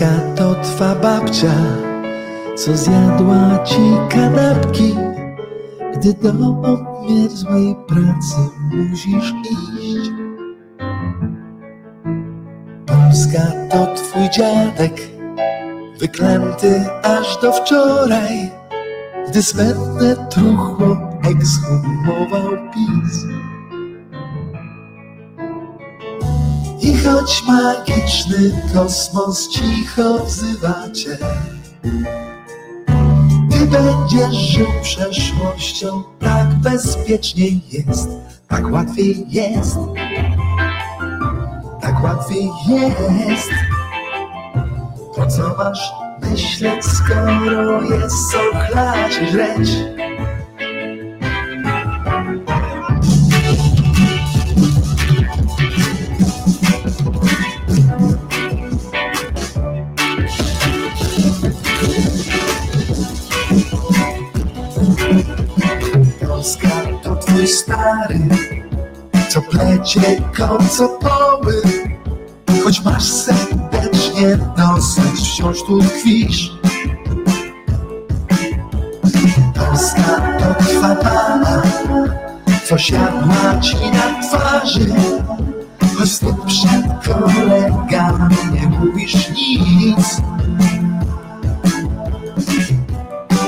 Polska to twa babcia, co zjadła ci kanapki, gdy do obmierzłej pracy musisz iść. Polska to twój dziadek, wyklęty aż do wczoraj, gdy smętne truchło ekshumował PiS. Choć magiczny kosmos cicho wzywa cię, ty będziesz żył przeszłością, tak bezpieczniej jest, tak łatwiej jest, tak łatwiej jest. Po co masz myśleć, skoro jest co chlać i żreć? Plecie koncopoły. Choć masz serdecznie dosyć, wciąż tu tkwisz. Polska to twa mama, co siadła ci na twarzy. Choć ty przed kolegami nie mówisz nic.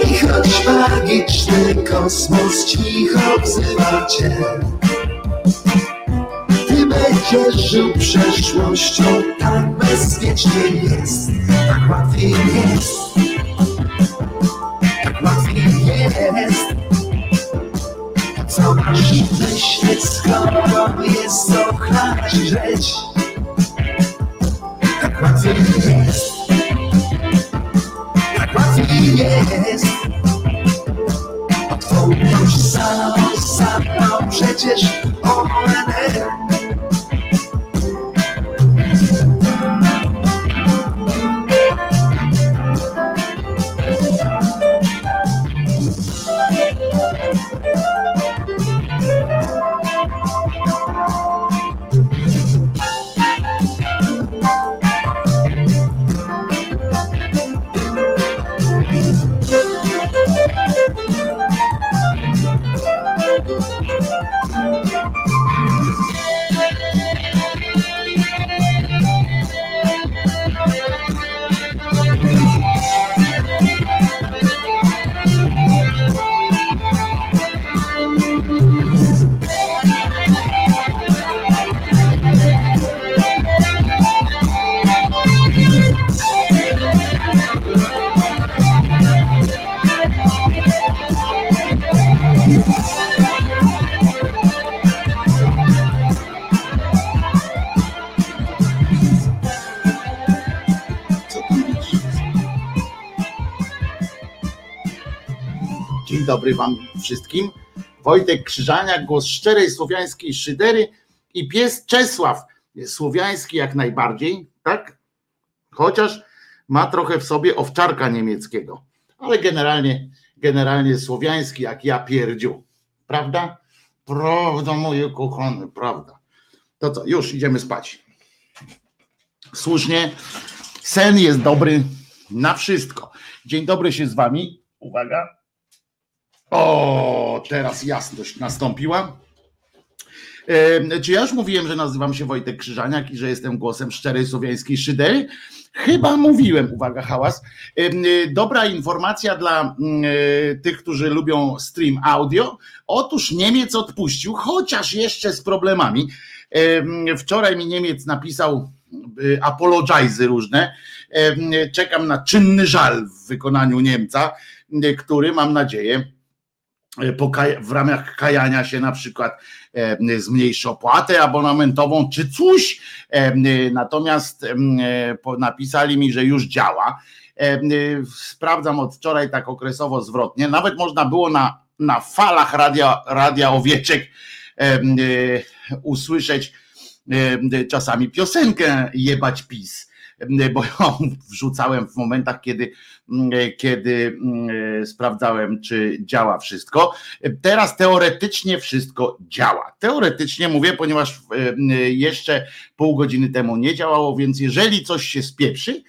I choć magiczny kosmos cicho wzywa cię, będziesz żył przeszłością, tak bezpiecznie jest, tak łatwiej jest, tak łatwiej jest. Co masz myśleć, skoro jest co chlać dobry Wam wszystkim. Wojtek Krzyżaniak, głos szczerej słowiańskiej szydery i pies Czesław, słowiański jak najbardziej, tak? Chociaż ma trochę w sobie owczarka niemieckiego, ale generalnie, generalnie słowiański jak ja pierdziu. Prawda? Prawda, moje kochane, prawda. To co, już idziemy spać. Słusznie, sen jest dobry na wszystko. Dzień dobry się z Wami. Uwaga. O, teraz jasność nastąpiła. E, Czy ja już mówiłem, że nazywam się Wojtek Krzyżaniak i że jestem głosem szczerej słowiańskiej szydery? Chyba mówiłem, uwaga, hałas. E, Dobra informacja dla e, tych, którzy lubią stream audio. Otóż Niemiec odpuścił, chociaż jeszcze z problemami. E, Wczoraj mi Niemiec napisał e, apologizy różne. E, Czekam na czynny żal w wykonaniu Niemca, e, który mam nadzieję w ramach kajania się na przykład e, zmniejszy opłatę abonamentową czy coś. E, Natomiast e, napisali mi, że już działa. E, Sprawdzam od wczoraj tak okresowo zwrotnie. Nawet można było na, na falach radia, radia owieczek e, e, usłyszeć e, czasami piosenkę jebać PiS bo ją wrzucałem w momentach, kiedy, kiedy mm, sprawdzałem, czy działa wszystko. Teraz teoretycznie wszystko działa. Teoretycznie mówię, ponieważ e, jeszcze pół godziny temu nie działało, więc jeżeli coś się spieprzy,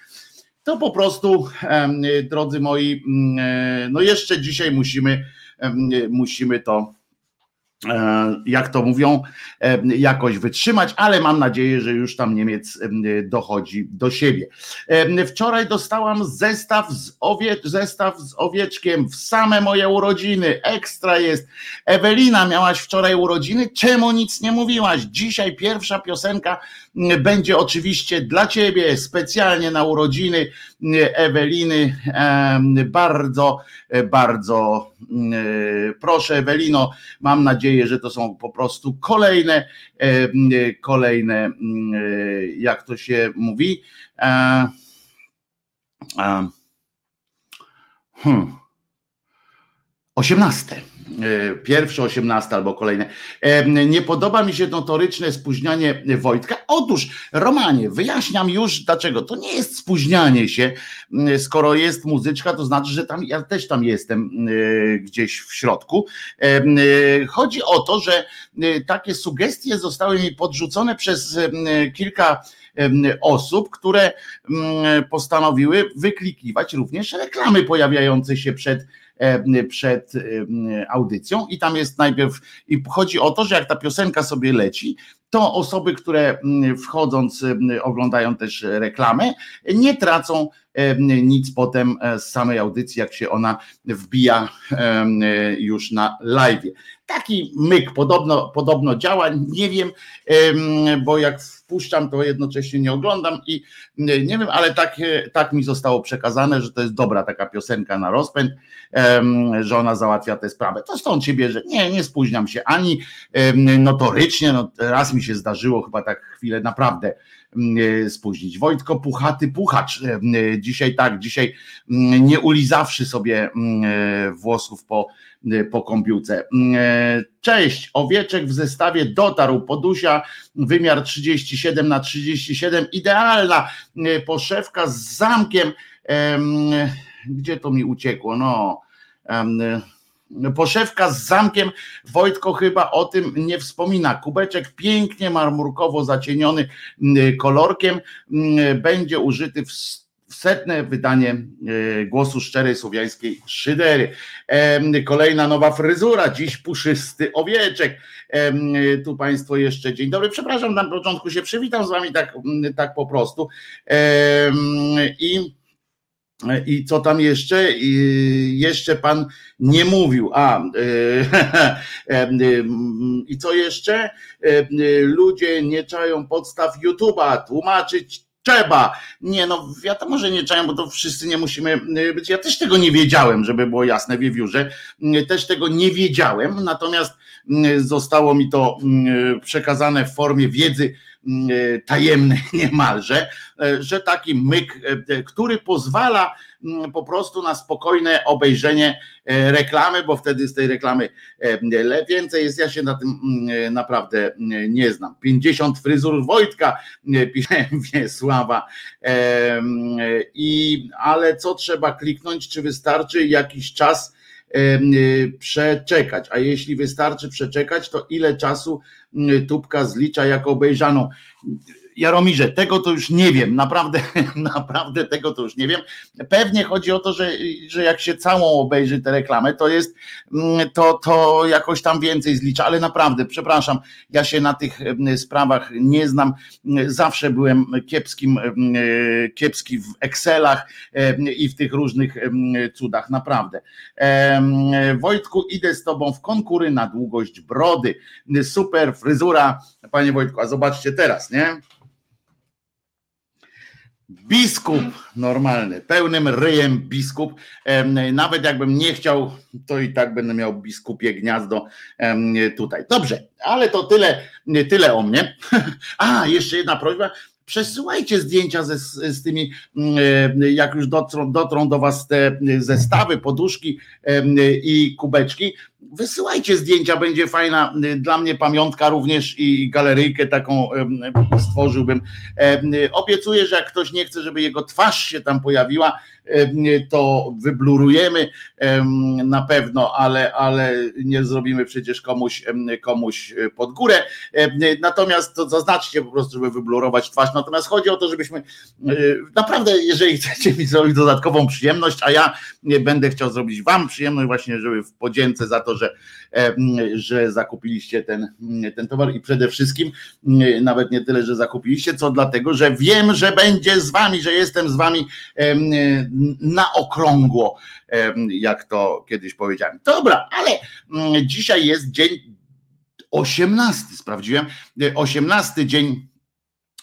to po prostu, drodzy moi, no jeszcze dzisiaj musimy, musimy to E, jak to mówią, e, jakoś wytrzymać, ale mam nadzieję, że już tam Niemiec e, dochodzi do siebie. Wczoraj dostałam zestaw z, owie, zestaw z owieczkiem w same moje urodziny. Ekstra jest. Ewelina, miałaś wczoraj urodziny? Czemu nic nie mówiłaś? Dzisiaj pierwsza piosenka będzie oczywiście dla ciebie, specjalnie na urodziny Eweliny. Bardzo, bardzo proszę, Ewelino, mam nadzieję, że to są po prostu kolejne, e, kolejne, jak to się mówi, e, hmm, osiemnaste E, pierwsze, osiemnaste albo kolejne. E, nie podoba mi się notoryczne spóźnianie Wojtka. Otóż, Romanie, wyjaśniam już dlaczego. To nie jest spóźnianie się. Skoro jest muzyczka, to znaczy, że tam ja też tam jestem e, gdzieś w środku. Chodzi o to, że takie sugestie zostały mi podrzucone przez kilka osób, które postanowiły wyklikiwać również reklamy pojawiające się przed E, przed e, audycją i tam jest najpierw, i chodzi o to, że jak ta piosenka sobie leci, to osoby, które wchodząc oglądają też reklamę, nie tracą nic potem e, z samej audycji, jak się ona wbija już na live. Taki myk podobno, podobno działa, nie wiem, bo jak wpuszczam, to jednocześnie nie oglądam i nie wiem, ale tak, tak mi zostało przekazane, że to jest dobra taka piosenka na rozpęd, że ona załatwia tę sprawę. To stąd się bierze. Nie, nie spóźniam się ani notorycznie, no raz mi się zdarzyło chyba tak chwilę naprawdę spóźnić. Wojtko Puchaty Puchacz. Dzisiaj tak, dzisiaj nie ulizawszy sobie włosów po po kąpiłce. Y, cześć, owieczek w zestawie dotarł. Podusia, wymiar 37 na 37, idealna y, poszewka z zamkiem. Gdzie to mi uciekło? No. Poszewka z zamkiem, Wojtko chyba o tym nie wspomina. Kubeczek pięknie marmurkowo zacieniony kolorkiem będzie użyty w setne wydanie e, głosu szczerej słowiańskiej szydery. Kolejna nowa fryzura, dziś puszysty owieczek. Tu Państwo jeszcze dzień dobry. Przepraszam, na początku się przywitam z Wami tak, tak po prostu. I i co tam jeszcze? I jeszcze pan nie mówił. A, i co jeszcze? Ludzie nie czają podstaw YouTube'a, tłumaczyć trzeba. Nie, no wiadomo, że nie trzeba, bo to wszyscy nie musimy y, być. Ja też tego nie wiedziałem, żeby było jasne, wiewiórze. Y, też tego nie wiedziałem, natomiast y, zostało mi to przekazane w formie wiedzy tajemnej niemalże, że taki myk, który pozwala po prostu na spokojne obejrzenie e, reklamy, bo wtedy z tej reklamy e, więcej jest. Ja się na tym mm, e, naprawdę nie znam. 50 fryzur Wojtka, pisze Wiesława. I, ale co trzeba kliknąć? Czy wystarczy jakiś czas? przeczekać. A jeśli wystarczy przeczekać, to ile czasu mm, tubka zlicza jako obejrzaną? Jaromirze, tego to już nie wiem, naprawdę, naprawdę tego to już nie wiem. Pewnie chodzi o to, że, że jak się całą obejrzy tę reklamę, to jest, mm, to, to jakoś tam więcej zlicza, ale naprawdę, przepraszam, ja się na tych mm, sprawach nie znam. Zawsze byłem kiepskim, mm, kiepski w Excelach i w tych różnych cudach, naprawdę. Wojtku, idę z tobą w konkury na długość brody. Super fryzura, panie Wojtku, a zobaczcie teraz, nie? Biskup normalny, pełnym ryjem biskup. Nawet jakbym nie chciał, to i tak będę miał biskupie gniazdo tutaj. Dobrze, ale to tyle, tyle o mnie. A, jeszcze jedna prośba. Przesyłajcie zdjęcia ze, z tymi, jak już dotrą, dotrą do Was te zestawy, poduszki i kubeczki wysyłajcie zdjęcia, będzie fajna y, dla mnie pamiątka również i galeryjkę taką stworzyłbym. Obiecuję, że jak ktoś nie chce, żeby jego twarz się tam pojawiła, to wyblurujemy na pewno, ale, ale nie zrobimy przecież komuś, komuś pod górę. Natomiast to zaznaczcie po prostu, żeby wyblurować twarz. Natomiast chodzi o to, żebyśmy naprawdę, jeżeli chcecie mi zrobić dodatkową przyjemność, a ja będę chciał zrobić wam przyjemność właśnie, żeby w podzięce za to, że, że zakupiliście ten, ten towar i przede wszystkim nawet nie tyle, że zakupiliście, co dlatego, że wiem, że będzie z wami, że jestem z wami na okrągło, jak to kiedyś powiedziałem. Dobra, ale dzisiaj jest dzień 18, sprawdziłem, 18 dzień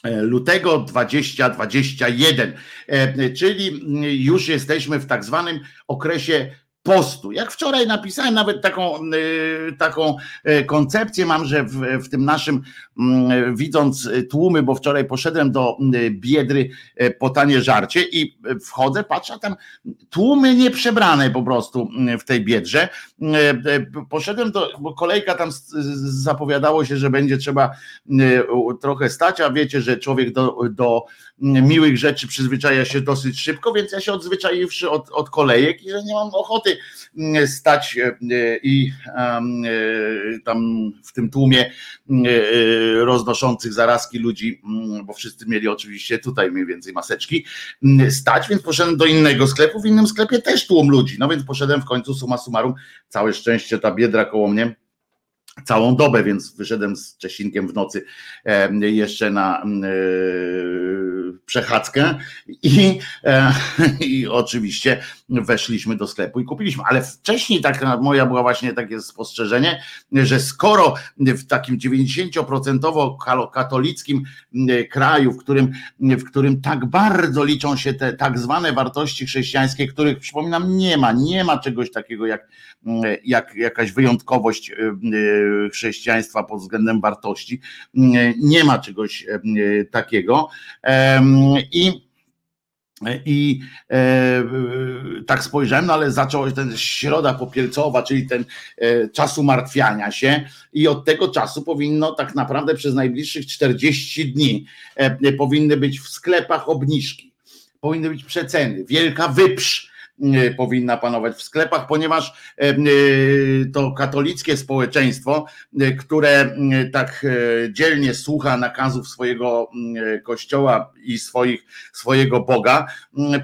e, lutego 2021, e, czyli już jesteśmy w tak zwanym okresie postu. Jak wczoraj napisałem nawet taką, y, taką y, koncepcję mam, że w, w, tym naszym, mm, widząc tłumy, bo wczoraj poszedłem do y, Biedry po tanie żarcie i wchodzę, patrzę, tam tłumy nieprzebrane po prostu w tej Biedrze. Poszedłem do, bo kolejka tam zapowiadało się, że będzie trzeba trochę stać, a wiecie, że człowiek do, do miłych rzeczy przyzwyczaja się dosyć szybko, więc ja się odzwyczaiwszy od, od kolejek i że nie mam ochoty stać e, i e, tam w tym tłumie e, roznoszących zarazki ludzi, bo wszyscy mieli oczywiście tutaj mniej więcej maseczki, stać, więc poszedłem do innego sklepu, w innym sklepie też tłum ludzi, no więc poszedłem w końcu suma summarum, całe szczęście ta biedra koło mnie całą dobę, więc wyszedłem z Czesinkiem w nocy jeszcze na przechadzkę i, e, i oczywiście weszliśmy do sklepu i kupiliśmy. Ale wcześniej tak moja była właśnie takie spostrzeżenie, że skoro w takim 90% katolickim kraju, w którym, w którym tak bardzo liczą się te tak zwane wartości chrześcijańskie, których przypominam nie ma, nie ma czegoś takiego jak, jak jakaś wyjątkowość e, chrześcijaństwa pod względem wartości. Nie ma czegoś e, takiego. I i e, tak spojrzałem, no ale zaczął się ten środa popielcowa, czyli ten e, czas umartwiania się, i od tego czasu powinno tak naprawdę przez najbliższych 40 dni e, powinny być w sklepach obniżki, powinny być przeceny, wielka wyprz powinna panować w sklepach, ponieważ e, e, to katolickie społeczeństwo, które tak dzielnie słucha nakazów swojego kościoła i swoich, swojego Boga,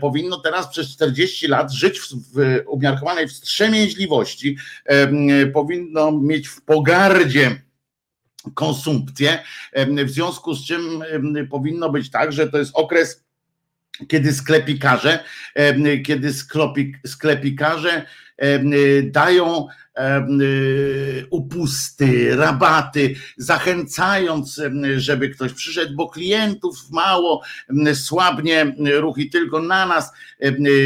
powinno teraz przez 40 lat żyć w, w umiarkowanej wstrzemięźliwości, powinno mieć w pogardzie konsumpcję, w związku z czym powinno być tak, że to jest okres kiedy sklepikarze, kiedy sklepikarze dają upusty, rabaty, zachęcając, żeby ktoś przyszedł, bo klientów mało, słabnie ruch i tylko na nas,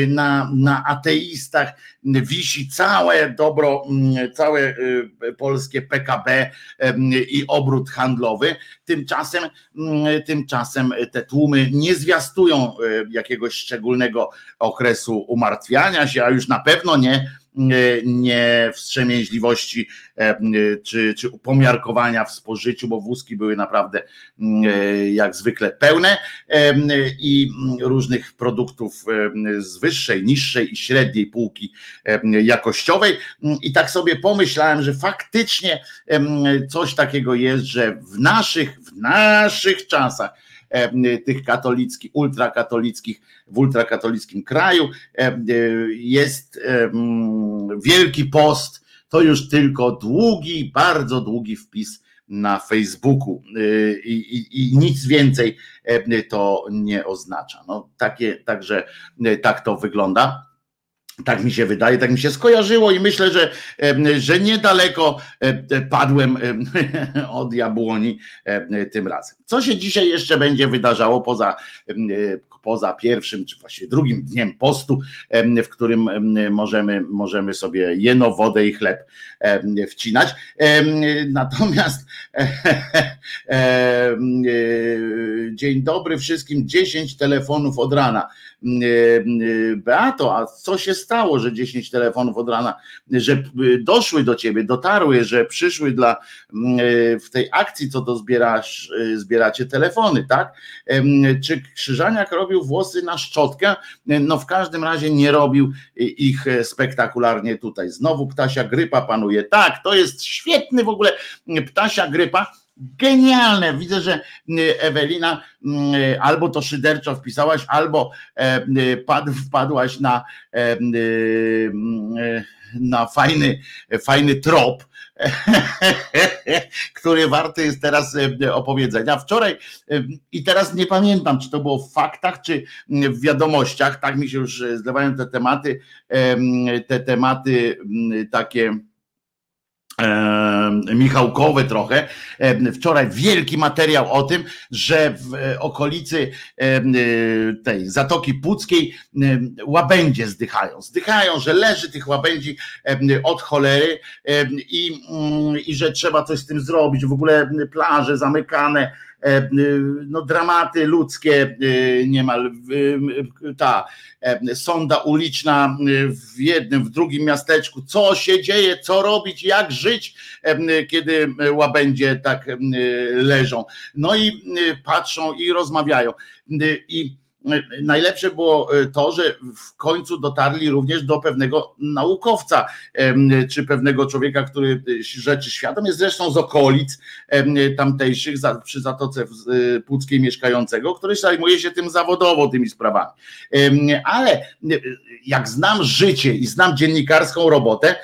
na, na ateistach wisi całe dobro, całe polskie PKB i obrót handlowy. Tymczasem, tymczasem te tłumy nie zwiastują jakiegoś szczególnego okresu umartwiania się, a już na pewno nie nie wstrzemięźliwości e, czy, czy pomiarkowania w spożyciu, bo wózki były naprawdę e, jak zwykle pełne e, i różnych produktów z wyższej, niższej i średniej półki jakościowej. I tak sobie pomyślałem, że faktycznie coś takiego jest, że w naszych, w naszych czasach tych katolickich, ultrakatolickich, w ultrakatolickim kraju jest Wielki Post, to już tylko długi, bardzo długi wpis na Facebooku y, i, i, i, nic więcej to nie oznacza. No, takie, także tak to wygląda. Tak mi się wydaje, tak mi się skojarzyło i myślę, że, że niedaleko padłem od jabłoni tym razem. Co się dzisiaj jeszcze będzie wydarzało poza, poza pierwszym, czy właściwie drugim dniem postu, w którym możemy, możemy sobie jeno, wodę i chleb wcinać. Natomiast dzień dobry wszystkim, 10 telefonów od rana. Beato, a co się stało, że 10 telefonów od rana, że doszły do ciebie, dotarły, że przyszły dla w tej akcji, co to zbierasz, zbieracie telefony, tak? Czy Krzyżaniak robił włosy na szczotkę? No w każdym razie nie robił ich spektakularnie tutaj. Znowu ptasia grypa panuje. Tak, to jest świetny w ogóle ptasia grypa Genialne. Widzę, że y, Ewelina y, albo to szyderczo wpisałaś, albo e, y, wpadłaś na, e, na fajny, fajny trop, który warty jest teraz e, opowiedzenia. Wczoraj i teraz nie pamiętam, czy to było w faktach, czy w wiadomościach, tak mi się już zlewają te tematy, te tematy takie Michałkowe trochę. Wczoraj wielki materiał o tym, że w e, okolicy e, tej Zatoki Puckiej łabędzie zdychają. Zdychają, że leży tych łabędzi od cholery i, mm, i że trzeba coś z tym zrobić. W ogóle plaże zamykane E, no, dramaty ludzkie e, niemal, ta e, sonda uliczna w jednym, w drugim miasteczku, co się dzieje, co robić, jak żyć, kiedy łabędzie tak leżą. No i patrzą i rozmawiają. I najlepsze było e, to, że w końcu dotarli również do pewnego naukowca, czy pewnego człowieka, który rzeczy świadom jest zresztą z okolic tamtejszych, przy Zatoce e, Puckiej mieszkającego, który zajmuje się tym zawodowo, tymi sprawami. Ale e, jak znam życie i znam dziennikarską robotę,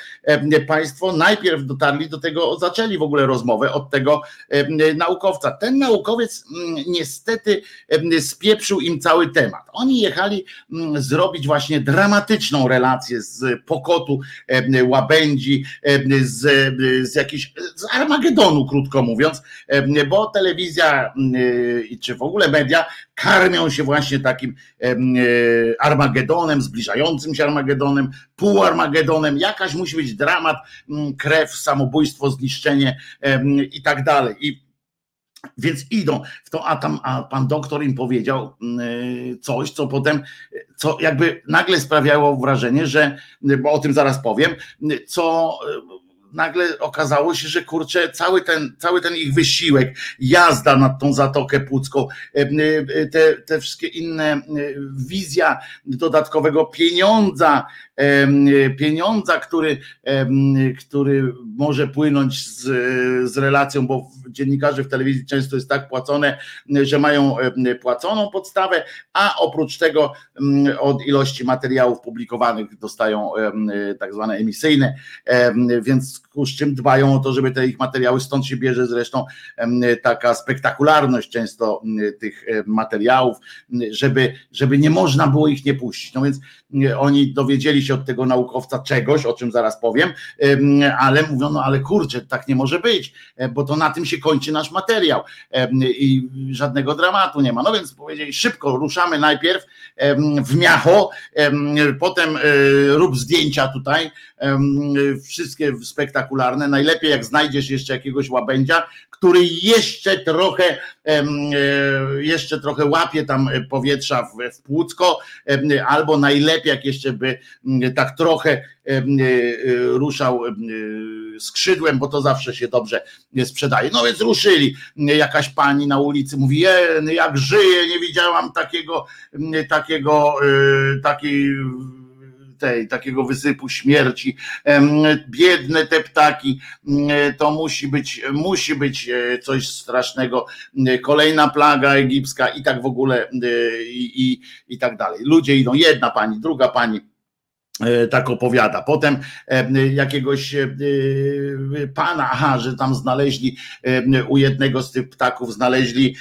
Państwo najpierw dotarli do tego, zaczęli w ogóle rozmowę od tego naukowca. Ten naukowiec mm, niestety spieprzył im cały temat. Oni jechali mm, zrobić właśnie dramatyczną relację z Pokotu, Łabędzi, z, z jakiejś, z Armagedonu, krótko mówiąc, bo telewizja mm, czy w ogóle media karmią się właśnie takim e, Armagedonem, zbliżającym się Armagedonem, półarmagedonem, jakaś musi być dramat, mm, krew, samobójstwo, zniszczenie i tak dalej. I więc idą. W to, a tam a pan doktor im powiedział mm, coś, co potem, co jakby nagle sprawiało wrażenie, że, bo o tym zaraz powiem, co nagle okazało się, że kurczę, cały ten, cały ten ich wysiłek, jazda nad tą Zatokę Pucką, te, te wszystkie inne wizja dodatkowego pieniądza, pieniądza, który, który może płynąć z, z relacją, bo dziennikarzy w telewizji często jest tak płacone, że mają płaconą podstawę, a oprócz tego od ilości materiałów publikowanych dostają tak zwane emisyjne, więc z czym dbają o to, żeby te ich materiały, stąd się bierze zresztą taka spektakularność często tych materiałów, żeby, żeby nie można było ich nie puścić. No więc oni dowiedzieli się od tego naukowca czegoś, o czym zaraz powiem, ale mówią, no ale kurczę, tak nie może być, e, bo to na tym się kończy nasz materiał i żadnego dramatu nie ma. No więc powiedzieli, szybko ruszamy najpierw w miacho, potem e, rób zdjęcia tutaj, wszystkie spektakularne, najlepiej jak znajdziesz jeszcze jakiegoś łabędzia, który jeszcze trochę, e, jeszcze trochę łapie tam powietrza w, w płucko, albo najlepiej jak jeszcze by tak trochę e, ruszał skrzydłem, bo to zawsze się dobrze sprzedaje. No więc ruszyli. Jakaś pani na ulicy mówi, jak żyje, nie widziałam takiego, takiego, e, takiej tej, takiego wysypu śmierci. Biedne te ptaki, to musi być, musi być e, coś strasznego. Kolejna plaga egipska i tak w ogóle i, i, i tak dalej. Ludzie idą, jedna pani, druga pani tak opowiada. Potem e, jakiegoś e, pana, aha, że tam znaleźli u jednego z tych ptaków znaleźli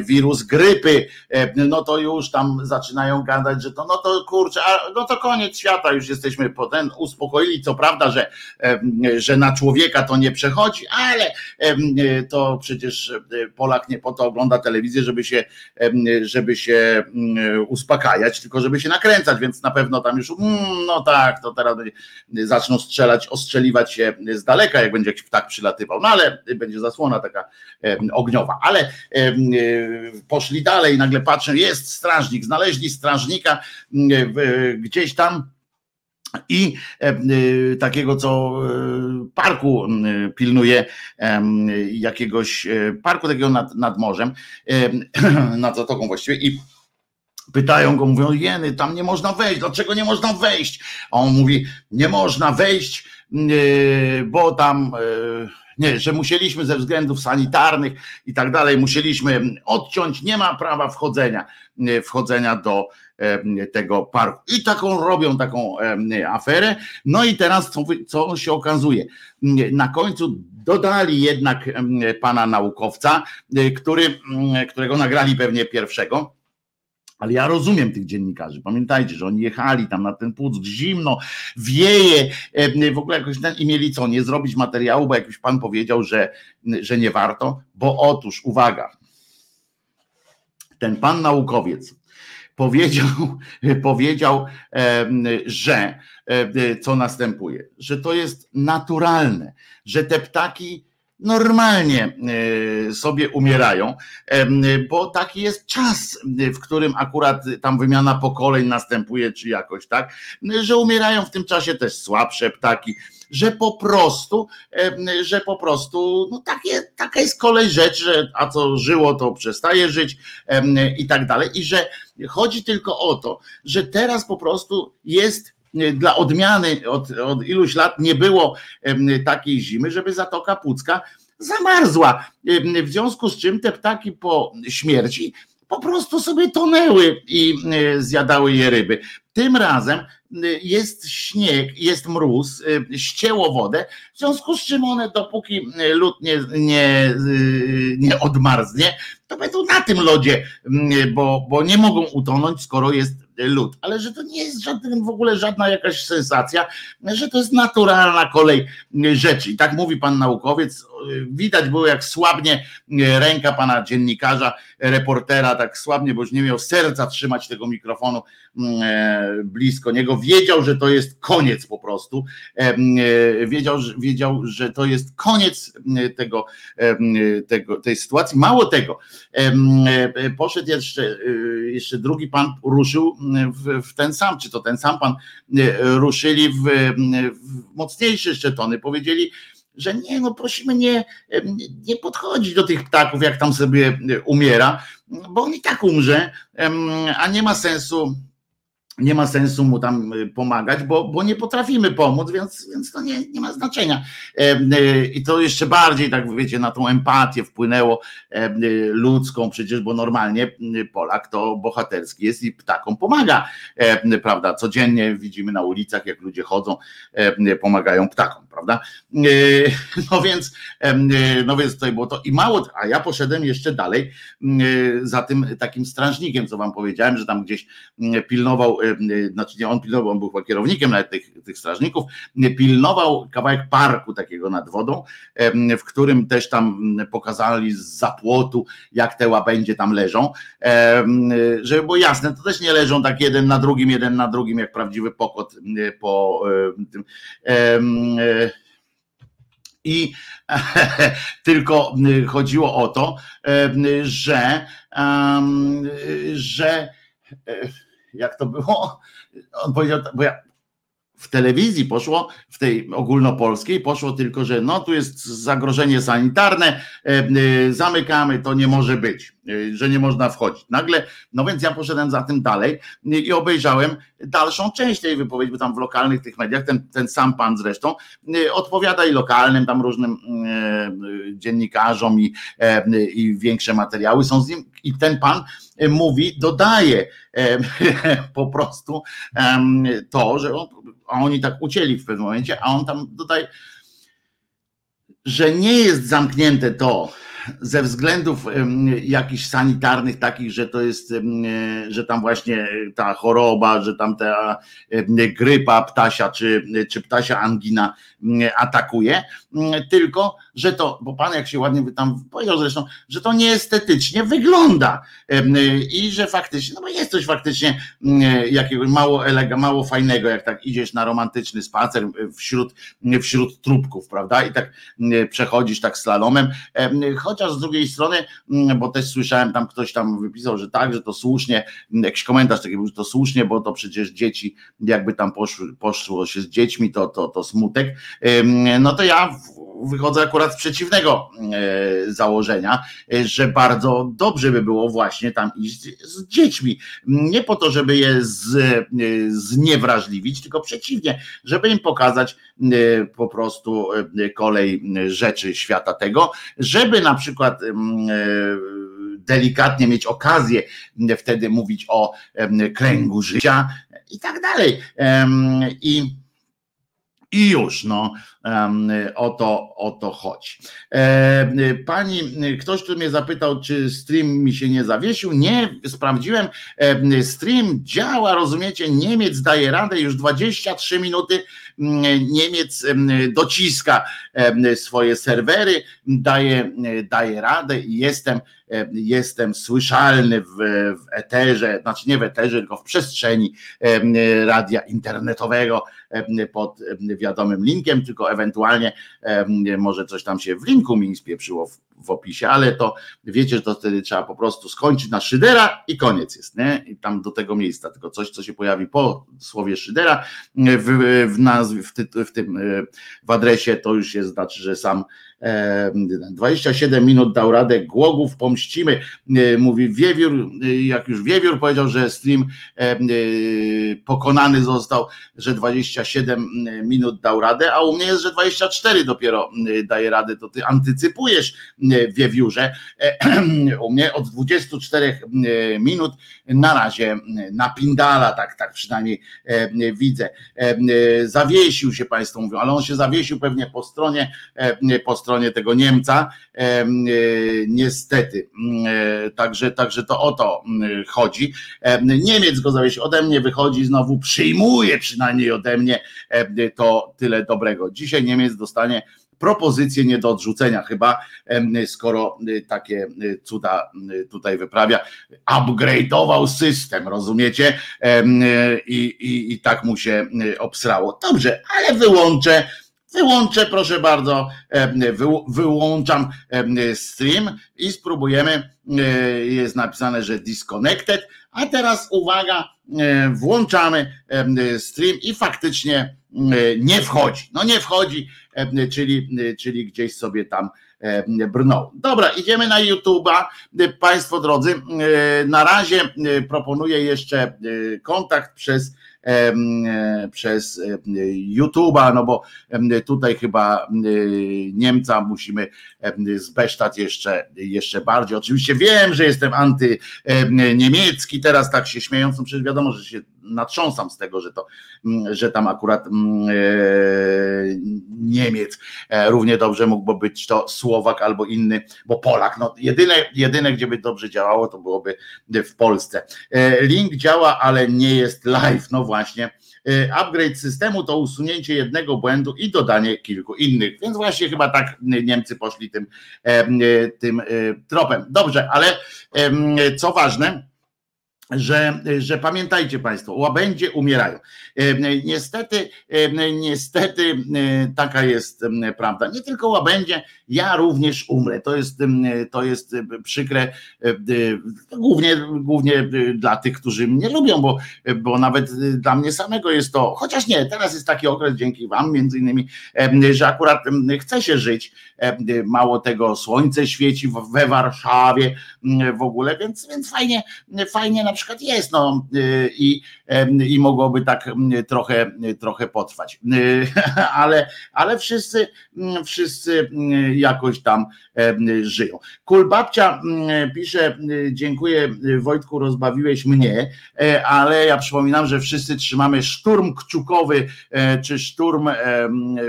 wirus grypy, no to już tam zaczynają gadać, że to no to kurczę, no to koniec świata, już jesteśmy potem uspokoili, co prawda, że, że na człowieka to nie przechodzi, ale to przecież Polak nie po to ogląda telewizję, żeby się, żeby się uspokajać, tylko żeby się nakręcać, więc na pewno tam już mm, no tak, to teraz zaczną strzelać, ostrzeliwać się z daleka, jak będzie jakiś ptak przylatywał, no ale będzie zasłona taka ogniowa, ale poszli dalej, nagle patrzę, jest strażnik, znaleźli strażnika gdzieś tam i takiego, co parku pilnuje jakiegoś parku takiego nad, nad morzem, nad zatoką właściwie i Pytają go, mówią, jeny, tam nie można wejść, dlaczego nie można wejść? A on mówi, nie można wejść, yy, bo tam, yy, nie, że musieliśmy ze względów sanitarnych i tak dalej, musieliśmy odciąć, nie ma prawa wchodzenia, yy, wchodzenia do tego parku. I taką robią taką aferę. No i teraz co, co się okazuje? Na końcu dodali jednak pana naukowca, który, którego nagrali pewnie pierwszego ale ja rozumiem tych dziennikarzy. Pamiętajcie, że oni jechali tam na ten płuc, zimno, wieje, e, w ogóle jakoś ten i mieli co, nie zrobić materiału, bo jakiś pan powiedział, że, że nie warto, bo otóż, uwaga, ten pan naukowiec powiedział, powiedział że co następuje, że to jest naturalne, że te ptaki normalnie e, sobie umierają, bo taki jest czas, w którym akurat tam wymiana pokoleń następuje, czy jakoś tak, że umierają w tym czasie też słabsze ptaki, że po prostu, że po prostu, no takie, taka jest kolej rzeczy, że a co żyło, to przestaje żyć i tak dalej. I że chodzi tylko o to, że teraz po prostu jest dla odmiany od, od iluś lat nie było takiej zimy, żeby Zatoka Pucka zamarzła. W związku z czym te ptaki po śmierci po prostu sobie tonęły i e, zjadały je ryby. Tym razem e, jest śnieg, jest mróz, e, ścięło wodę, w związku z czym one dopóki lód nie, nie, nie odmarznie, to będą na tym lodzie, bo, bo nie mogą utonąć, skoro jest lód. Ale że to nie jest żaden, w ogóle żadna jakaś sensacja, że to jest naturalna kolej rzeczy. I tak mówi pan naukowiec, widać było jak słabnie ręka pana dziennikarza, reportera, tak słabnie, bo już nie miał serca trzymać tego mikrofonu blisko niego. Wiedział, że to jest koniec po prostu. E, e, wiedział, wiedział że to jest koniec tego, tego, tej sytuacji. Mało tego, poszedł jeszcze, jeszcze drugi pan ruszył w, w ten sam, czy to ten sam pan ruszyli w, w mocniejsze jeszcze tony. Powiedzieli, że nie, no prosimy nie, nie podchodzić do tych ptaków, jak tam sobie umiera, bo on i tak umrze, a nie ma sensu nie ma sensu mu tam y, pomagać, bo, bo nie potrafimy pomóc, więc, więc to nie, nie ma znaczenia. Y, I to jeszcze bardziej, tak wiecie, na tą empatię wpłynęło y, ludzką, przecież, bo normalnie Polak to bohaterski jest i ptakom pomaga, prawda? Codziennie widzimy na ulicach, jak ludzie chodzą, pomagają ptakom, prawda? No więc, no więc tutaj było to i mało, a ja poszedłem jeszcze dalej za tym takim strażnikiem, co wam powiedziałem, że tam gdzieś pilnował znaczy nie on pilnował, on był chyba kierownikiem nawet tych, tych strażników, pilnował kawałek parku takiego nad wodą, w którym też tam pokazali z zapłotu, jak te łabędzie tam leżą, żeby było jasne, to też nie leżą tak jeden na drugim, jeden na drugim, jak prawdziwy pokot po tym. I tylko chodziło o to, że, że jak to było? On powiedział, bo ja w telewizji poszło, w tej ogólnopolskiej poszło tylko, że no tu jest zagrożenie sanitarne, e, e, zamykamy, to nie może być, e, że nie można wchodzić. Nagle, no więc ja poszedłem za tym dalej i obejrzałem dalszą część tej wypowiedzi, bo tam w lokalnych tych mediach, ten, ten sam pan zresztą odpowiada i lokalnym tam różnym dziennikarzom i, i większe materiały są z nim i ten pan mówi, dodaje po prostu to, że on a oni tak ucięli w pewnym momencie, a on tam tutaj, że nie jest zamknięte to, ze względów jakichś sanitarnych, takich, że to jest, że tam właśnie ta choroba, że tam ta grypa ptasia, czy, czy ptasia angina atakuje, tylko, że to, bo pan jak się ładnie tam powiedział zresztą, że to nieestetycznie wygląda. I że faktycznie, no bo jest coś faktycznie jakiegoś mało elega, mało fajnego, jak tak idziesz na romantyczny spacer wśród, wśród trupków, prawda, i tak przechodzisz tak slalomem, chociaż z drugiej strony, bo też słyszałem tam ktoś tam wypisał, że tak, że to słusznie, jakiś komentarz taki był, że to słusznie, bo to przecież dzieci, jakby tam poszło, poszło się z dziećmi, to, to, to smutek, no to ja wychodzę akurat z przeciwnego e, założenia, e, że bardzo dobrze by było właśnie tam iść z dziećmi. Nie po to, żeby je z, e, zniewrażliwić, tylko przeciwnie, żeby im pokazać po prostu kolej rzeczy świata tego, żeby na przykład delikatnie mieć okazję wtedy mówić o kręgu życia i tak dalej. I i już, no, o to, o to chodzi. Pani, ktoś tu mnie zapytał, czy stream mi się nie zawiesił. Nie, sprawdziłem. Stream działa, rozumiecie? Niemiec daje radę, już 23 minuty Niemiec dociska swoje serwery, daje, daje radę i jestem, jestem słyszalny w, w eterze, znaczy nie w eterze, tylko w przestrzeni radia internetowego pod wiadomym linkiem, tylko ewentualnie może coś tam się w linku mi spieprzyło w, w opisie, ale to wiecie, że to wtedy trzeba po prostu skończyć na Szydera i koniec jest, nie? I tam do tego miejsca, tylko coś, co się pojawi po słowie Szydera w, w nazwie, w, ty, w tym w adresie, to już jest znaczy, że sam 27 minut dał radę, Głogów pomścimy, e, mówi Wiewiór, e, jak już Wiewiór powiedział, że stream e, pokonany został, że 27 minut dał radę, a u mnie jest, że 24 dopiero daje radę, to ty antycypujesz Wiewiórze. U mnie od 24 minut na razie napindala, tak, tak przynajmniej widzę. Zawiesił się Państwo mówią, ale on się zawiesił pewnie po stronie, po stronie stronie tego Niemca. E, niestety. E, także, także to o to chodzi. Niemiec go zawiesił, ode mnie wychodzi, znowu przyjmuje przynajmniej ode mnie to tyle dobrego. Dzisiaj Niemiec dostanie propozycję nie do odrzucenia chyba, skoro takie cuda tutaj wyprawia. Upgrade'ował system, rozumiecie? I, i, I tak mu się obsrało. Dobrze, ale wyłączę Wyłączę, proszę bardzo, wyłączam stream i spróbujemy. E, jest napisane, że disconnected, a teraz uwaga, e, włączamy stream i faktycznie nie wchodzi. No nie wchodzi, czyli, czyli gdzieś sobie tam brnął. Dobra, idziemy na YouTube'a. Państwo drodzy, na razie proponuję jeszcze kontakt przez E, przez e, YouTube'a, no bo tutaj chyba e, Niemca musimy zbesztać jeszcze, jeszcze bardziej. Oczywiście wiem, że jestem antyniemiecki, teraz tak się śmiejąc, no przecież wiadomo, że się natrząsam z tego, że to, że tam akurat Niemiec równie dobrze mógłby być to Słowak albo inny, bo Polak. No jedyne, jedyne, gdzie by dobrze działało, to byłoby w Polsce. Link działa, ale nie jest live. No właśnie. E, upgrade systemu to usunięcie jednego błędu i dodanie kilku innych. Więc właśnie chyba tak Niemcy poszli tym, e, e, tym tropem. Dobrze, ale co ważne, że, że pamiętajcie Państwo, łabędzie umierają. Niestety, niestety taka jest prawda. Nie tylko łabędzie, ja również umrę. To jest, to jest przykre, głównie, głównie dla tych, którzy mnie lubią, bo, bo nawet dla mnie samego jest to, chociaż nie, teraz jest taki okres dzięki Wam między innymi, że akurat chce się żyć. Mało tego, słońce świeci we Warszawie w ogóle, więc, więc fajnie, fajnie na przykład jest, no i, i mogłoby tak trochę, trochę potrwać. Ale, ale wszyscy, wszyscy jakoś tam żyją. Kulbabcia pisze, dziękuję Wojtku, rozbawiłeś mnie, ale ja przypominam, że wszyscy trzymamy szturm kciukowy, czy szturm,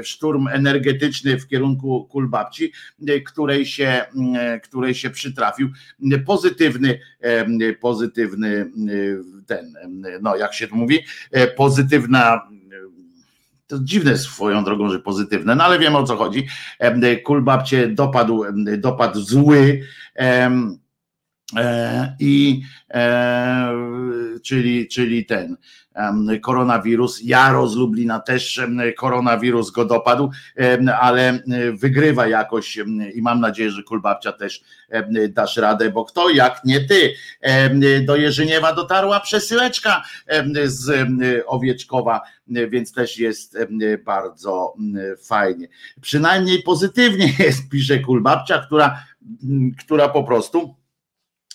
szturm energetyczny w kierunku Kulbabci, której się, której się przytrafił pozytywny, pozytywny ten, no jak się to mówi, pozytywna to dziwne swoją drogą, że pozytywne, no ale wiemy o co chodzi. Kulbabcie dopadł, dopadł zły. E, I e, czyli, czyli ten koronawirus. Jaro z Lublina też koronawirus go dopadł, ale wygrywa jakoś i mam nadzieję, że Kulbabcia też dasz radę, bo kto jak nie ty. Do Jerzyniewa dotarła przesyłeczka z Owieczkowa, więc też jest bardzo fajnie. Przynajmniej pozytywnie jest, pisze Kulbabcia, która, która po prostu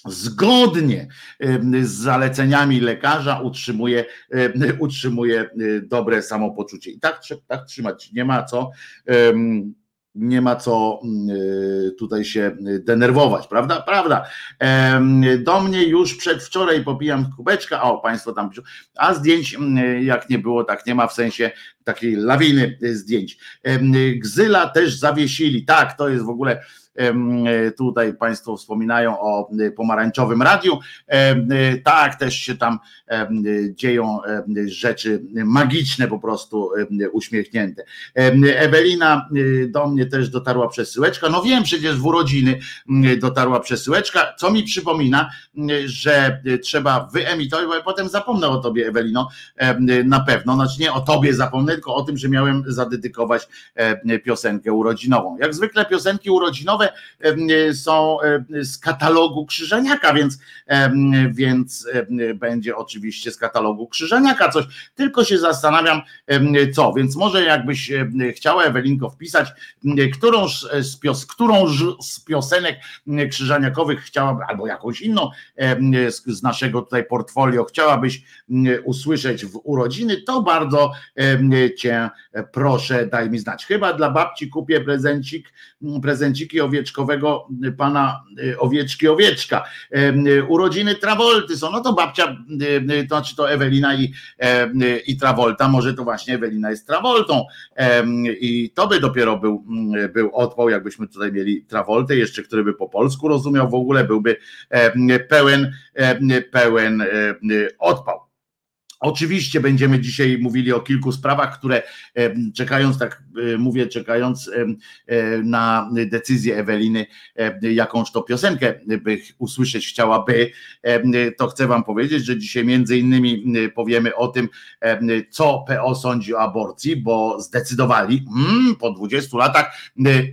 zgodnie z zaleceniami lekarza utrzymuje, utrzymuje y, dobre samopoczucie. I tak, tak trzymać. Nie ma co nie ma co y, tutaj się denerwować, prawda? Prawda. Do mnie już przedwczoraj popijam kubeczka, o Państwo tam, a zdjęć jak nie było, tak nie ma w sensie takiej lawiny zdjęć. Gzyla też zawiesili, tak, to jest w ogóle tutaj Państwo wspominają o e, pomarańczowym radiu. E, tak, też się tam dzieją rzeczy magiczne, po prostu uśmiechnięte. Ewelina do mnie też dotarła przesyłeczka. No wiem, przecież w urodziny dotarła przesyłeczka, co mi przypomina, że trzeba wyemitować, bo ja potem zapomnę o tobie, Ewelino, na pewno. Znaczy nie o tobie zapomnę, tylko o tym, że miałem zadedykować piosenkę urodzinową. Jak zwykle piosenki urodzinowe są z katalogu Krzyżaniaka, więc, więc będzie oczywiście z katalogu Krzyżaniaka coś. Tylko się zastanawiam, co, więc może jakbyś chciała Ewelinko wpisać, którą z, pios, z piosenek krzyżaniakowych chciałaby, albo jakąś inną z, naszego tutaj portfolio chciałabyś usłyszeć w urodziny, to bardzo cię proszę, daj mi znać. Chyba dla babci kupię prezencik, prezenciki owieczki owieczkowego pana y, owieczki owieczka. Y, urodziny Travolty są, no to babcia, y, to znaczy to Ewelina i, i Travolta, może to właśnie Ewelina jest Travoltą i to by dopiero był, był odpał, jakbyśmy tutaj mieli Travoltę jeszcze, który by po polsku rozumiał, w ogóle byłby pełen, pełen odpał. Oczywiście będziemy dzisiaj mówili o kilku sprawach, które czekając, tak e, mówię, czekając e, na decyzję Eweliny, jakąż to piosenkę by usłyszeć chciałaby, to chcę Wam powiedzieć, że dzisiaj między innymi powiemy o tym, co PO sądzi o aborcji, bo zdecydowali mm, po 20 latach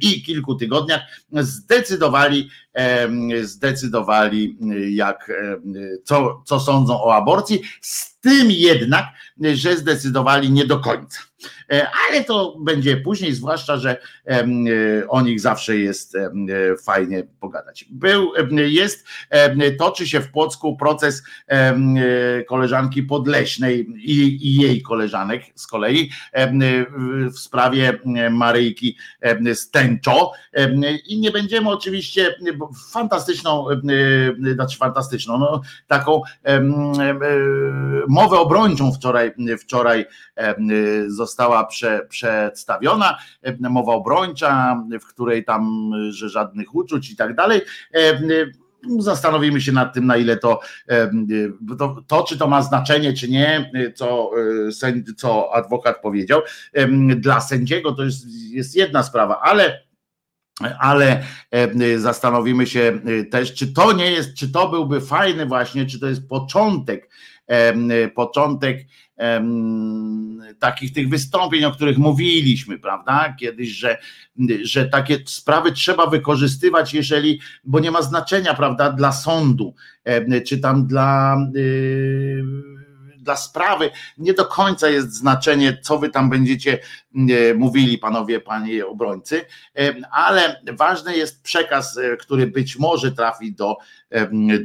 i kilku tygodniach, zdecydowali zdecydowali, jak, co, co sądzą o aborcji, z tym jednak, że zdecydowali nie do końca. E, ale to będzie później, zwłaszcza, że e, o nich zawsze jest e, fajnie pogadać. Był, jest, toczy się w Płocku proces koleżanki Podleśnej i, i jej koleżanek z kolei w sprawie Maryjki Stęczo i nie będziemy oczywiście fantastyczną, znaczy fantastyczną, no, taką mowę obrończą wczoraj, wczoraj prze, przedstawiona, mowa obrończa, w której tam, że żadnych uczuć i tak dalej zastanowimy się nad tym, na ile to, to, to, czy to ma znaczenie, czy nie, co, co adwokat powiedział. Dla sędziego to jest, jest jedna sprawa, ale ale zastanowimy się też, czy to nie jest, czy to byłby fajny właśnie, czy to jest początek, początek takich tych wystąpień, o których mówiliśmy, prawda? Kiedyś, że, że takie sprawy trzeba wykorzystywać, jeżeli, bo nie ma znaczenia, prawda, dla sądu, czy tam dla. Yy, dla sprawy nie do końca jest znaczenie, co wy tam będziecie mówili, panowie, panie obrońcy, ale ważny jest przekaz, który być może trafi do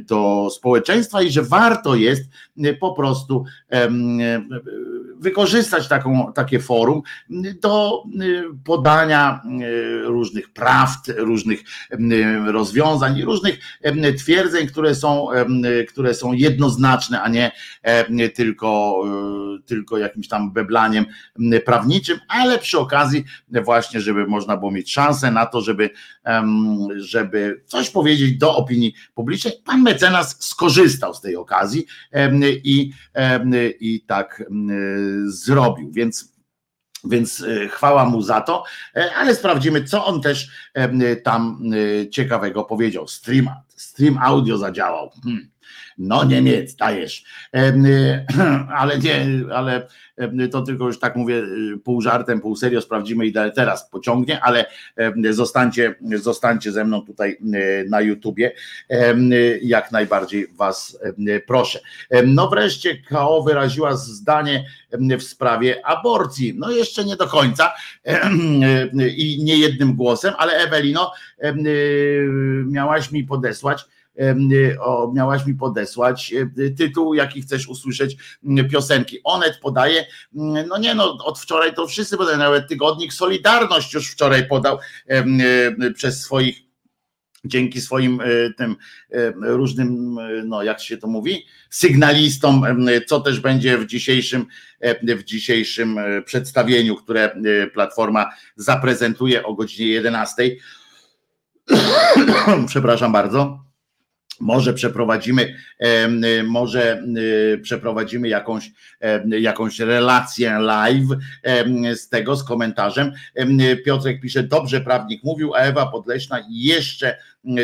do społeczeństwa i że warto jest po prostu wykorzystać taką, takie forum do podania różnych prawd, różnych rozwiązań, różnych twierdzeń, które są, które są jednoznaczne, a nie tylko, tylko jakimś tam beblaniem prawniczym, ale przy okazji właśnie, żeby można było mieć szansę na to, żeby, żeby coś powiedzieć do opinii publicznej. Pan mecenas skorzystał z tej okazji i, i tak zrobił. Więc więc e, chwała mu za to, e, ale sprawdzimy, co on też tam e, ciekawego powiedział. Stream, stream audio zadziałał. Hmm. No Niemiec, dajesz. Ale nie, ale to tylko już tak mówię pół żartem, pół serio, sprawdzimy ile teraz pociągnie, ale zostańcie, zostańcie ze mną tutaj na YouTubie. Jak najbardziej Was proszę. No wreszcie KO wyraziła zdanie w sprawie aborcji. No jeszcze nie do końca i nie jednym głosem, ale Ewelino, miałaś mi podesłać Y, o, miałaś mi podesłać y, tytuł, jaki chcesz usłyszeć piosenki. Onet podaje, no nie no, od wczoraj to wszyscy podają, nawet tygodnik Solidarność już wczoraj podał y, przez swoich dzięki swoim tym różnym, no jak się to mówi, sygnalistom, co też będzie w dzisiejszym, w dzisiejszym przedstawieniu, które Platforma zaprezentuje o godzinie 11. Przepraszam bardzo może przeprowadzimy, y, może y, przeprowadzimy jakąś, jakąś relację live z tego, z komentarzem. Piotrek pisze, dobrze prawnik mówił, a Ewa Podleśna jeszcze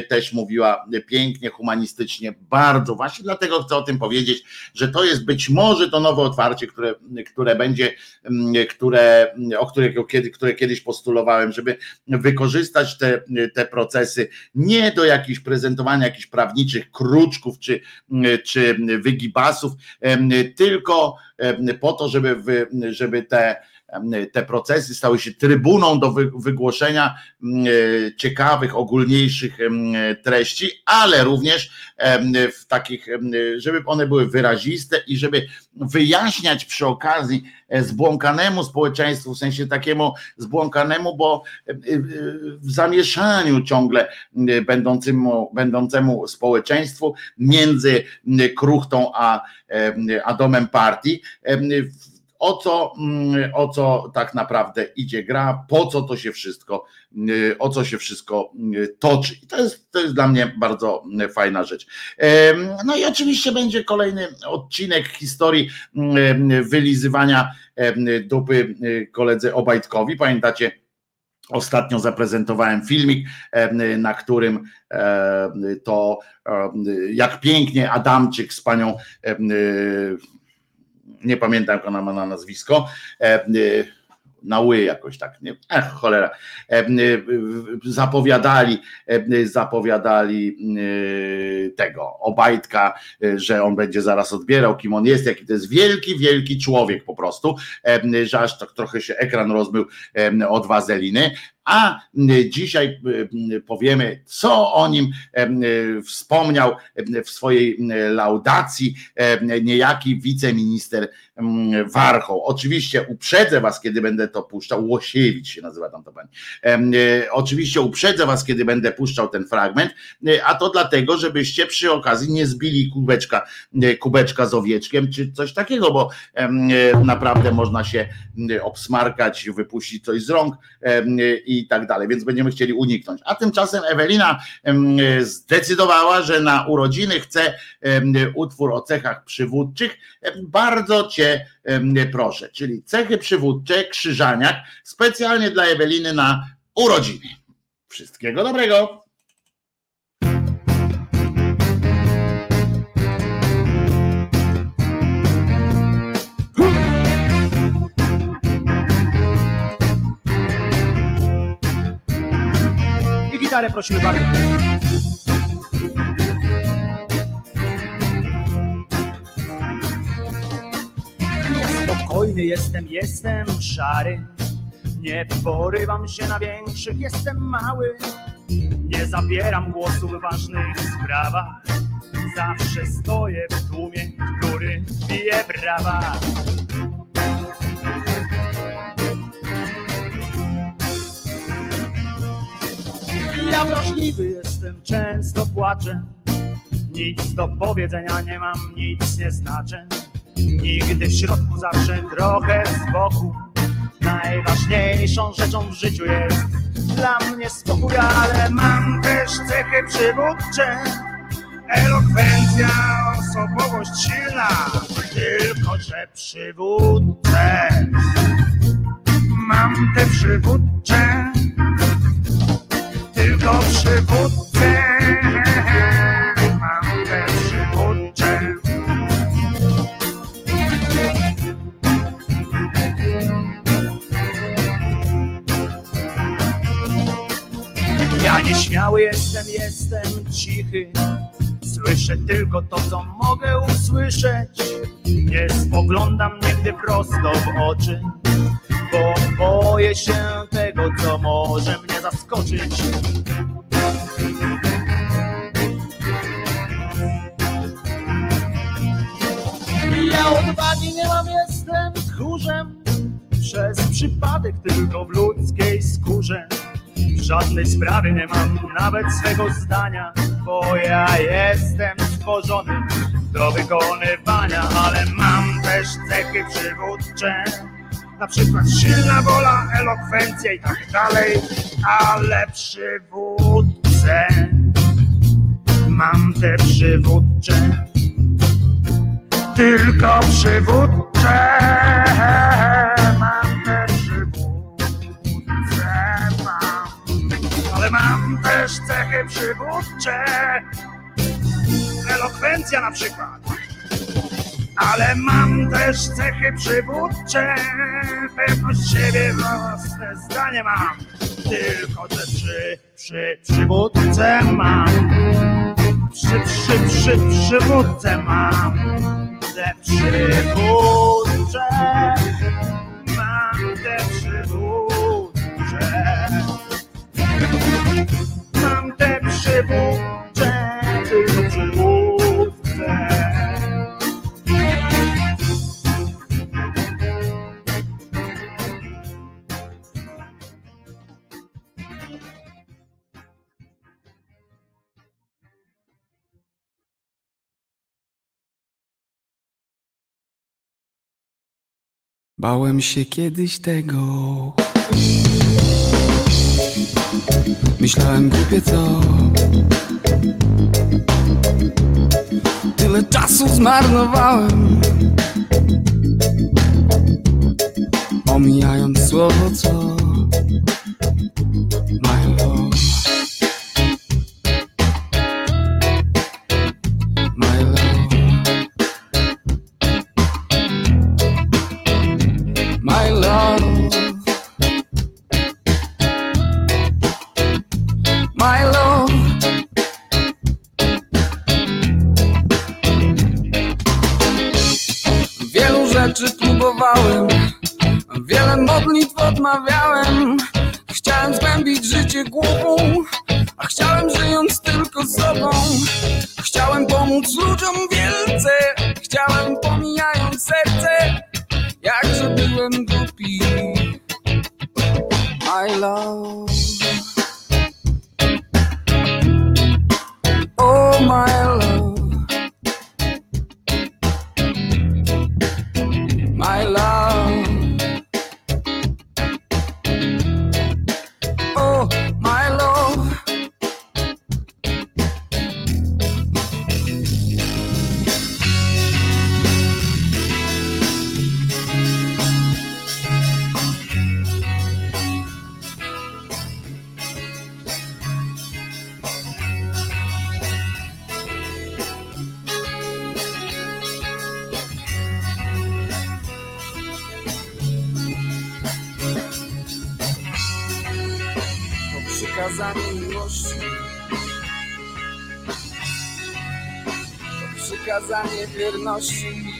też mówiła pięknie, humanistycznie, bardzo. Właśnie dlatego chcę o tym powiedzieć, że to jest być może to nowe otwarcie, które, które będzie, które, o którego kiedy, które kiedyś postulowałem, żeby wykorzystać te, te procesy nie do jakichś prezentowania jakichś prawniczych kruczków czy, czy wygibasów, tylko po to, żeby, żeby te te procesy stały się trybuną do wygłoszenia e, ciekawych, ogólniejszych treści, ale również w takich, żeby one były wyraziste i żeby wyjaśniać przy okazji e, zbłąkanemu społeczeństwu, w sensie takiemu zbłąkanemu, bo e, w zamieszaniu ciągle będącemu, będącemu społeczeństwu między kruchtą a, a domem partii o co, mm, o co tak naprawdę idzie gra, po co to się wszystko, y, o co się wszystko y, toczy. I to jest, to jest dla mnie bardzo y, fajna rzecz. No i oczywiście będzie kolejny odcinek historii wylizywania dupy koledzy Obajtkowi. Pamiętacie, Ostatnio zaprezentowałem filmik, na którym to jak pięknie Adamczyk z panią nie pamiętam jak ona ma na nazwisko, e, e, na ły jakoś tak, nie? Ech, cholera. E, zapowiadali, zapowiadali tego Obajtka, że on będzie zaraz odbierał, kim on jest, jaki to jest wielki, wielki człowiek po prostu, że aż tak trochę się ekran rozmył od wazeliny, a dzisiaj powiemy, co o nim wspomniał w swojej laudacji niejaki wiceminister Warchoł. Oczywiście uprzedzę was, kiedy będę to puszczał, Łosiewicz się nazywa tam to pani. Oczywiście uprzedzę was, kiedy będę puszczał ten fragment, a to dlatego, żebyście przy okazji nie zbili kubeczka, kubeczka z owieczkiem, czy coś takiego, bo naprawdę można się obsmarkać, wypuścić coś z rąk i tak dalej, więc będziemy chcieli uniknąć. A tymczasem Ewelina zdecydowała, że na urodziny chce utwór o cechach przywódczych. Bardzo cię proszę, czyli cechy przywódcze, krzyżaniak, specjalnie dla Eweliny na urodziny. Wszystkiego dobrego. Prosimy bardzo. Spokojny jestem, jestem szary. Nie porywam się na większych, jestem mały. Nie zabieram głosu w ważnych sprawach. Zawsze stoję w tłumie, który bije brawa. Ja wrażliwy jestem, często płaczę. Nic do powiedzenia nie mam, nic nie znaczę. Nigdy w środku, zawsze trochę z boku. Najważniejszą rzeczą w życiu jest dla mnie spokój, ale mam też cechy przywódcze. Elokwencja, osobowość silna, tylko że przywódcę. Mam te przywódcze, tylko przywódcę. Mam te przywódcze. Ja nieśmiały jestem, jestem cichy. Słyszę tylko to, co mogę usłyszeć. Nie spoglądam nigdy prosto w oczy, bo boję się tego, co może mnie zaskoczyć. Ja odwagi nie mam, jestem tchórzem. Przez przypadek tylko w ludzkiej skórze. W żadnej sprawie nie mam nawet swego zdania, bo ja jestem stworzony do wykonywania, ale mam też cechy przywódcze. Na przykład silna wola, elokwencja i tak dalej, ale przywódcę. Mam te przywódcze, tylko przywódcze. Mam te przywódce mam, ale mam też cechy przywódcze, elokwencja na przykład. Ale mam też cechy przywódcze, pewność siebie, własne zdanie mam. Tylko te przy, przy, przywódce mam. Przy, przy, przy, przywódce mam. Te przywódcze mam te przywódcze. Mam te przywódcze, Bałem się kiedyś tego. Myślałem głupie co. Tyle czasu zmarnowałem. Omijając słowo co. love. My love. Wielu rzeczy próbowałem, wiele modlitw odmawiałem. Chciałem zgłębić życie głową, a chciałem żyjąc tylko sobą. Chciałem pomóc ludziom wielce, chciałem pomijając serce jakże byłem głupi. My love. Oh, my love. My love. To przykazanie wierności.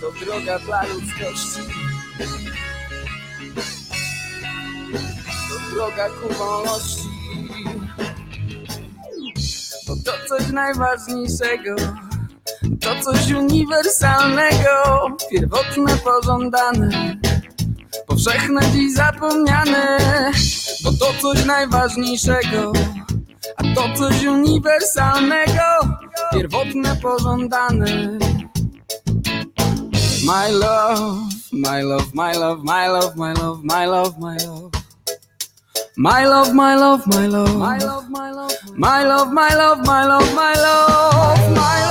to droga dla ludzkości. To droga ku wolności. Bo to coś najważniejszego, to coś uniwersalnego, pierwotne, pożądane, powszechne dziś zapomniane. Bo to coś najważniejszego, a to coś uniwersalnego, pierwotne, pożądane. My love, my love, my love, my love, my love, my love, my love. My love, my love, my love, my love, my love, my love, my love, my love, my love, my love.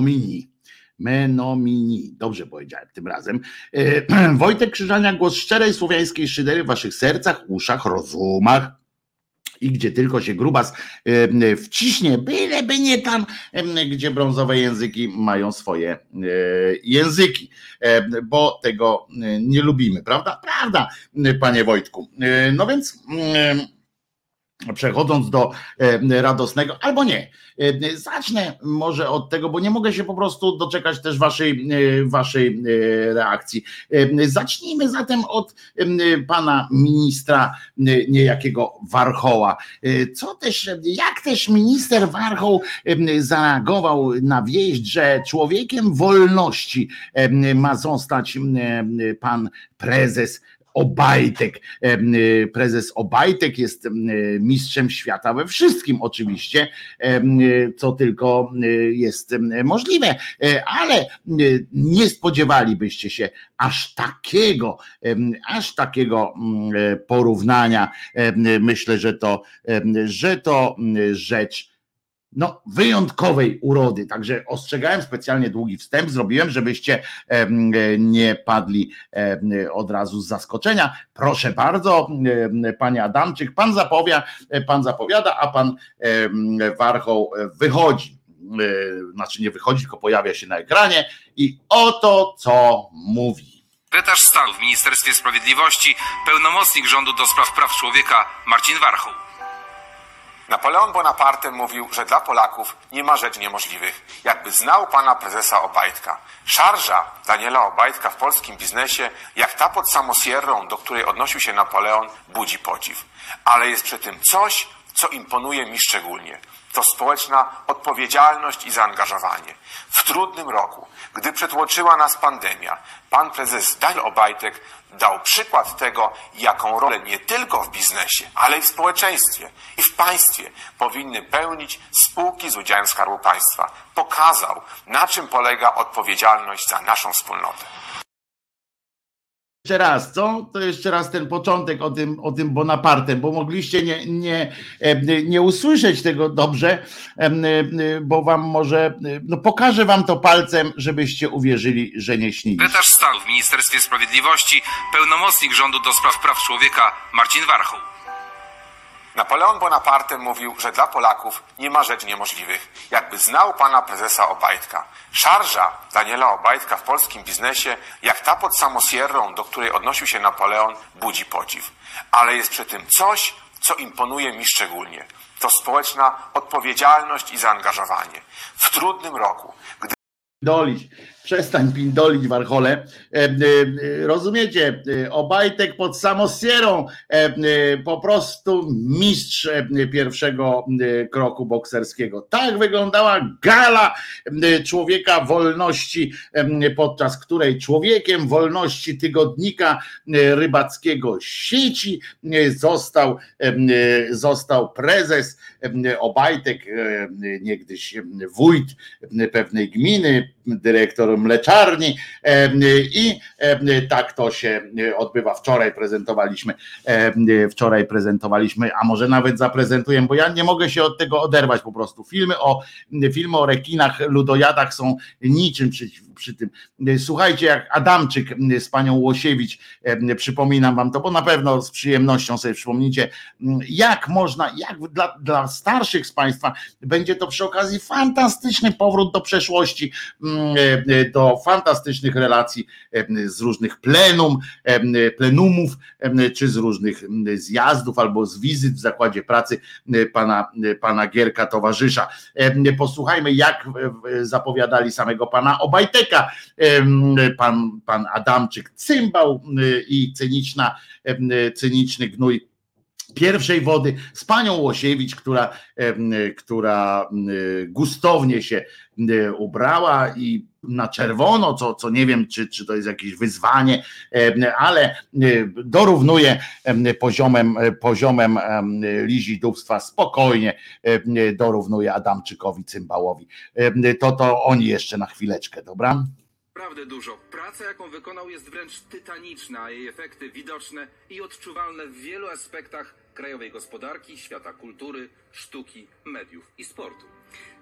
Menomini. Menomini. Dobrze powiedziałem tym razem. E, Wojtek Krzyżania, głos szczerej słowiańskiej szydery w waszych sercach, uszach, rozumach i gdzie tylko się grubas wciśnie, byleby nie tam, gdzie brązowe języki mają swoje e, języki, bo tego e, nie lubimy, prawda? Prawda, panie Wojtku. E, No więc przechodząc do e, radosnego, albo nie. E, Zacznę może od tego, bo nie mogę się po prostu doczekać też waszej, e, waszej reakcji. Zacznijmy zatem od pana ministra niejakiego Warchoła. Co też, jak też minister Warchoł zareagował na wieść, że człowiekiem wolności ma zostać pan prezes Obajtek. Y, Prezes Obajtek jest y, mistrzem świata we wszystkim, oczywiście, y, co tylko jest możliwe, E, ale nie spodziewalibyście się aż takiego, aż takiego mm, e, porównania. Myślę, że to, że to mm, rzecz no, wyjątkowej urody. Także ostrzegałem specjalnie długi wstęp, zrobiłem, żebyście nie padli od razu z zaskoczenia. Proszę bardzo, panie Adamczyk, pan zapowia, pan zapowiada, a pan Warchoł wychodzi. E, Znaczy nie wychodzi, tylko pojawia się na ekranie i oto co mówi. Sekretarz stanu w Ministerstwie Sprawiedliwości, pełnomocnik rządu do spraw praw człowieka Marcin Warchoł. Napoleon Bonaparte mówił, że dla Polaków nie ma rzeczy niemożliwych. Jakby znał pana prezesa Obajtka. Szarża Daniela Obajtka w polskim biznesie, jak ta pod Samosierrą, do której odnosił się Napoleon, budzi podziw. Ale jest przy tym coś, co imponuje mi szczególnie. To społeczna odpowiedzialność i zaangażowanie. W trudnym roku, gdy przetłoczyła nas pandemia, pan prezes Daniel Obajtek dał przykład tego, jaką rolę nie tylko w biznesie, ale i w społeczeństwie i w państwie powinny pełnić spółki z udziałem Skarbu Państwa. Pokazał, na czym polega odpowiedzialność za naszą wspólnotę. Jeszcze raz, co? To jeszcze raz ten początek o tym, o tym Bonapartem, bo mogliście nie, nie, nie usłyszeć tego dobrze, bo wam może, no pokażę wam to palcem, żebyście uwierzyli, że nie śnicie. Sekretarz stanu w Ministerstwie Sprawiedliwości, pełnomocnik rządu do spraw praw człowieka Marcin Warchoł. Napoleon Bonaparte mówił, że dla Polaków nie ma rzeczy niemożliwych. Jakby znał pana prezesa Obajtka. Szarża Daniela Obajtka w polskim biznesie, jak ta pod Samosierrą, do której odnosił się Napoleon, budzi podziw. Ale jest przy tym coś, co imponuje mi szczególnie. To społeczna odpowiedzialność i zaangażowanie. W trudnym roku, gdy Dolić. Przestań pindolić Warchole. E, e, Rozumiecie? E, Obajtek pod samosierą, po prostu mistrz pierwszego kroku bokserskiego. Tak wyglądała gala człowieka wolności, podczas której człowiekiem wolności tygodnika rybackiego sieci został, został prezes Obajtek, niegdyś wójt pewnej gminy, dyrektor mleczarni i tak to się odbywa. Wczoraj prezentowaliśmy, wczoraj prezentowaliśmy, a może nawet zaprezentuję, bo ja nie mogę się od tego oderwać po prostu. Filmy o, filmy o rekinach, ludojadach są niczym przy, przy tym. Słuchajcie, jak Adamczyk z panią Łosiewicz, przypominam wam to, bo na pewno z przyjemnością sobie przypomnicie, jak można, jak dla, dla starszych z państwa będzie to przy okazji fantastyczny powrót do przeszłości, do fantastycznych relacji z różnych plenum, plenumów, czy z różnych zjazdów albo z wizyt w zakładzie pracy pana, pana Gierka towarzysza. Posłuchajmy, jak zapowiadali samego pana Obajteka, pan, pan Adamczyk, cymbał i cyniczna, cyniczny gnój pierwszej wody z panią Łosiewicz, która, która gustownie się ubrała i na czerwono, co, co nie wiem, czy, czy to jest jakieś wyzwanie, ale dorównuje poziomem, poziomem lizidówstwa spokojnie dorównuje Adamczykowi Cymbałowi. To to oni jeszcze na chwileczkę, dobra? Naprawdę dużo. Praca, jaką wykonał, jest wręcz tytaniczna, a jej efekty widoczne i odczuwalne w wielu aspektach krajowej gospodarki, świata kultury, sztuki, mediów i sportu.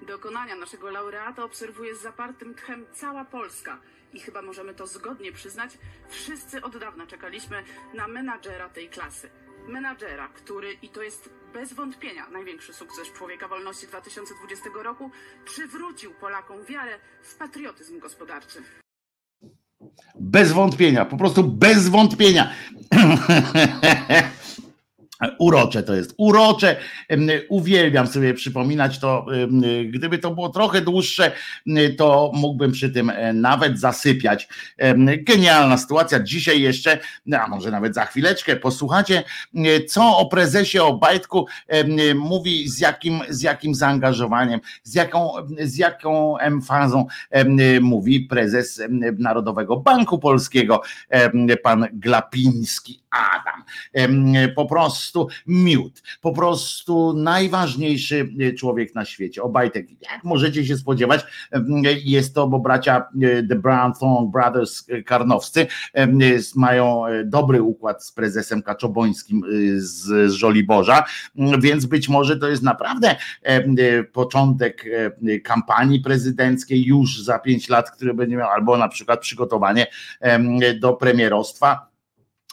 Dokonania naszego laureata obserwuje z zapartym tchem cała Polska i chyba możemy to zgodnie przyznać, wszyscy od dawna czekaliśmy na menadżera tej klasy. Menadżera, który, i to jest bez wątpienia największy sukces Człowieka Wolności 2020 roku, przywrócił Polakom wiarę w patriotyzm gospodarczy. Bez wątpienia, po prostu bez wątpienia. Urocze to jest, urocze. Uwielbiam sobie przypominać to. Gdyby to było trochę dłuższe, to mógłbym przy tym e, nawet zasypiać. Genialna sytuacja. Dzisiaj jeszcze, a może nawet za chwileczkę, posłuchacie, co o prezesie Obajtku mówi, z jakim, z jakim zaangażowaniem, z jaką, z jaką emfazą mówi prezes Narodowego Banku Polskiego, pan Glapiński Adam. Po prostu miód, po prostu najważniejszy człowiek na świecie. Obajtek, jak możecie się spodziewać, jest to, bo bracia The Brown Thorn Brothers Karnowscy mają dobry układ z prezesem Kaczobońskim z, z Żoliborza, więc być może to jest naprawdę początek kampanii prezydenckiej już za pięć lat, który będzie miał, albo na przykład przygotowanie do premierostwa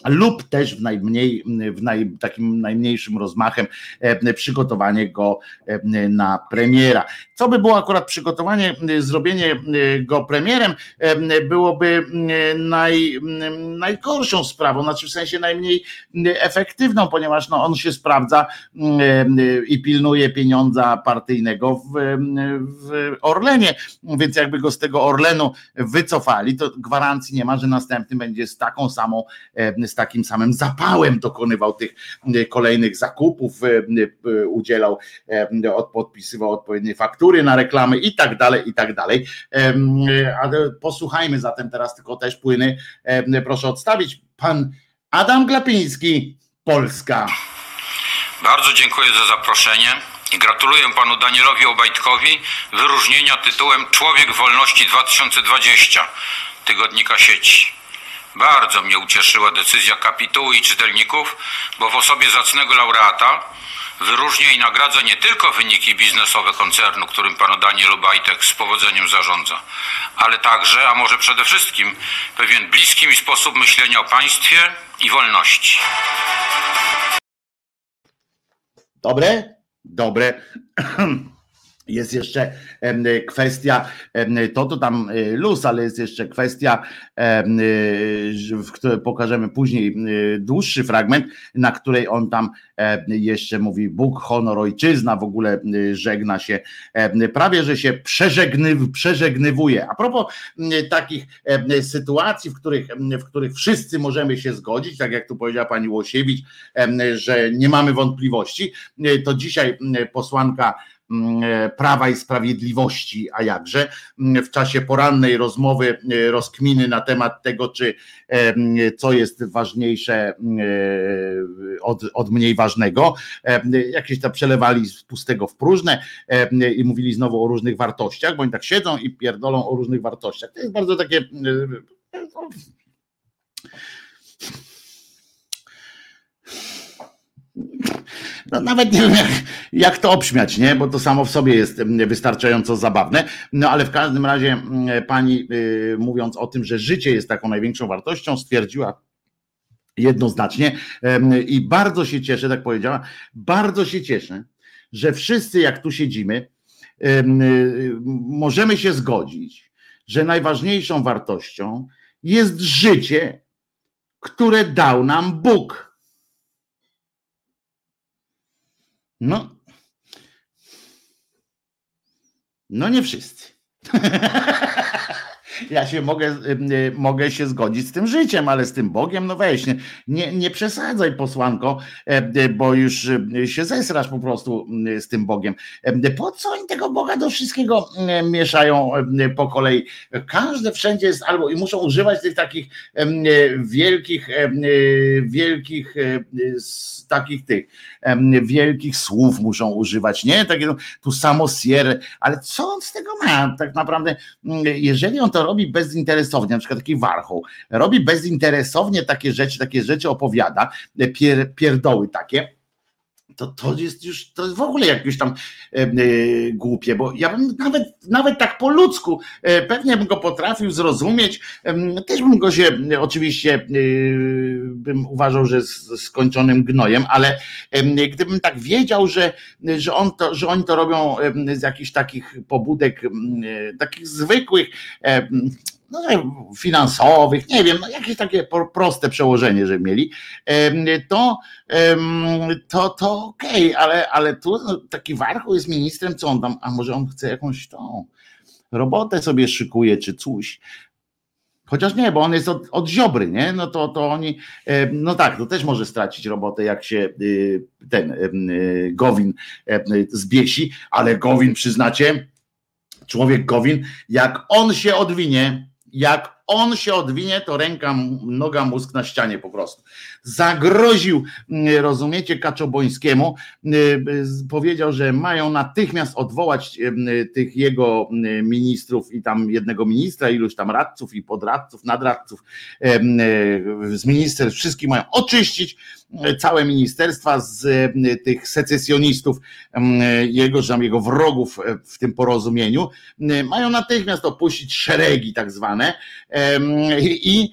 lub też w najmniej, w naj, takim najmniejszym rozmachem e, przygotowanie go e, na premiera. Co by było akurat przygotowanie, zrobienie go premierem, e, byłoby naj, najgorszą sprawą, znaczy w sensie najmniej efektywną, ponieważ no, on się sprawdza i pilnuje pieniądza partyjnego w, w Orlenie, więc jakby go z tego Orlenu wycofali, to gwarancji nie ma, że następny będzie z taką samą z takim samym zapałem dokonywał tych e, kolejnych zakupów, e, e, udzielał, podpisywał odpowiednie faktury na reklamy i tak dalej, i tak dalej. Ale posłuchajmy zatem teraz tylko też płyny. Proszę odstawić. Pan Adam Glapiński, Polska. Bardzo dziękuję za zaproszenie gratuluję panu Danielowi Obajtkowi wyróżnienia tytułem Człowiek Wolności 2020 tygodnika sieci. Bardzo mnie ucieszyła decyzja kapitułu i czytelników, bo w osobie zacnego laureata wyróżnia i nagradza nie tylko wyniki biznesowe koncernu, którym pan Daniel Obajtek z powodzeniem zarządza, ale także, a może przede wszystkim, pewien bliski mi sposób myślenia o państwie i wolności. Dobre? Dobre. Jest jeszcze kwestia, to to tam e, luz, ale jest jeszcze kwestia, e, w której pokażemy później e, dłuższy fragment, na której on tam jeszcze mówi Bóg, honor, ojczyzna, w ogóle żegna się, prawie że się przeżegny, przeżegnywuje. A propos takich sytuacji, w których, w których wszyscy możemy się zgodzić, tak jak tu powiedziała pani Łosiewicz, że nie mamy wątpliwości, to dzisiaj posłanka Prawa i Sprawiedliwości, a jakże w czasie porannej rozmowy, rozkminy na temat tego, czy co jest ważniejsze od, od mniej ważnego, jakieś tam przelewali z pustego w próżne i mówili znowu o różnych wartościach, bo oni tak siedzą i pierdolą o różnych wartościach. To jest bardzo takie no nawet nie wiem, jak, jak, to obśmiać, nie? Bo to samo w sobie jest wystarczająco zabawne. No ale w każdym razie pani, y, mówiąc o tym, że życie jest taką największą wartością, stwierdziła jednoznacznie i bardzo się cieszę, tak powiedziała, bardzo się cieszę, że wszyscy, jak tu siedzimy, y, możemy się zgodzić, że najważniejszą wartością jest życie, które dał nam Bóg. No, no nie wszyscy. ja się mogę, y, mogę się zgodzić z tym życiem, ale z tym Bogiem, no weź, nie, nie, przesadzaj posłanko, e, bo już y, się zesrasz po prostu y, z tym Bogiem. E, po co oni tego Boga do wszystkiego mieszają po kolei? Każde wszędzie jest albo i muszą używać tych takich wielkich, wielkich takich tych wielkich słów muszą używać, nie? Takie no, tu samo sier, ale co on z tego ma? Tak naprawdę, jeżeli on to robi bezinteresownie, na przykład taki warchoł, robi bezinteresownie takie rzeczy, takie rzeczy opowiada, pier, pierdoły takie, to, to jest już to jest w ogóle jakieś tam e, e, głupie, bo ja bym nawet, nawet tak po ludzku e, pewnie bym go potrafił zrozumieć, też bym go się oczywiście bym uważał, że z skończonym gnojem, ale gdybym tak wiedział, że, że, on to, że oni to robią z jakichś takich pobudek, takich zwykłych, no, finansowych, nie wiem, no jakieś takie proste przełożenie, że mieli, to, to, to okej, okay, ale, ale tu no, taki Warchoł jest ministrem, co on tam, a może on chce jakąś tą robotę sobie szykuje, czy coś. Chociaż nie, bo on jest od, od ziobry, nie? No to, to oni, no tak, to też może stracić robotę, jak się y, ten y, Gowin zbiesi, ale Gowin, przyznacie, człowiek Gowin, jak on się odwinie, jak on się odwinie, to ręka, noga, mózg na ścianie po prostu. Zagroził, rozumiecie, Kaczobońskiemu, y, powiedział, że mają natychmiast odwołać y, tych jego y, ministrów i tam jednego ministra, iluś tam radców i podradców, nadradców z ministerstw, wszystkich mają oczyścić całe ministerstwa z tych secesjonistów, jego, że tam jego wrogów w tym porozumieniu, mają natychmiast opuścić szeregi tak zwane, i,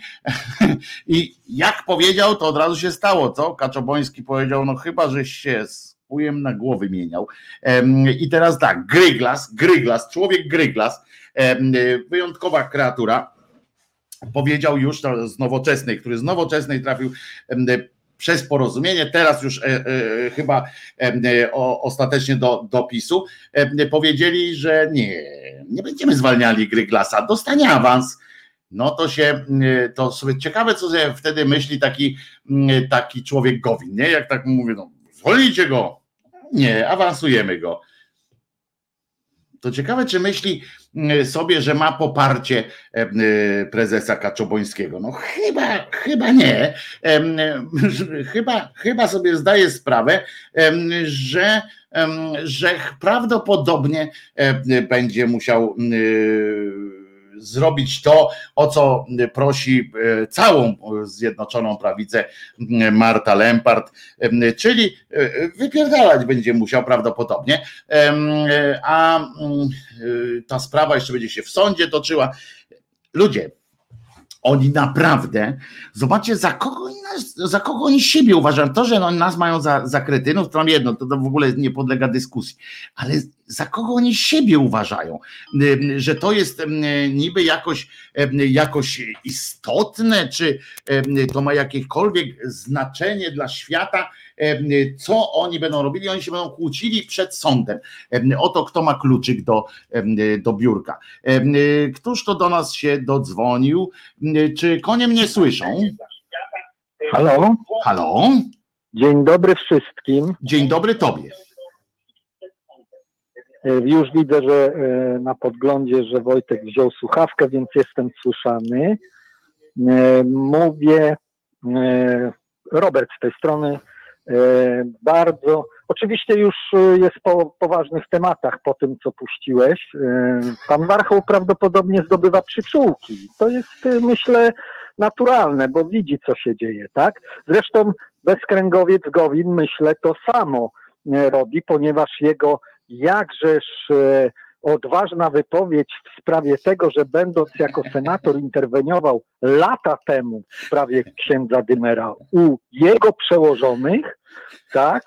i jak powiedział, to od razu się stało, co? Kaczoboński powiedział, no chyba, że się ujem na głowy mieniał. I teraz tak, Gryglas, Gryglas, człowiek Gryglas, wyjątkowa kreatura, powiedział już z nowoczesnej, który z nowoczesnej trafił przez porozumienie, teraz już e, e, chyba e, ostatecznie do, do PiSu, powiedzieli, że nie, nie będziemy zwalniali Gryglasa, dostanie awans no to się, y, to sobie ciekawe, co sobie wtedy myśli taki, y, taki człowiek Gowin, nie? Jak tak mówię, no zwolnijcie go, nie, awansujemy go. To ciekawe, czy myśli y, sobie, że ma poparcie prezesa Kaczobońskiego. No chyba, chyba nie. Chyba, chyba sobie zdaje sprawę, że, że prawdopodobnie będzie musiał zrobić to, o co prosi e, całą Zjednoczoną Prawicę Marta Lempart, czyli e, wypierdalać będzie musiał prawdopodobnie, a e, ta sprawa jeszcze będzie się w sądzie toczyła. Ludzie, oni naprawdę, zobaczcie, za kogo oni, nas, za kogo oni siebie uważają. To, że oni nas mają za, za kretynów, to jedno, to, to w ogóle nie podlega dyskusji. Ale za kogo oni siebie uważają? Że to jest niby jakoś, jakoś istotne, czy to ma jakiekolwiek znaczenie dla świata, co oni będą robili, oni się będą kłócili przed sądem o to, kto ma kluczyk do, do biurka. Któż to do nas się dodzwonił? Czy konie mnie słyszą? Halo? Halo? Dzień dobry wszystkim. Dzień dobry tobie. Już widzę, że na podglądzie, że Wojtek wziął słuchawkę, więc jestem słyszany. Mówię, Robert z tej strony, bardzo. Oczywiście już jest po poważnych tematach po tym, co puściłeś. Pan Warchoł prawdopodobnie zdobywa przyczółki. To jest, myślę, naturalne, bo widzi, co się dzieje, tak? Zresztą bezkręgowiec Gowin, myślę, to samo robi, ponieważ jego jakżeż e, odważna wypowiedź w sprawie tego, że będąc jako senator interweniował lata temu w sprawie księdza Dymera u jego przełożonych, tak,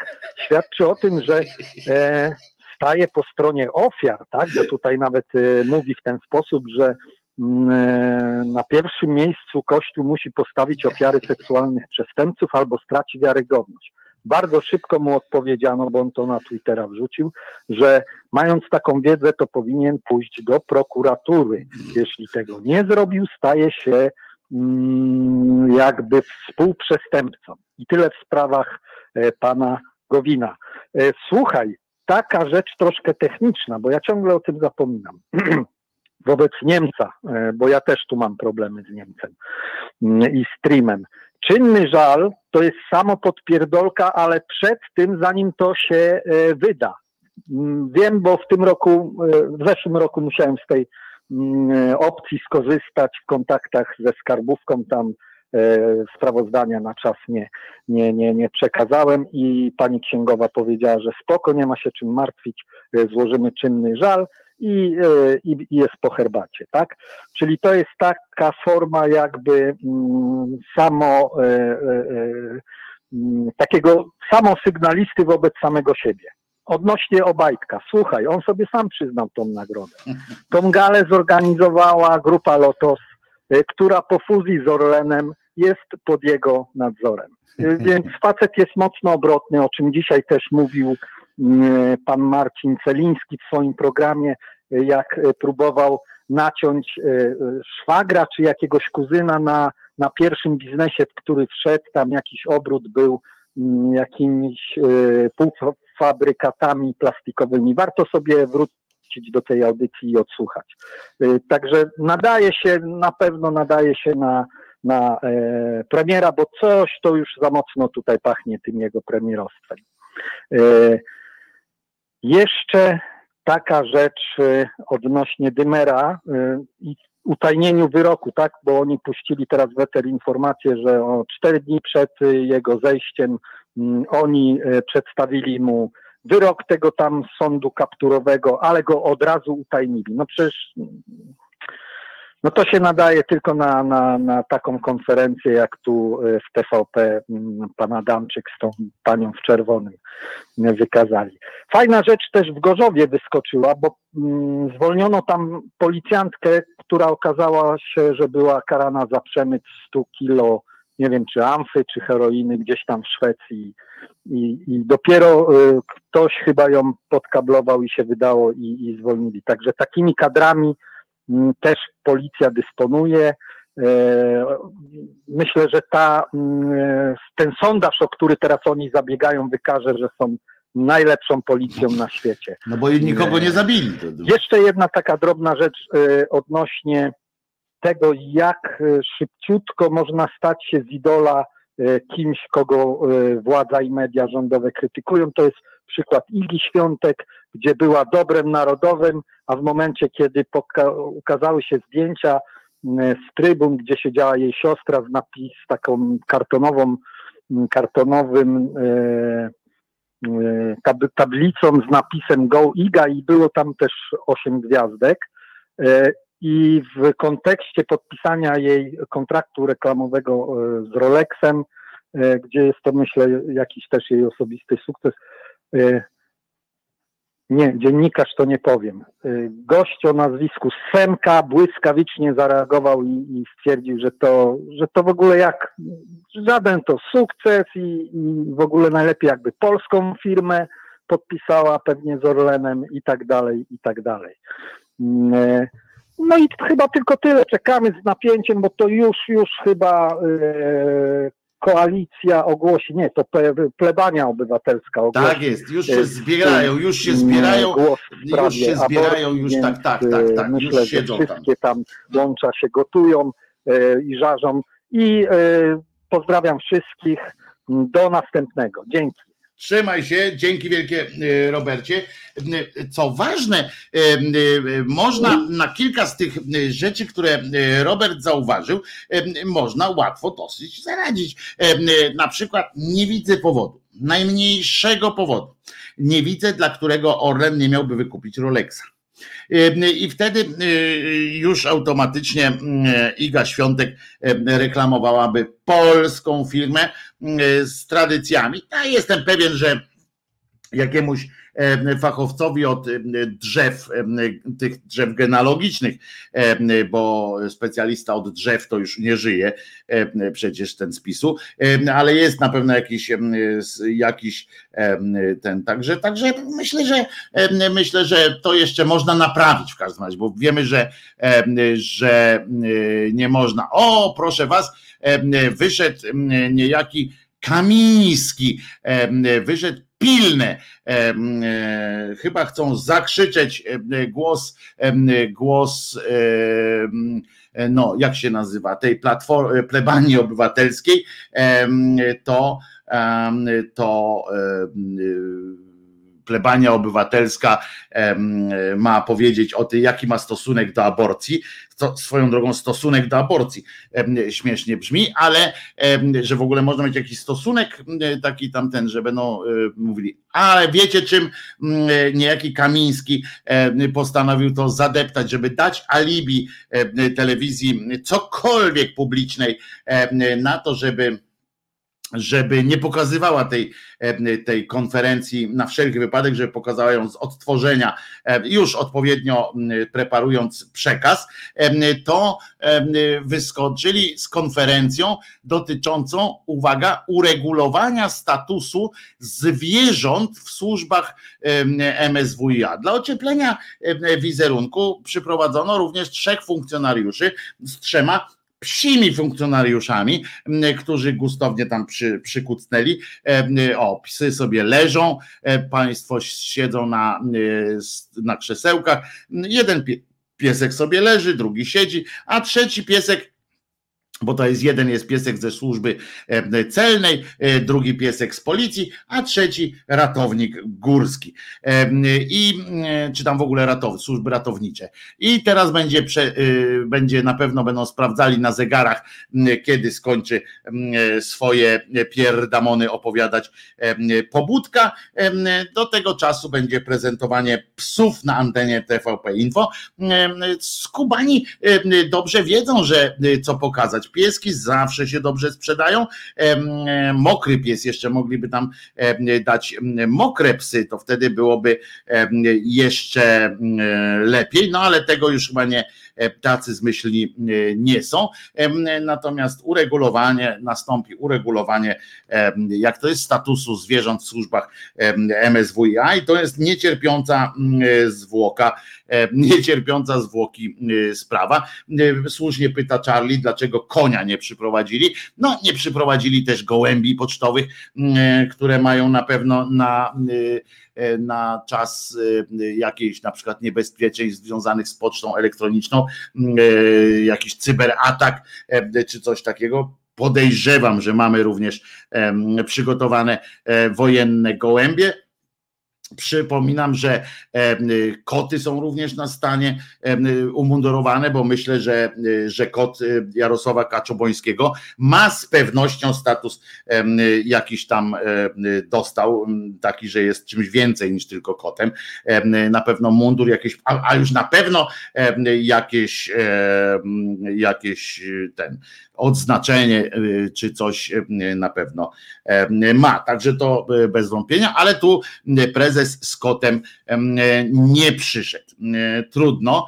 świadczy o tym, że e, staje po stronie ofiar, tak, że tutaj nawet e, mówi w ten sposób, że mm, e, na pierwszym miejscu Kościół musi postawić ofiary seksualnych przestępców albo straci wiarygodność bardzo szybko mu odpowiedziano, bo on to na Twittera wrzucił, że mając taką wiedzę, to powinien pójść do prokuratury. Jeśli tego nie zrobił, staje się mm, jakby współprzestępcą. I tyle w sprawach e, pana Gowina. E, słuchaj, taka rzecz troszkę techniczna, bo ja ciągle o tym zapominam. Wobec Niemca, e, bo ja też tu mam problemy z Niemcem mm, i streamem. Czynny żal to jest samo podpierdolka, ale przed tym, zanim to się e, wyda. Mm, wiem, bo w tym roku, e, w zeszłym roku musiałem z tej mm, opcji skorzystać w kontaktach ze skarbówką tam sprawozdania na czas nie, nie, nie, nie przekazałem i pani księgowa powiedziała, że spoko, nie ma się czym martwić, złożymy czynny żal i, e, i, i, jest po herbacie, tak? Czyli to jest taka forma jakby mm, samo e, e, mm, takiego samosygnalisty wobec samego siebie. Odnośnie Obajtka, słuchaj, on sobie sam przyznał tą nagrodę. Tą galę zorganizowała grupa Lotos, która po fuzji z Orlenem jest pod jego nadzorem. Więc facet jest mocno obrotny, o czym dzisiaj też mówił Mm, pan Marcin Celiński w swoim programie, jak próbował naciąć szwagra czy jakiegoś kuzyna na, na pierwszym biznesie, w który wszedł, tam jakiś obrót był mm, jakimiś półfabrykatami plastikowymi. Warto sobie wrócić do tej audycji i odsłuchać. Także nadaje się, na pewno nadaje się na, na premiera, bo coś to już za mocno tutaj pachnie tym jego premierostwem. Jeszcze taka rzecz y, odnośnie Dymera i utajnieniu wyroku, tak, bo oni puścili teraz weter informację, że o cztery dni przed jego zejściem mm, oni przedstawili mu wyrok tego tam sądu kapturowego, ale go od razu utajnili. No przecież no to się nadaje tylko na, na, na taką konferencję, jak tu e, w TVP mm, pan Adamczyk z tą panią w czerwonym wykazali. Fajna rzecz też w Gorzowie wyskoczyła, bo mm, zwolniono tam policjantkę, która okazała się, że była karana za przemyt 100 kilo, nie wiem czy amfy, czy heroiny gdzieś tam w Szwecji. I, i dopiero y, ktoś chyba ją podkablował i się wydało i, i zwolnili. Także takimi kadrami też policja dysponuje. E, myślę, że ta, mm, ten sondaż, o który teraz oni zabiegają, wykaże, że są najlepszą policją na świecie. No bo nikogo nie zabili. Jeszcze jedna taka drobna rzecz e, odnośnie tego, jak e, szybciutko można stać się z idola kimś, kogo władza i media rządowe krytykują. To jest przykład Igi Świątek, gdzie była dobrem narodowym, a w momencie, kiedy ukazały się zdjęcia z trybun, gdzie siedziała jej siostra z napis taką kartonową, kartonowym e, e, tablicą z napisem Go Iga i było tam też osiem gwiazdek. E, I w kontekście podpisania jej kontraktu reklamowego z Rolexem, gdzie jest to myślę jakiś też jej osobisty sukces, nie, dziennikarz to nie powiem. Gość o nazwisku Semka błyskawicznie zareagował i, i, stwierdził, że to, że to w ogóle jak żaden to sukces i, i w ogóle najlepiej jakby polską firmę podpisała pewnie z Orlenem i tak dalej, i tak dalej. No i chyba tylko tyle. Czekamy z napięciem, bo to już, już chyba yy, koalicja ogłosi, nie, to plebania obywatelska ogłosi. Tak jest, już się zbierają, już się zbierają, głos w sprawie już się zbierają, już tak, tak, więc, tak, tak, Myślę, już że siedzą tam. wszystkie tam łącza się gotują e, i żarzą i e, pozdrawiam wszystkich do następnego. Dzięki. Trzymaj się, dzięki wielkie e, Robercie. E, Co ważne, e, można na kilka z tych rzeczy, które Robert zauważył, można łatwo dosyć zaradzić. Na przykład nie widzę powodu, najmniejszego powodu. Nie widzę, dla którego Orlen nie miałby wykupić Rolexa. I wtedy już automatycznie Iga Świątek reklamowałaby polską firmę z tradycjami. Ja jestem pewien, że jakiemuś fachowcowi od drzew, tych drzew genealogicznych, bo specjalista od drzew to już nie żyje przecież ten spisu, ale jest na pewno jakiś, jakiś ten, także, także myślę, że myślę, że to jeszcze można naprawić w każdym razie, bo wiemy, że, że nie można. O, proszę was, wyszedł niejaki Kamiński, wyszedł pilne. Chyba chcą zakrzyczeć głos, głos, no jak się nazywa, tej platformy plebanii obywatelskiej, to, to plebania obywatelska ma powiedzieć o tym, jaki ma stosunek do aborcji. Swoją drogą stosunek do aborcji śmiesznie brzmi, ale że w ogóle można mieć jakiś stosunek taki tamten, że będą mówili, ale wiecie czym niejaki Kamiński postanowił to zadeptać, żeby dać alibi telewizji cokolwiek publicznej na to, żeby żeby nie pokazywała tej, tej konferencji na wszelki wypadek, żeby pokazała ją z odtworzenia, już odpowiednio preparując przekaz, to wyskoczyli z konferencją dotyczącą, uwaga, uregulowania statusu zwierząt w służbach MSWiA. Dla ocieplenia wizerunku przyprowadzono również trzech funkcjonariuszy z trzema psimi funkcjonariuszami, którzy gustownie tam przy, przykucnęli. O, psy sobie leżą, państwo siedzą na, na krzesełkach. Jeden piesek sobie leży, drugi siedzi, a trzeci piesek bo to jest jeden jest piesek ze służby celnej, drugi piesek z policji, a trzeci ratownik górski. I czy tam w ogóle ratow, służby ratownicze. I teraz będzie, prze, będzie na pewno będą sprawdzali na zegarach, kiedy skończy swoje pierdamony opowiadać pobudka. Do tego czasu będzie prezentowanie psów na antenie TVP Info. Skubani dobrze wiedzą, że co pokazać pieski zawsze się dobrze sprzedają. Mokry pies jeszcze mogliby tam dać mokre psy, to wtedy byłoby jeszcze lepiej, no ale tego już chyba nie tacy zmyślni nie są. Natomiast uregulowanie, nastąpi uregulowanie, jak to jest statusu zwierząt w służbach MSWiA i to jest niecierpiąca zwłoka, niecierpiąca zwłoki sprawa. Słusznie pyta Charlie, dlaczego konia nie przyprowadzili. No nie przyprowadzili też gołębi pocztowych, które mają na pewno na na czas jakiejś na przykład niebezpieczeństw związanych z pocztą elektroniczną, jakiś cyberatak czy coś takiego. Podejrzewam, że mamy również przygotowane wojenne gołębie Przypominam, że koty są również na stanie umundurowane, bo myślę, że, że kot Jarosława Kaczobońskiego ma z pewnością status jakiś tam dostał, taki, że jest czymś więcej niż tylko kotem. Na pewno mundur jakiś, a już na pewno jakieś, jakieś ten odznaczenie czy coś na pewno ma. Także to bez wątpienia, ale tu prezes prezes z kotem nie przyszedł. Trudno.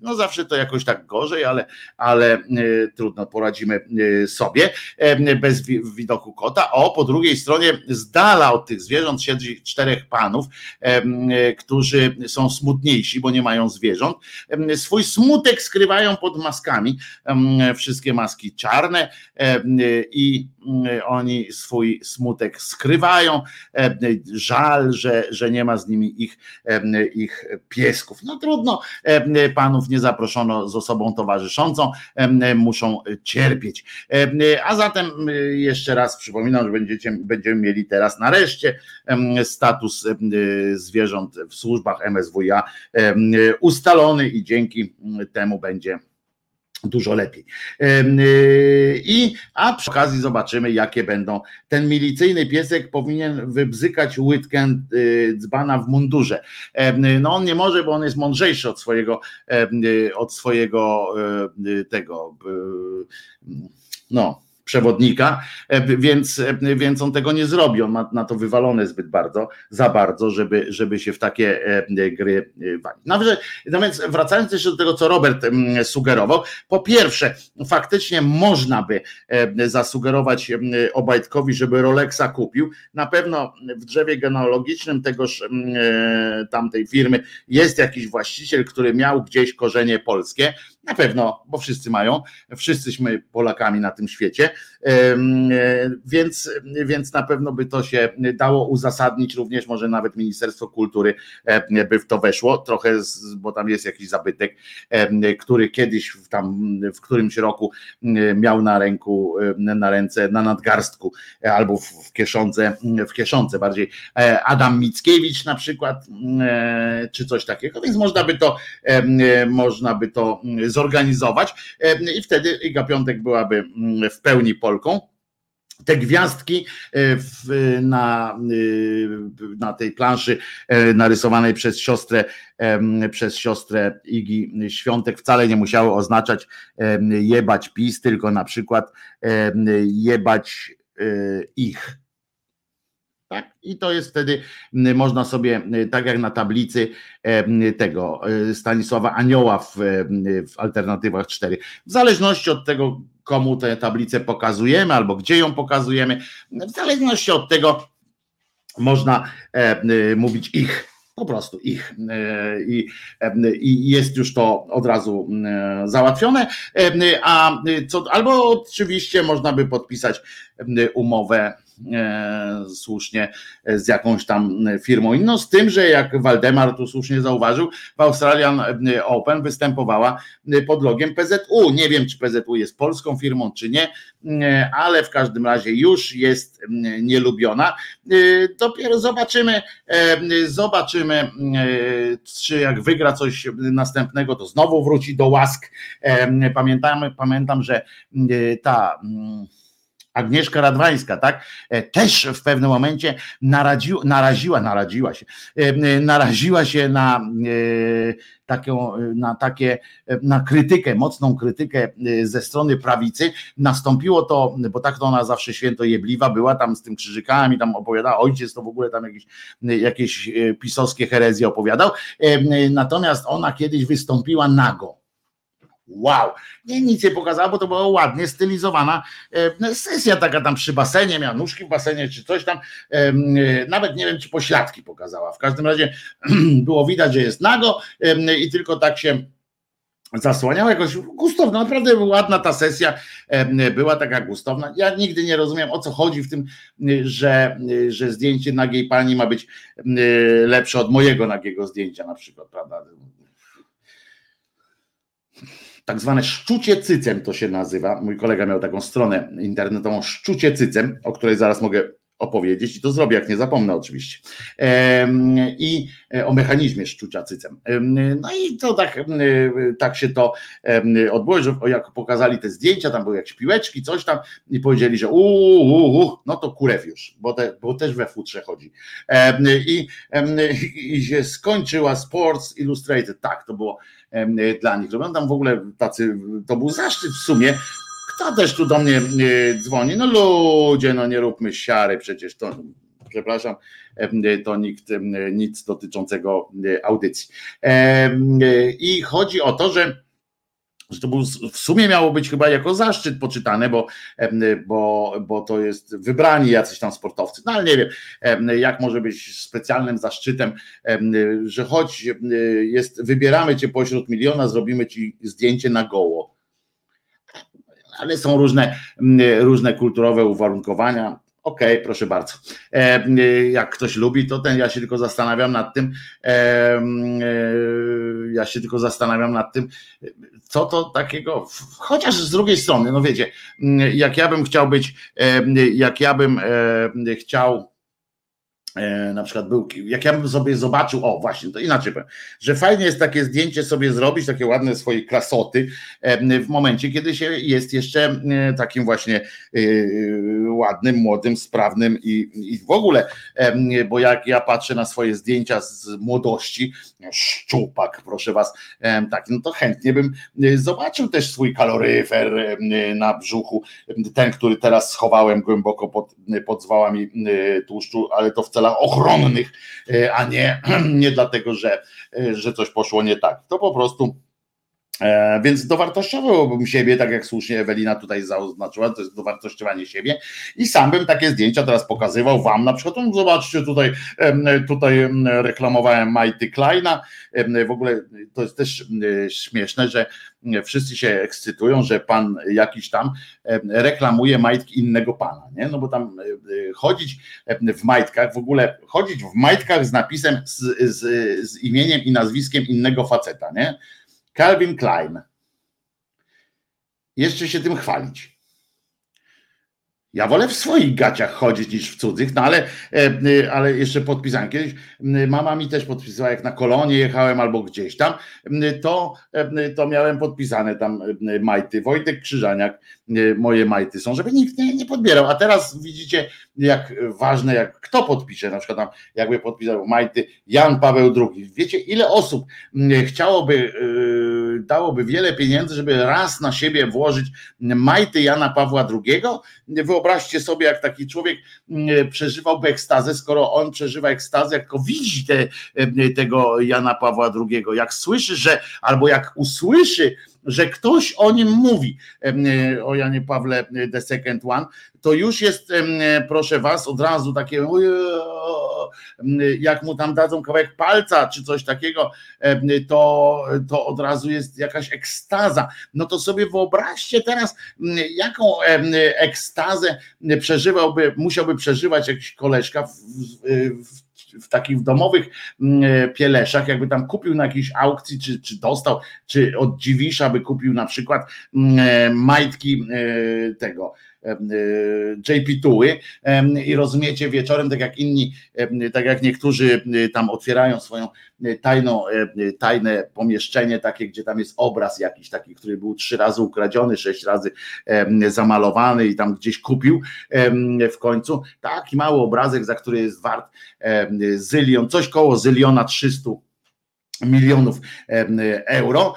No zawsze to jakoś tak gorzej, ale, ale trudno, poradzimy sobie bez widoku kota. O, po drugiej stronie z dala od tych zwierząt siedzi czterech panów, którzy są smutniejsi, bo nie mają zwierząt. Swój smutek skrywają pod maskami. Wszystkie maski czarne i oni swój smutek skrywają. Żal, że, że nie ma z nimi ich, ich piesków. No trudno, panów nie zaproszono z osobą towarzyszącą, muszą cierpieć. A zatem jeszcze raz przypominam, że będziecie, będziemy mieli teraz nareszcie status zwierząt w służbach MSWiA ustalony i dzięki temu będzie dużo lepiej. Y, I a przy okazji zobaczymy, jakie będą. Ten milicyjny piesek powinien wybzykać łydkę y, dzbana w mundurze. No on nie może, bo on jest mądrzejszy od swojego y, od swojego tego no przewodnika, e, więc, e, więc on tego nie zrobi. On ma na to wywalone zbyt bardzo, za bardzo, żeby, żeby się w takie e, gry walić. No, no więc wracając jeszcze do tego, co Robert sugerował, po pierwsze, faktycznie można by zasugerować Obajtkowi, żeby Rolexa kupił. Na pewno w drzewie genealogicznym tegoż tamtej firmy jest jakiś właściciel, który miał gdzieś korzenie polskie na pewno, bo wszyscy mają, wszyscyśmy Polakami na tym świecie, e, więc, więc na pewno by to się dało uzasadnić, również może nawet Ministerstwo Kultury e, by w to weszło, trochę, bo tam jest jakiś zabytek, e, który kiedyś w, tam, w którymś roku miał na ręku, na ręce, na nadgarstku albo w kieszonce, w kieszonce bardziej Adam Mickiewicz na przykład, czy coś takiego, więc można by to, można by to zrobić zorganizować i wtedy Iga Piątek byłaby mm, w pełni Polką te gwiazdki e, na, e, na tej planszy e, narysowanej przez siostrę, przez siostrę Igi Świątek wcale nie musiały oznaczać jebać PiS, tylko na przykład jebać ich. Tak? I to jest wtedy, można sobie, tak jak na tablicy tego Stanisława Anioła w, w alternatywach 4, w zależności od tego, komu tę tablicę pokazujemy albo gdzie ją pokazujemy, w zależności od tego można mówić ich po prostu ich i, jest już to od razu załatwione, a co, albo oczywiście można by podpisać umowę E, słusznie z jakąś tam firmą inną, z tym, że jak Waldemar tu słusznie zauważył, w Australian Open występowała pod logiem PZU. Nie wiem, czy PZU jest polską firmą, czy nie, e, ale w każdym razie już jest nielubiona. E, dopiero zobaczymy, zobaczymy, czy jak wygra coś następnego, to znowu wróci do łask. Pamiętam, pamiętam, że ta Agnieszka Radwańska, tak, e, też w pewnym momencie naraziła, naraziła, naraziła się, e, naraziła się na e, taką, na takie, na krytykę, mocną krytykę ze strony prawicy. Nastąpiło to, bo tak to ona zawsze święto jebliwa była, tam z tym krzyżykami, tam opowiadała, ojciec to w ogóle tam jakieś, jakieś pisowskie herezje opowiadał. Natomiast ona kiedyś wystąpiła nago wow, nie, nic nie pokazała, bo to była ładnie stylizowana e, sesja taka tam przy basenie, miała nóżki w basenie czy coś tam, e, nawet nie wiem czy pośladki pokazała, w każdym razie było widać, że jest nago i tylko tak się zasłaniał jakoś gustowna, naprawdę ładna ta sesja była taka gustowna. Ja nigdy nie rozumiem o co chodzi w tym, że, że zdjęcie nagiej pani ma być lepsze od mojego nagiego zdjęcia na przykład, prawda? Tak zwane szczucie cycem to się nazywa. Mój kolega miał taką stronę internetową szczucie cycem, o której zaraz mogę opowiedzieć i to zrobię, jak nie zapomnę oczywiście. I e, o mechanizmie szczucia cycem. No i to tak, tak się to odbyło, że jak pokazali te zdjęcia, tam były jakieś piłeczki, coś tam i powiedzieli, że uuu, no to kurew już, bo, te, bo też we futrze chodzi. I, I się skończyła Sports Illustrated, tak, to było dla nich. Robią tam w ogóle tacy, to był zaszczyt w sumie, kto też tu do mnie dzwoni? No ludzie, no nie róbmy siary, przecież to przepraszam, to nikt nic dotyczącego audycji. I chodzi o to, że że to był, w sumie miało być chyba jako zaszczyt poczytane, bo, bo, bo to jest wybrani jacyś tam sportowcy. No ale nie wiem, jak może być specjalnym zaszczytem, że choć jest, wybieramy cię pośród miliona, zrobimy ci zdjęcie na goło. Ale są różne, różne kulturowe uwarunkowania. Okej, okay, proszę bardzo. Jak ktoś lubi, to ten ja się tylko zastanawiam nad tym. E, ja się tylko zastanawiam nad tym, co to takiego, chociaż z drugiej strony, no wiecie, jak ja bym chciał być, jak ja bym chciał E, na przykład był, jak ja bym sobie zobaczył, o właśnie, to inaczej powiem, że fajnie jest takie zdjęcie sobie zrobić, takie ładne swoje klasoty e, w momencie, kiedy się jest jeszcze e, takim właśnie ładnym, młodym, sprawnym i, i w ogóle, bo jak ja patrzę na swoje zdjęcia z młodości, szczupak, proszę was, tak, no to chętnie bym zobaczył też swój kaloryfer na brzuchu, ten, który teraz schowałem głęboko pod, pod zwałami tłuszczu, ale to w celach ochronnych, e, a nie, nie dlatego, że, e, że coś poszło nie tak. To po prostu. E, więc dowartościowałbym siebie, tak jak słusznie Ewelina tutaj zaznaczyła, to jest dowartościowanie siebie i sam bym takie zdjęcia teraz pokazywał wam, na przykład, no zobaczcie tutaj, tutaj reklamowałem Mighty Kleina, w ogóle to jest też śmieszne, że wszyscy się ekscytują, że pan jakiś tam reklamuje majtki innego pana, nie? No bo tam e, e, chodzić w majtkach, w ogóle chodzić w majtkach z napisem, z, z, z imieniem i nazwiskiem innego faceta, nie? Calvin Klein. Jeszcze się tym chwalić. Ja wolę w swoich gaciach chodzić niż w cudzych, no ale, e, ale jeszcze podpisałem. Kiedyś mama mi też podpisała, jak na kolonie jechałem albo gdzieś tam, to, to miałem podpisane tam majty. Wojtek Krzyżaniak, moje majty są, żeby nikt nie, nie podbierał. A teraz widzicie, jak ważne, jak kto podpisze, na przykład tam jakby podpisał majty Jan Paweł II. Wiecie, ile osób chciałoby, e, dałoby wiele pieniędzy, żeby raz na siebie włożyć majty Jana Pawła II? Wyobraźcie sobie, jak taki człowiek mm, przeżywałby ekstazę, skoro on przeżywa ekstazę, jak widzi te, e, tego Jana Pawła II, jak słyszy, że albo jak usłyszy, że ktoś o nim mówi, e, o Janie Pawle the Second One, to już jest, proszę was, od razu takie, jak mu tam dadzą kawałek palca czy coś takiego, to, to od razu jest jakaś ekstaza. No to sobie wyobraźcie teraz, jaką ekstazę przeżywałby, musiałby przeżywać jakiś koleżka w, w w takich domowych pieleszach, jakby tam kupił na jakiejś aukcji, czy, czy dostał, czy od Dziwisza by kupił na przykład majtki e, tego JP Tuły i rozumiecie wieczorem, tak jak inni, tak jak niektórzy tam otwierają swoją tajną, tajne pomieszczenie takie, gdzie tam jest obraz jakiś taki, który był trzy razy ukradziony, sześć razy zamalowany i tam gdzieś kupił w końcu. Taki mały obrazek, za który jest wart zylion, coś koło zyliona 300 milionów euro.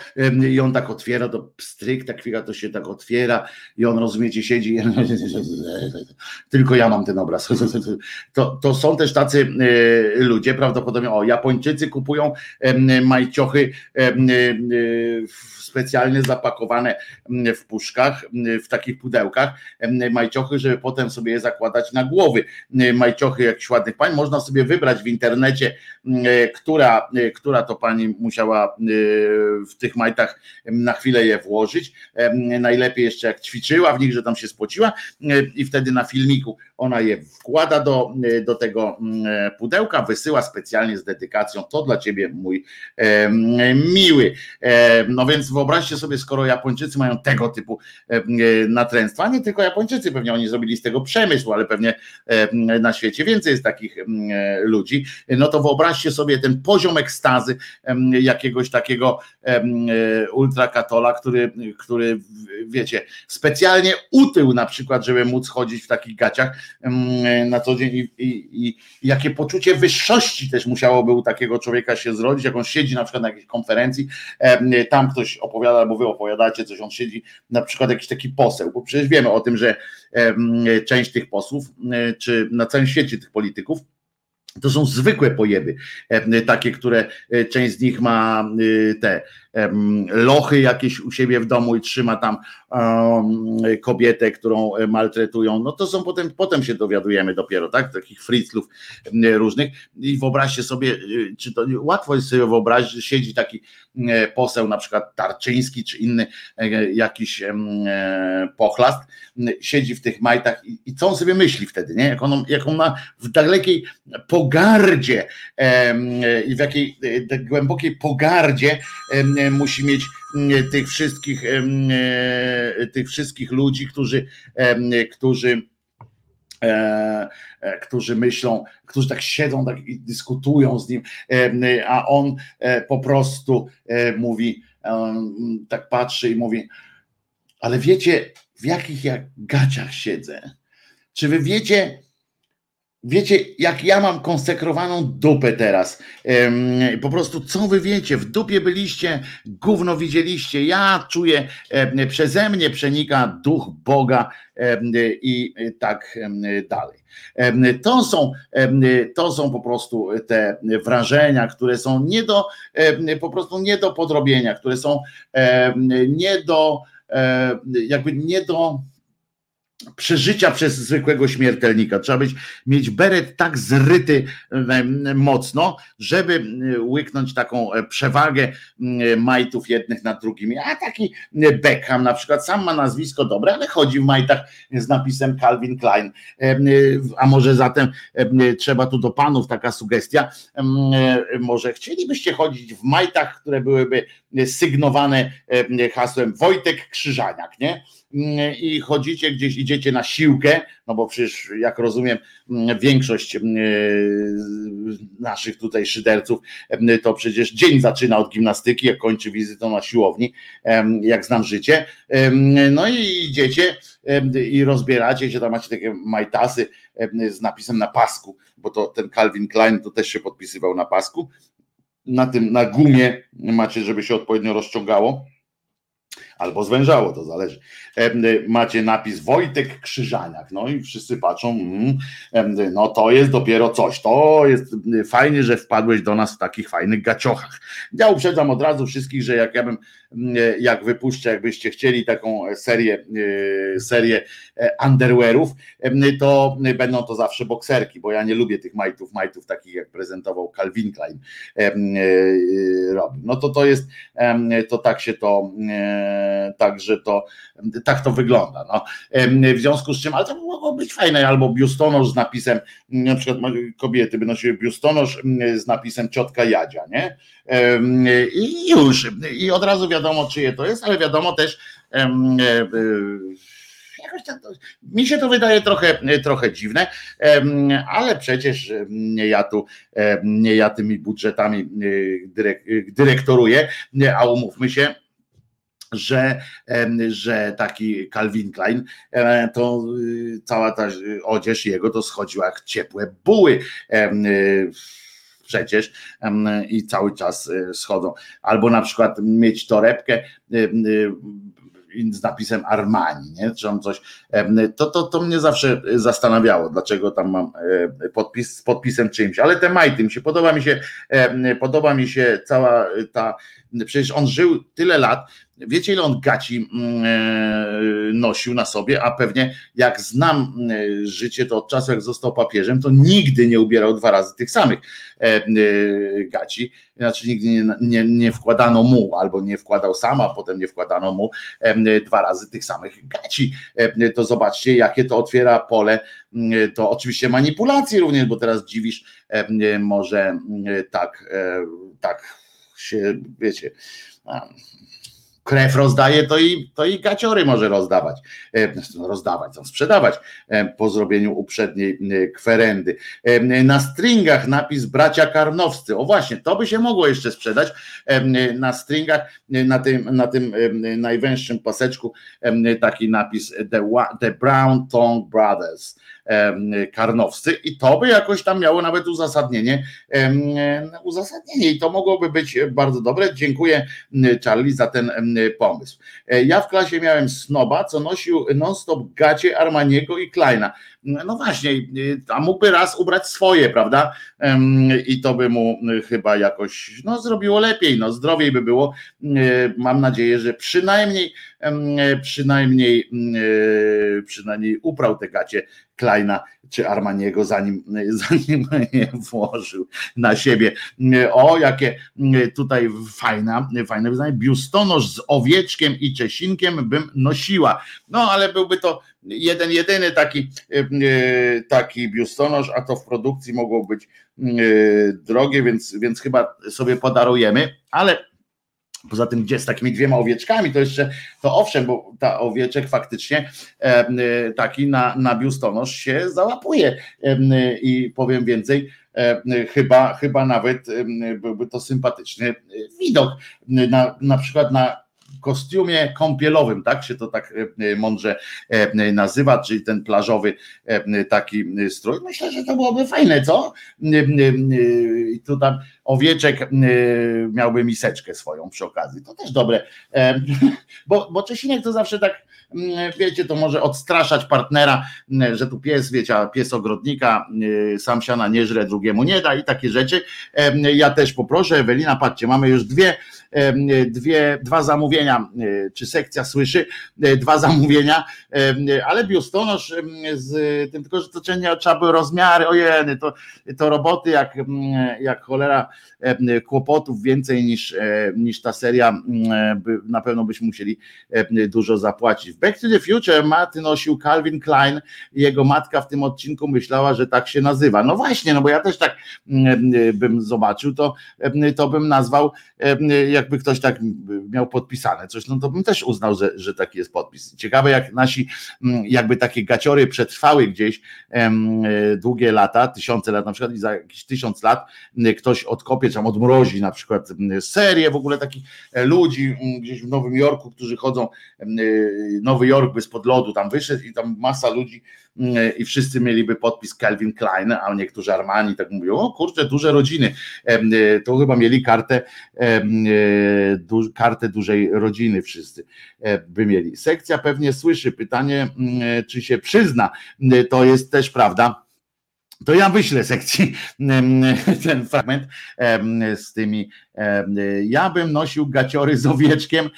I on tak otwiera, to pstryk, ta chwila to się tak otwiera i on rozumiecie, siedzi tylko ja mam ten obraz. To, to są też tacy e, ludzie, prawdopodobnie, o Japończycy kupują majciochy specjalnie zapakowane w puszkach, w takich pudełkach majciochy, żeby potem sobie je zakładać na głowy. Majciochy jakichś ładnych pań, można sobie wybrać w internecie, która, która to pani musiała e, w tych majtach na chwilę je włożyć. Najlepiej jeszcze jak ćwiczyła w nich, że tam się spociła i wtedy na filmiku ona je wkłada do, do tego pudełka, wysyła specjalnie z dedykacją. To dla ciebie mój miły. No więc wyobraźcie sobie, skoro Japończycy mają tego typu natręstwa, nie tylko Japończycy, pewnie oni zrobili z tego przemysł, ale pewnie na świecie więcej jest takich ludzi, no to wyobraźcie sobie ten poziom ekstazy, jakiegoś takiego ultrakatola, który, który wiecie, specjalnie utył na przykład, żeby móc chodzić w takich gaciach na co dzień i, i, i jakie poczucie wyższości też musiałoby u takiego człowieka się zrodzić, jak on siedzi na przykład na jakiejś konferencji, tam ktoś opowiada, albo wy opowiadacie coś, on siedzi, na przykład jakiś taki poseł, bo przecież wiemy o tym, że część tych posłów, czy na całym świecie tych polityków, to są zwykłe pojeby, takie, które e, część z nich ma e, te lochy jakieś u siebie w domu i trzyma tam kobietę, którą e, maltretują. No to są potem, potem się dowiadujemy dopiero, tak? Takich friclów różnych. I wyobraźcie sobie, czy to łatwo jest sobie wyobrazić, że siedzi taki poseł, na przykład Tarczyński, czy inny jakiś pochlast, siedzi w tych majtach i, i co on sobie myśli wtedy, nie? Jak on, jak on ma w dalekiej pogardzie i w jakiej e, głębokiej pogardzie musi mieć tych wszystkich e, tych wszystkich ludzi, którzy którzy e, którzy myślą, którzy tak siedzą tak i dyskutują z nim, a on po prostu mówi, tak patrzy i mówi, ale wiecie, w jakich ja gaciach siedzę? Czy wy wiecie, Wiecie, jak ja mam konsekrowaną dupę teraz. Po prostu, co wy wiecie? W dupie byliście, gówno widzieliście. Ja czuję, przeze mnie przenika duch Boga i tak dalej. To są, to są po prostu te wrażenia, które są nie do, po prostu nie do podrobienia, które są nie do, jakby nie do przeżycia przez zwykłego śmiertelnika. Trzeba być, mieć beret tak zryty mocno, żeby łyknąć taką e, przewagę majtów jednych nad drugimi. A taki Beckham na przykład sam ma nazwisko dobre, ale chodzi w majtach z napisem Calvin Klein. A może zatem trzeba tu do panów taka sugestia, może chcielibyście chodzić w majtach, które byłyby sygnowane hasłem Wojtek Krzyżaniak, nie? I chodzicie gdzieś, idziecie na siłkę, no bo przecież jak rozumiem, większość naszych tutaj szyderców to przecież dzień zaczyna od gimnastyki, jak kończy wizytą na siłowni, jak znam życie. No i idziecie i rozbieracie się, tam macie takie majtasy z napisem na pasku, bo to ten Calvin Klein to też się podpisywał na pasku. Na tym, na gumie macie, żeby się odpowiednio rozciągało albo zwężało, to zależy. Macie napis Wojtek Krzyżaniak, no i wszyscy patrzą, mm, no to jest dopiero coś, to jest fajnie, że wpadłeś do nas w takich fajnych gaciochach. Ja uprzedzam od razu wszystkich, że jak ja bym, jak wypuszczę, jakbyście chcieli taką serię, e, serię e, underwearów, to będą to zawsze bokserki, bo ja nie lubię tych majtów, majtów takich jak prezentował Calvin Klein e, robi. No to to jest, to tak się to Także to tak to wygląda. No. W związku z czym, ale to mogło być fajne, albo biustonosz z napisem, na przykład kobiety by nosiły biustonosz z napisem ciotka Jadzia, nie? I już, i od razu wiadomo, czyje to jest, ale wiadomo też e, e, mi się to wydaje trochę, trochę dziwne, ale przecież nie ja tu, nie ja tymi budżetami dyrektoruję, a umówmy się, że, że taki Calvin Klein, to cała ta odzież jego to schodziła jak ciepłe buły przecież i cały czas y, schodzą. Albo na przykład mieć torebkę z napisem Armani, nie? czy on coś, to, to, to mnie zawsze zastanawiało, dlaczego tam mam podpis z podpisem czyimś, ale te majty mi się, podoba mi się, podoba mi się cała ta, przecież on żył tyle lat, Wiecie, ile on gaci mm, e, nosił na sobie, a pewnie jak znam e, życie, to od czasu jak został papieżem, to nigdy nie ubierał dwa razy tych samych e, gaci. Znaczy nigdy nie, nie, nie wkładano mu, albo nie wkładał sam, a potem nie wkładano mu dwa razy tych samych gaci. To zobaczcie, jakie to otwiera pole. To oczywiście manipulacji również, bo teraz dziwisz, może tak, tak się, wiecie krew rozdaje, to i, to i gaciory może rozdawać, no, rozdawać, no, sprzedawać po zrobieniu uprzedniej kwerendy. Na stringach napis bracia karnowscy, o właśnie, to by się mogło jeszcze sprzedać, na stringach, na tym, na tym najwęższym paseczku taki napis The, The Brown Tongue Brothers. Karnowscy i to by jakoś tam miało nawet uzasadnienie, uzasadnienie i to mogłoby być bardzo dobre. Dziękuję Charlie za ten pomysł. E, ja w klasie miałem snoba, co nosił non-stop gacie Armaniego i Kleina. No właśnie, a mógłby raz ubrać swoje, prawda? I to by mu chyba jakoś no, zrobiło lepiej, no zdrowiej by było. E, mam nadzieję, że przynajmniej przynajmniej przynajmniej uprał te gacie Kleina czy Armaniego, zanim, zanim je włożył na siebie. O, jakie tutaj fajna, fajne wyznanie. Biustonosz z owieczkiem i czesinkiem bym nosiła. No, ale byłby to jeden, jedyny taki, taki biustonosz, a to w produkcji mogło być drogie, więc, więc chyba sobie podarujemy, ale Poza tym, gdzie z takimi dwiema owieczkami, to jeszcze, to owszem, bo ta owieczek faktycznie e, taki na, na biustonosz się załapuje. E, I powiem więcej, e, chyba, chyba nawet byłby to sympatyczny widok. Na, na przykład na kostiumie kąpielowym, tak się to tak mądrze nazywa, czyli ten plażowy taki strój. Myślę, że to byłoby fajne, co? I tu tam owieczek miałby miseczkę swoją przy okazji. To też dobre, bo, bo Czesinek to zawsze tak wiecie, to może odstraszać partnera, że tu pies, wiecie, a pies ogrodnika sam siana nie żre, drugiemu nie da i takie rzeczy. Ja też poproszę, Ewelina, patrzcie, mamy już dwie dwie, dwa zamówienia, czy sekcja słyszy, dwa zamówienia, ale biustonosz z tym tylko, że to trzeba były rozmiary, ojeny, to, to roboty jak, jak cholera kłopotów więcej niż, niż ta seria, na pewno byśmy musieli dużo zapłacić. Back to the Future Maty nosił Calvin Klein, jego matka w tym odcinku myślała, że tak się nazywa. No właśnie, no bo ja też tak bym zobaczył, to, to bym nazwał jak jakby ktoś tak miał podpisane coś, no to bym też uznał, że, że taki jest podpis. Ciekawe, jak nasi mm, jakby takie gaciory przetrwały gdzieś długie lata, tysiące lat na przykład i za jakiś tysiąc lat ktoś odkopie, czy tam odmrozi na przykład serię w ogóle takich e, ludzi gdzieś w Nowym Jorku, którzy chodzą, e, Nowy Jork by spod lodu tam wyszedł i tam masa ludzi i wszyscy mieliby podpis Calvin Klein, a niektórzy Armani tak mówią, o kurczę, duże rodziny, to chyba mieli kartę, kartę dużej rodziny wszyscy by mieli. Sekcja pewnie słyszy pytanie, czy się przyzna, to jest też prawda to ja wyślę sekcji ten fragment z tymi. Ja bym nosił gaciory z owieczkiem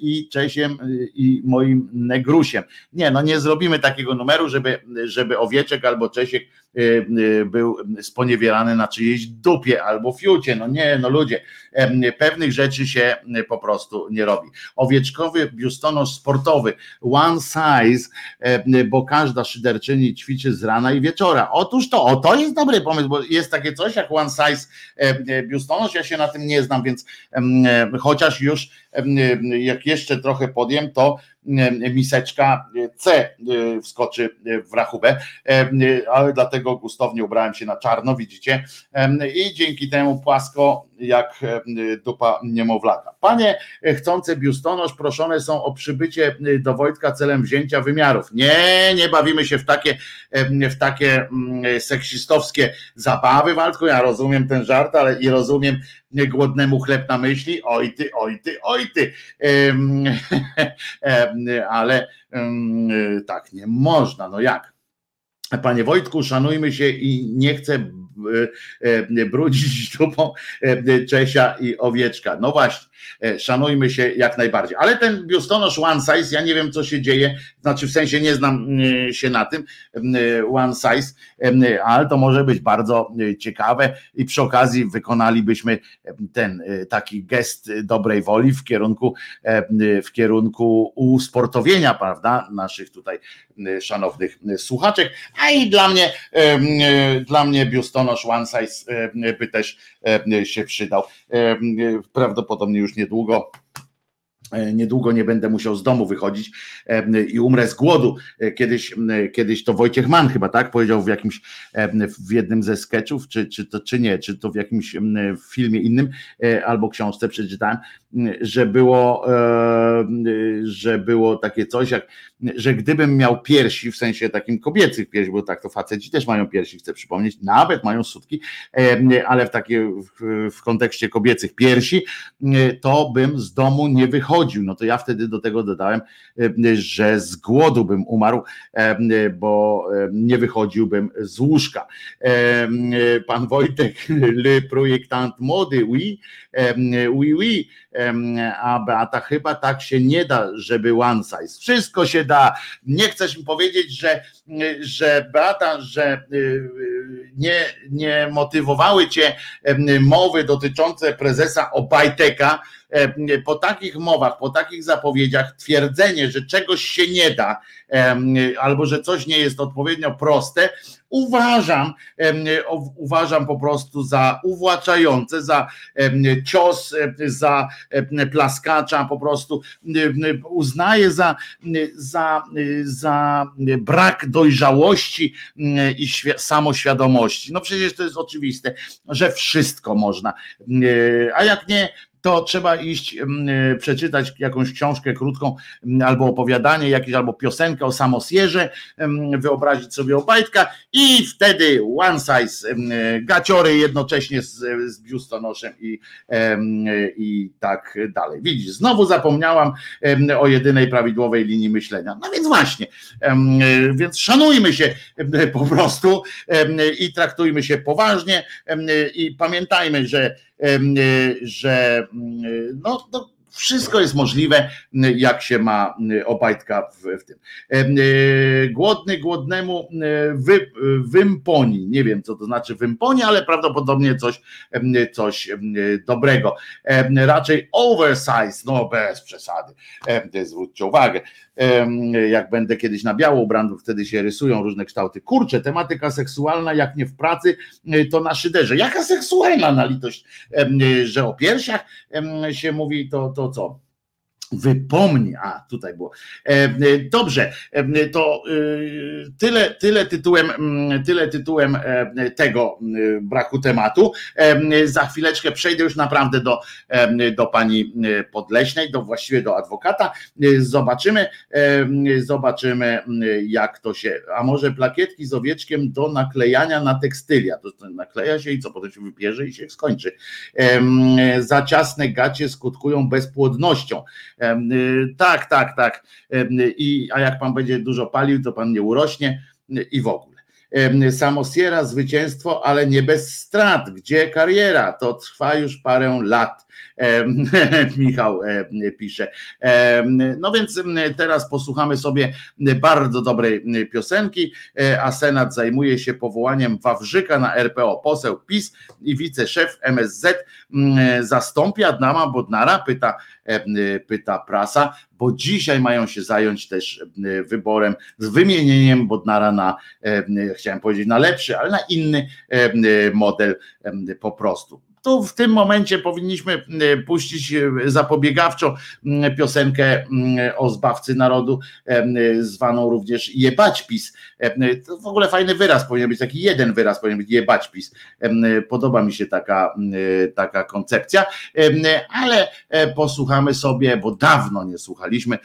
i Czesiem i moim negrusiem. Nie, no nie zrobimy takiego numeru, żeby, żeby owieczek albo Czesiek był sponiewierany na czyjejś dupie albo fiucie. No nie, no ludzie, pewnych rzeczy się po prostu nie robi. Owieczkowy biustonosz sportowy, one size, bo każda szyderczyni ćwiczy z rana i wieczora. Otóż to, o to jest dobry pomysł, bo jest takie coś jak one size biustonosz, ja się na tym nie znam, więc chociaż już jak jeszcze trochę podjem, to miseczka C wskoczy w rachubę, ale dlatego gustownie ubrałem się na czarno, widzicie, i dzięki temu płasko jak dupa niemowlaka. Panie chcące biustonosz proszone są o przybycie do Wojtka celem wzięcia wymiarów. Nie, nie bawimy się w takie, w takie seksistowskie zabawy, Waldku, ja rozumiem ten żart, ale i rozumiem głodnemu chleb na myśli, oj ty, oj ty, oj ty, ale tak nie można, no jak? Panie Wojtku, szanujmy się i nie chcę brudzić dupą Czesia i Owieczka. No właśnie, E, szanujmy się jak najbardziej. Ale ten biustonosz one size, ja nie wiem co się dzieje, znaczy w sensie nie znam e, się na tym e, one size, ale to może być bardzo ciekawe i przy okazji wykonalibyśmy ten taki gest dobrej woli w kierunku w kierunku usportowienia, prawda, naszych tutaj szanownych słuchaczek, a i dla mnie dla mnie biustonosz one size by też się przydał. Prawdopodobnie już niedługo E, niedługo nie będę musiał z domu wychodzić e, i umrę z głodu. E, kiedyś, kiedyś to Wojciech Mann chyba tak powiedział w jakimś w jednym ze sketchów, czy, czy to czy nie, czy to w jakimś filmie innym albo książce przeczytałem, że było, że było takie coś, jak, że gdybym miał piersi, w sensie takim kobiecych piersi, bo tak to faceci też mają piersi, chcę przypomnieć, nawet mają sutki, ale w takie w, kontekście kobiecych piersi, to bym z domu nie wychodził no to ja wtedy do tego dodałem, e, że z głodu bym umarł, e, bo e, nie wychodziłbym z łóżka. Pan Wojtek, le projektant mody, oui, oui, oui, a Beata chyba tak się nie da, żeby one size. Wszystko się da. Nie chcesz mi powiedzieć, że, że Beata, że nie, nie motywowały cię mowy dotyczące prezesa Obajteka, po takich mowach, po takich zapowiedziach, twierdzenie, że czegoś się nie da, albo że coś nie jest odpowiednio proste, uważam, uważam po prostu za uwłaczające, za cios, za plaskacza, po prostu uznaję za, za, za brak dojrzałości i samoświadomości. No przecież to jest oczywiste, że wszystko można, a jak nie, to trzeba iść mm, e, przeczytać jakąś książkę krótką, mm, albo opowiadanie jakieś, albo piosenkę o samosierze, mm, wyobrazić sobie Obajtka i wtedy one size gaciory jednocześnie z, z biustonoszem i, i tak dalej. Widzisz, znowu zapomniałam o jedynej prawidłowej linii myślenia. No więc właśnie, więc szanujmy się po prostu i traktujmy się poważnie i pamiętajmy, że Y, że y, no, no wszystko jest możliwe, jak się ma Obajtka w, w tym. Y, głodny głodnemu wy, wymponi. Nie wiem, co to znaczy wymponi, ale prawdopodobnie coś, coś dobrego. Raczej oversize, no bez przesady. Zwróćcie uwagę jak będę kiedyś na biało ubrany, wtedy się rysują różne kształty. Kurczę, tematyka seksualna, jak nie w pracy, e, to na szyderze. Jaka seksualna na litość, że o piersiach się mówi, to, to co? Wypomnij, a tutaj było. E, e, dobrze, e, to tyle, tyle tytułem, tyle tytułem tego braku tematu. Za chwileczkę przejdę już naprawdę do, do pani Podleśnej, do właściwie do adwokata. Zobaczymy, zobaczymy, jak to się. A może plakietki z owieczkiem do naklejania na tekstylia. To nakleja się i co potem się wypierze i się skończy. Za ciasne gacie skutkują bezpłodnością. Y, tak, tak, tak. I, a jak pan będzie dużo palił, to pan nie urośnie i w ogóle. Samosiera, zwycięstwo, ale nie bez strat. Gdzie kariera? To trwa już parę lat. Michał pisze. No więc teraz posłuchamy sobie bardzo dobrej piosenki, e, a Senat zajmuje się powołaniem Wawrzyka na RPO. Poseł PiS i wiceszef MSZ zastąpi Adama Bodnara, pyta, pyta prasa, bo dzisiaj mają się zająć też wyborem, z wymienieniem Bodnara na, chciałem powiedzieć na lepszy, ale na inny model po prostu tu w tym momencie powinniśmy e, puścić e, zapobiegawczo piosenkę o zbawcy narodu, zwaną również jebać PiS. To w ogóle fajny wyraz powinien być, taki jeden wyraz powinien być jebać PiS. Podoba mi się taka, taka koncepcja, ale e, posłuchamy sobie, bo dawno nie słuchaliśmy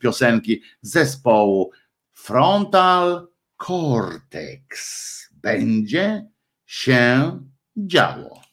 piosenki zespołu Frontal Cortex. Będzie się działo.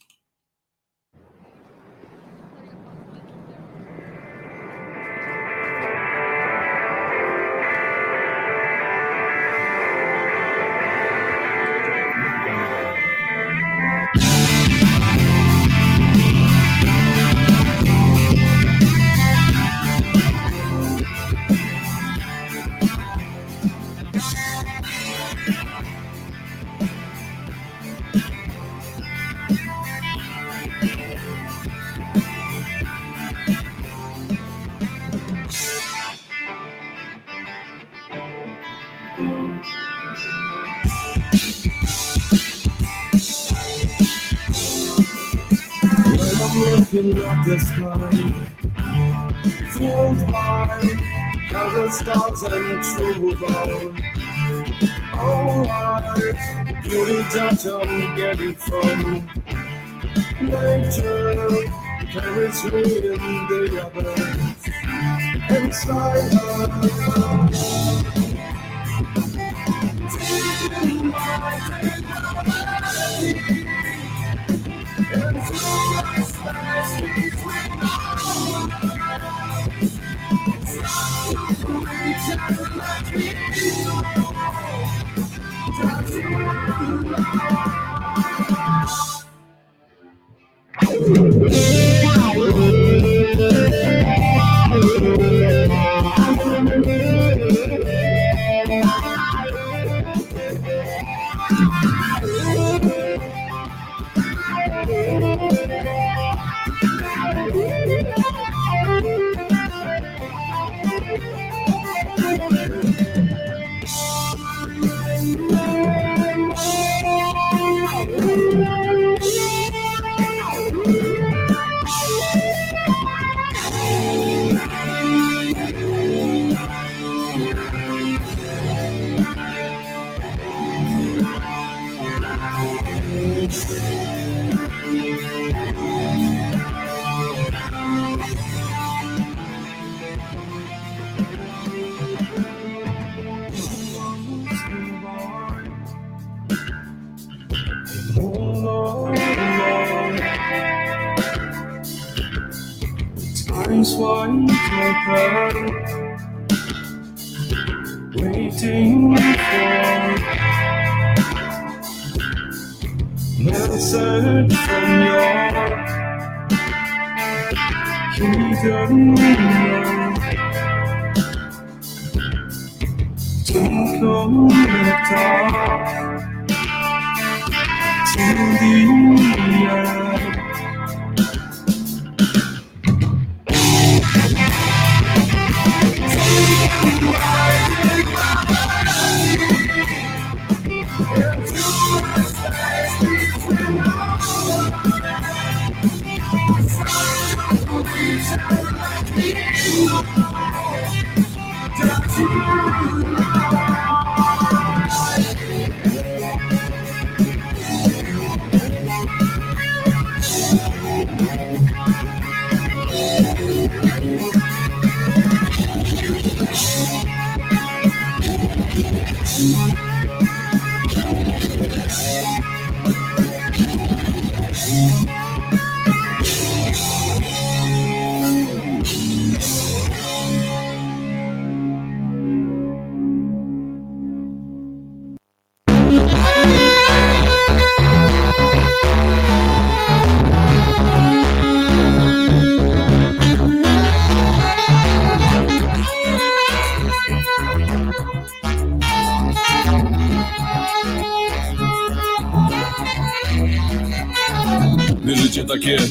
mine, filled mine, covered stars and true love. Oh, I, beauty that I'm getting from nature carries me in the other inside us. In my certain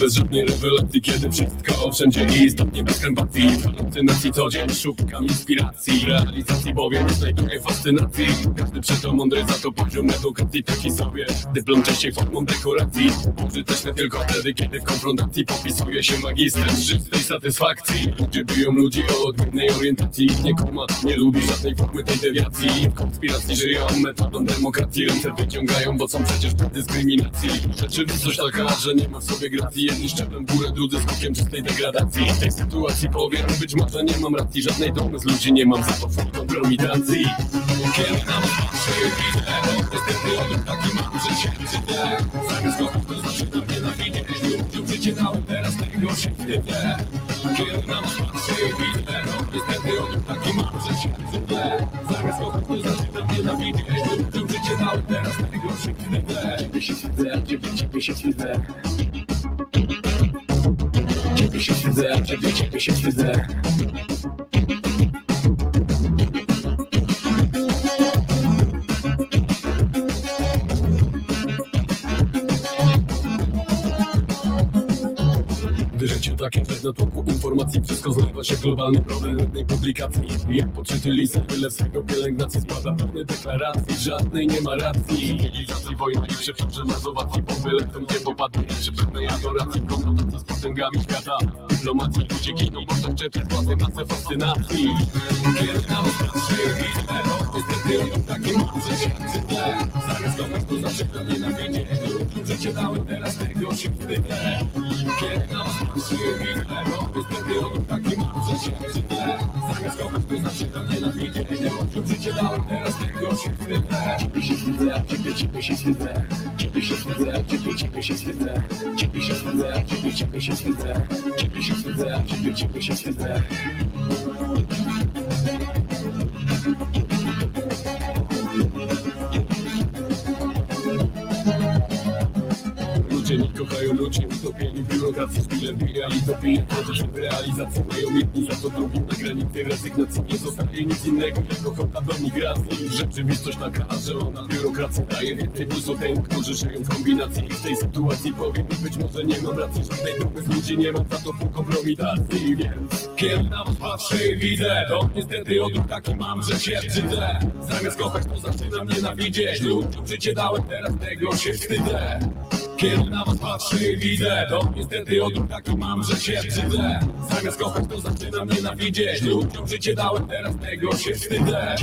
bez żadnej rewelacji Kiedy wszystko wszędzie i istotnie bez empatii. Fascynacji co dzień szukam inspiracji Realizacji bowiem najpierw fascynacji Każdy przeto mądry za to poziom edukacji taki sobie Dyplom częściej formą dekoracji. Użyteczne tylko wtedy kiedy w konfrontacji Popisuje się magister czystej satysfakcji. Gdzie biją ludzi o odmiennej orientacji. Nie kuma, nie lubi żadnej formy tej dewiacji. W konspiracji żyją metodą demokracji. Ręce wyciągają, bo są przecież dyskryminacji. Rzeczywistość taka, że nie ma w sobie gracji Jedni szczeblem górę, drudzy skokiem czystej degradacji. W tej sytuacji powiem, być może nie mam racji Żadnej domy z ludzi nie mam za to w kompromitacji Kiedy na was patrzę widzę Niestety on taki mam, że się wstydzę Zamiast kochać to znaczy to nienawidzieć Ludziom życie dałem, teraz tego się wstydzę. Kiedy na was patrzę widzę Niestety on taki mam, że się wstydzę Zamiast kochać to znaczy to nienawidzieć Ludziom życie dałem, teraz tego się wstydzę. Ciebie się wstydzę, ciebie, ciebie się wstydzę Ciebie się wstydzę, ciebie, ciebie się wstydzę Gdy Życie takie, że na toku informacji wszystko zlewa się globalny problem jednej publikacji. Jak podczyty listy, tyle swego pielęgnacji Składa pełne deklaracji, żadnej nie ma racji. Cywilizacji, wojna i przeprze nazowacji Bomby lecą, nie popadły przy pewnej adoracji Konfrontacji z potęgami świata. Dyplomacji, ludzie giną, bo tak czerpią własne masę fascynacji. Kiedy na was patrzy, widzę Niestety on taki mądrze się czyta. Zamiast kochać, to zaczyna nienawidzieć Życie dałem, teraz tego się wstydzę Kiedy na was patrzy, widzę Niestety on taki mądrze się czyta Zamiast kochać, to zaczyna nienawidzieć Życie dałem, teraz tego się wstydzę Ciebie się wstydzę, ciebie, ciebie się wstydzę Ciebie się wstydzę, ciebie, ciebie się wstydzę Ciebie się wstydzę, ciebie, ciebie się wstydzę Ciebie się wstydzę, ciebie, ciebie się wstydzę Ludzie nie kochają ludzi, utopieni biurokracji Szpilem bijali, dopije, proces w realizacji. Mają jedni za to drugim na granicy rezygnacji. Nie zostaje nic innego, jak ochota do migracji. Rzeczywistość taka, że ona biurokracji daje więcej plusu tym, którzy żyją w kombinacji. I w tej sytuacji powiem, być może nie mam racji. Żadnej dupy z ludzi nie mam, za to pół kompromitacji. Więc kiedy na was patrzę i widzę To niestety odruch taki mam, że się brzydzę Zamiast kochać, to zaczynam nienawidzieć. Ludziom życie dałem, teraz tego się wstydzę kiedy na was patrzę i widzę To niestety odruch taki mam, że się brzydzę Zamiast kochać to zaczynam nienawidzieć. Ludziom życie dałem, teraz tego się wstydzę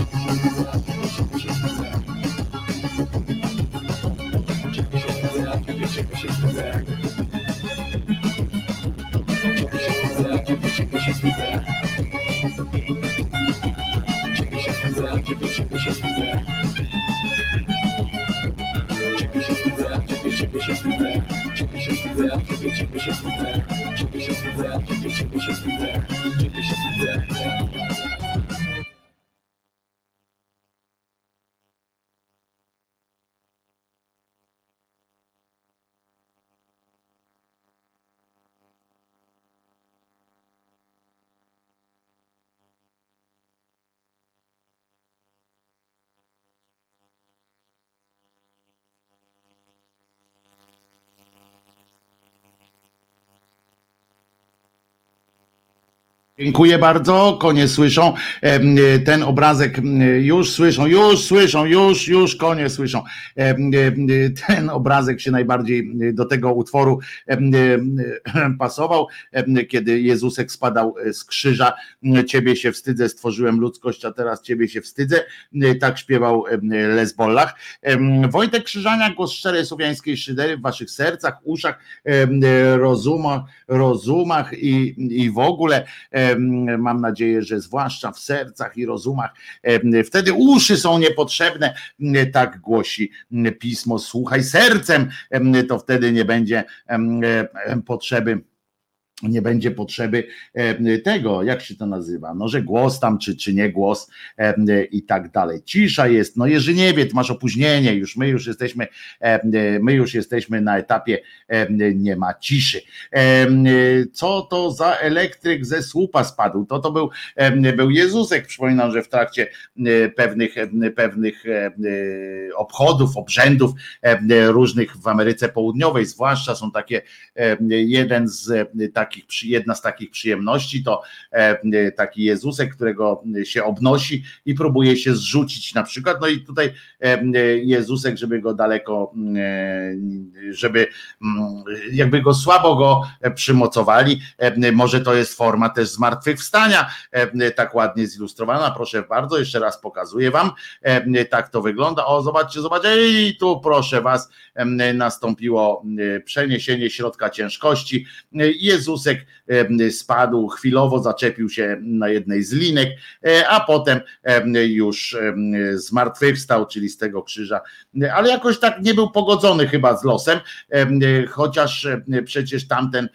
ciebie się swój wlek Ciebie się swój check ciebie, ciebie się swój wlek Ciebie się swój wlek, check ciebie się swój wlek Ciebie się swój wlek Dziękuję bardzo, konie słyszą. Em, Ten obrazek m, już słyszą, już słyszą, już, już konie słyszą. Em, Ten obrazek się najbardziej do tego utworu pasował, kiedy Jezusek spadał z krzyża. Ciebie się wstydzę, stworzyłem ludzkość, a teraz ciebie się wstydzę. Tak śpiewał Lesbollach. Wojtek Krzyżania, głos szczerej słowiańskiej szydery w waszych sercach, uszach, rozumach, rozumach i, i w ogóle. Mam nadzieję, że zwłaszcza w sercach i rozumach. Wtedy uszy są niepotrzebne, tak głosi pismo. Słuchaj sercem, em, to wtedy nie będzie potrzeby nie będzie potrzeby e, tego, jak się to nazywa, no że głos tam, czy, czy nie głos e, i tak dalej. Cisza jest, no Jerzyniewiec, masz opóźnienie, już my już jesteśmy, e, my już jesteśmy na etapie e, nie ma ciszy. E, Co to za elektryk ze słupa spadł? To to był, e, był Jezusek, przypominam, że w trakcie e, pewnych, e, pewnych e, e, obchodów, obrzędów e, różnych w Ameryce Południowej, zwłaszcza są takie, e, jeden z e, takich, jedna z takich przyjemności to e, taki Jezusek, którego się obnosi i próbuje się zrzucić na przykład, no i tutaj e, Jezusek, żeby go daleko, e, żeby jakby go słabo go przymocowali, E, może to jest forma też zmartwychwstania, e, tak ładnie zilustrowana, proszę bardzo, jeszcze raz pokazuję wam, E, tak to wygląda, o zobaczcie, zobaczcie, i tu proszę was, nastąpiło e, przeniesienie środka ciężkości, E, Em, spadł, chwilowo zaczepił się na jednej z linek, e, a potem em, już zmartwychwstał, czyli z tego krzyża, ale jakoś tak nie był pogodzony chyba z losem, em, chociaż przecież tamten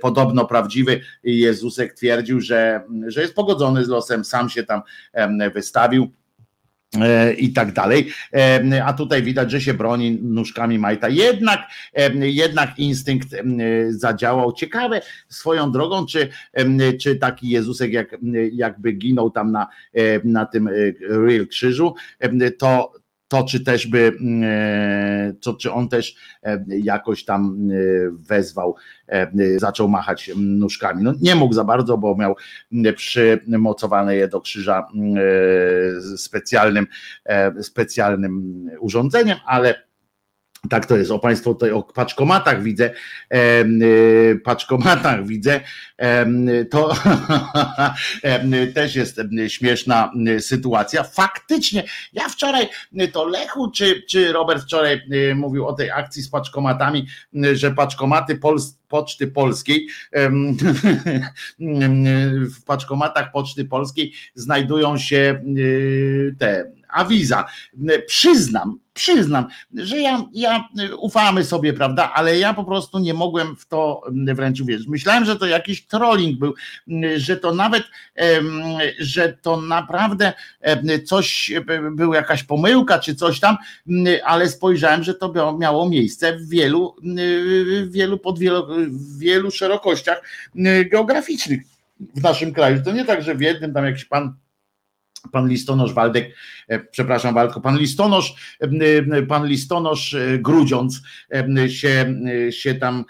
podobno prawdziwy Jezusek twierdził, że, że jest pogodzony z losem, sam się tam wystawił i tak dalej. E, A tutaj widać, że się broni nóżkami Majta. Jednak, e, jednak instynkt e, zadziałał. Ciekawe swoją drogą, czy, e, czy taki Jezusek jak, jakby ginął tam na, e, na tym e, Real Krzyżu, e, to to czy też by, to czy on też jakoś tam wezwał, zaczął machać nóżkami. No nie mógł za bardzo, bo miał przymocowane je do krzyża specjalnym, specjalnym urządzeniem, ale tak to jest. O Państwo tutaj o paczkomatach widzę, y, paczkomatach widzę. To też jest śmieszna sytuacja. Faktycznie, ja wczoraj, to Lechu czy, czy Robert wczoraj mówił o tej akcji z paczkomatami, że paczkomaty Pols Poczty Polskiej w paczkomatach Poczty Polskiej znajdują się y, te awiza. Przyznam, przyznam, że ja, ja ufamy sobie, prawda, ale ja po prostu nie mogłem w to wręcz uwierzyć. Myślałem, że to jakiś trolling był, że to nawet, że to naprawdę coś, była jakaś pomyłka czy coś tam, ale spojrzałem, że to miało miejsce w wielu, wielu, pod wielu, w wielu szerokościach geograficznych w naszym kraju. To nie tak, że w jednym tam jakiś pan pan listonosz Waldek, e, przepraszam Waldko, pan listonosz, e, e, pan listonosz Grudziąc się, się tam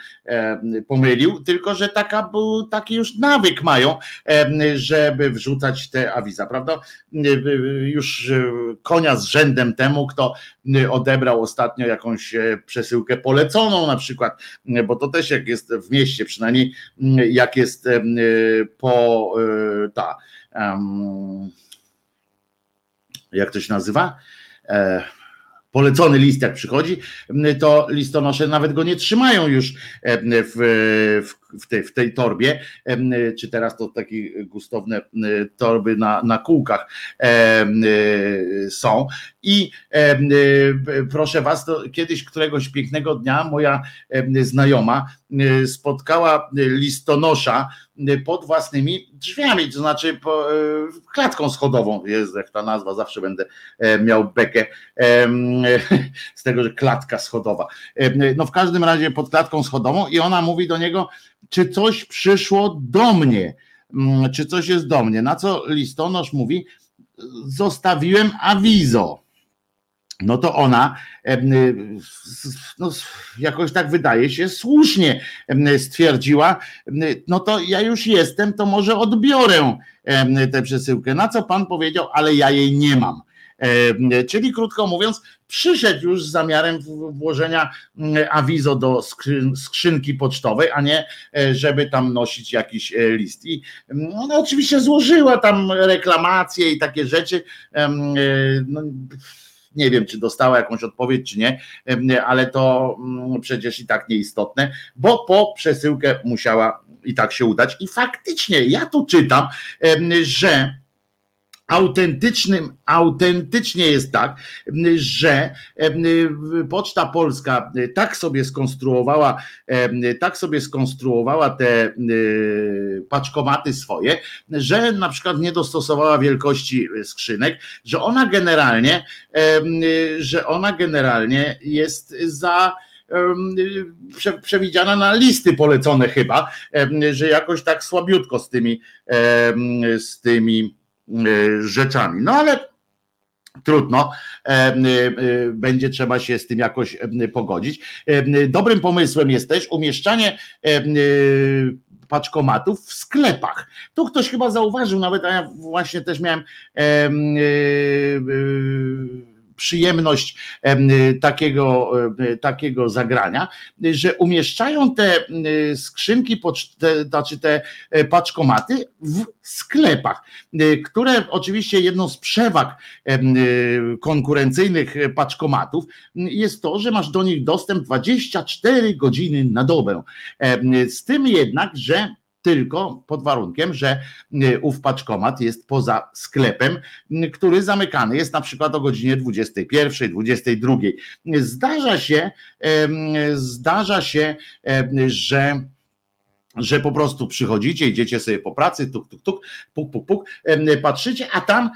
pomylił, tylko że taka był, taki już nawyk mają, żeby wrzucać te awiza, prawda? Już konia z rzędem temu, kto odebrał ostatnio jakąś przesyłkę poleconą na przykład, bo to też jak jest w mieście, przynajmniej jak jest po ta um, jak to się nazywa? E, polecony list jak przychodzi, to listonosze nawet go nie trzymają już e, w, w, tej, w tej torbie, e, czy teraz to takie gustowne e, torby na, na kółkach są. I proszę was, kiedyś któregoś pięknego dnia moja znajoma spotkała listonosza pod własnymi drzwiami, to znaczy klatką schodową, jest jak ta nazwa, zawsze będę miał bekę z tego, że klatka schodowa. No w każdym razie pod klatką schodową i ona mówi do niego, czy coś przyszło do mnie, czy coś jest do mnie, na co listonosz mówi, zostawiłem awizo no to ona no, jakoś tak wydaje się słusznie stwierdziła, no to ja już jestem, to może odbiorę tę przesyłkę. Na co pan powiedział, ale ja jej nie mam. Czyli krótko mówiąc, przyszedł już z zamiarem włożenia awizo do skrzynki pocztowej, a nie e, żeby tam nosić jakiś e, list. I ona oczywiście złożyła tam reklamacje i takie rzeczy. E, no, nie wiem, czy dostała jakąś odpowiedź, czy nie, ale to mm, przecież i tak nieistotne, bo po przesyłkę musiała i tak się udać. I faktycznie ja tu czytam, że autentycznym, autentycznie jest tak, że Poczta Polska tak sobie skonstruowała, tak sobie skonstruowała te paczkomaty swoje, że na przykład nie dostosowała wielkości skrzynek, że ona generalnie, że ona generalnie jest za przewidziana na listy polecone chyba, że jakoś tak słabiutko z tymi z tymi E, rzeczami. No ale trudno, e, e, będzie trzeba się z tym jakoś pogodzić. Dobrym pomysłem jest też umieszczanie paczkomatów w sklepach. Tu ktoś chyba zauważył, nawet a ja właśnie też miałem przyjemność takiego, takiego zagrania, że umieszczają te skrzynki, te, znaczy te e, paczkomaty w sklepach, e, które oczywiście jedną z przewag e, konkurencyjnych paczkomatów jest to, że masz do nich dostęp 24 godziny na dobę. Z tym jednak, że tylko pod warunkiem, że y, ów paczkomat jest poza sklepem, y, który zamykany jest na przykład o godzinie 21, 22. Zdarza się, zdarza się, że że po prostu przychodzicie, idziecie sobie po pracy, tuk, tuk, tuk, puk, puk, puk, patrzycie, a tam,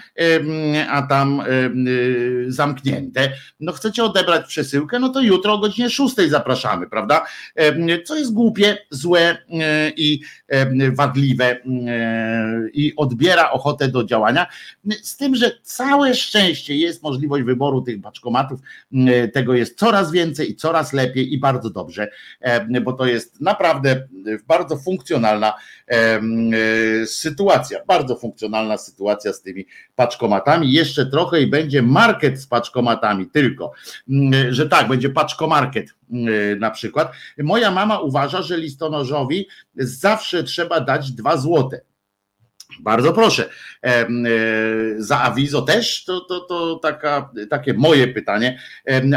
a tam y, zamknięte. No chcecie odebrać przesyłkę, no to jutro o godzinie 6 zapraszamy, prawda? Co jest głupie, złe e, i wadliwe e, i odbiera ochotę do działania. Z tym, że całe szczęście jest możliwość wyboru tych paczkomatów, e, tego jest coraz więcej i coraz lepiej i bardzo dobrze, bo to jest naprawdę bardzo funkcjonalna em, e, sytuacja, bardzo funkcjonalna sytuacja z tymi paczkomatami. Jeszcze trochę i będzie market z paczkomatami tylko, Mm, że tak, będzie paczkomarket mm, na przykład. Moja mama uważa, że listonoszowi zawsze trzeba dać dwa złote. Bardzo proszę. E, Za awizo też? To, to, to taka, takie moje pytanie.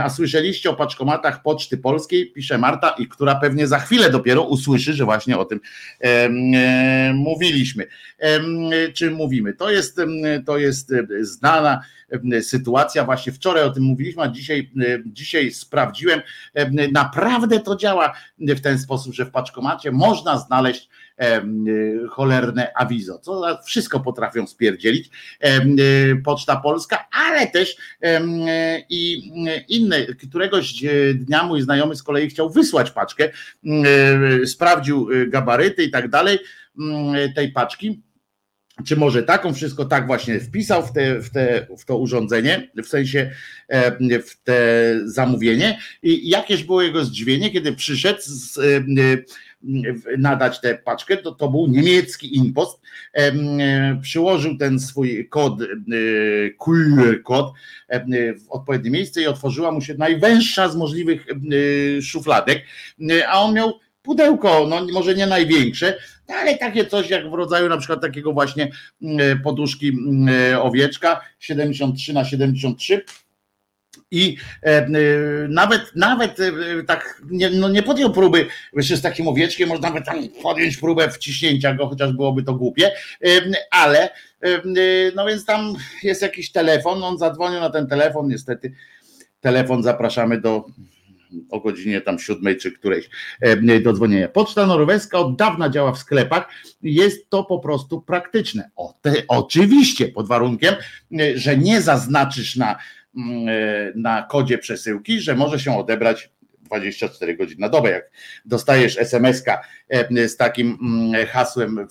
A słyszeliście o paczkomatach Poczty Polskiej? Pisze Marta, i która pewnie za chwilę dopiero usłyszy, że właśnie o tym e, mówiliśmy. Em, Czy mówimy? To jest, to jest e, znana sytuacja. Właśnie wczoraj o tym mówiliśmy, a dzisiaj, e, dzisiaj sprawdziłem. Em, Naprawdę to działa w ten sposób, że w paczkomacie można znaleźć cholerne awizo, co wszystko potrafią spierdzielić y, Poczta Polska, ale też y, i y, inne. Któregoś y, dnia mój znajomy z kolei chciał wysłać paczkę, y, sprawdził y, gabaryty i tak dalej y, tej paczki. Czy może taką, wszystko tak właśnie wpisał w, te, w, te, w to urządzenie, w sensie w te zamówienie. I jakież było jego zdziwienie, kiedy przyszedł z, nadać tę paczkę, to, to był niemiecki impost, e, przyłożył ten swój kod, e, QR kod e, w odpowiednie miejsce i otworzyła mu się najwęższa z możliwych szufladek, a on miał pudełko, no może nie największe, no, ale takie coś jak w rodzaju na przykład takiego właśnie poduszki owieczka 73 na 73 i e, e, nawet, nawet e, tak nie, no nie podjął próby, jeszcze z takim owieczkiem można by tam podjąć próbę wciśnięcia go, chociaż byłoby to głupie, ale no więc tam jest jakiś telefon, on zadzwonił na ten telefon, niestety telefon zapraszamy do o godzinie tam siódmej czy którejś do dzwonienia. Poczta norweska od dawna działa w sklepach, jest to po prostu praktyczne. O, te, oczywiście pod warunkiem, że nie zaznaczysz na, na kodzie przesyłki, że może się odebrać 24 godziny na dobę. Jak dostajesz SMS-ka e, z takim mm, hasłem,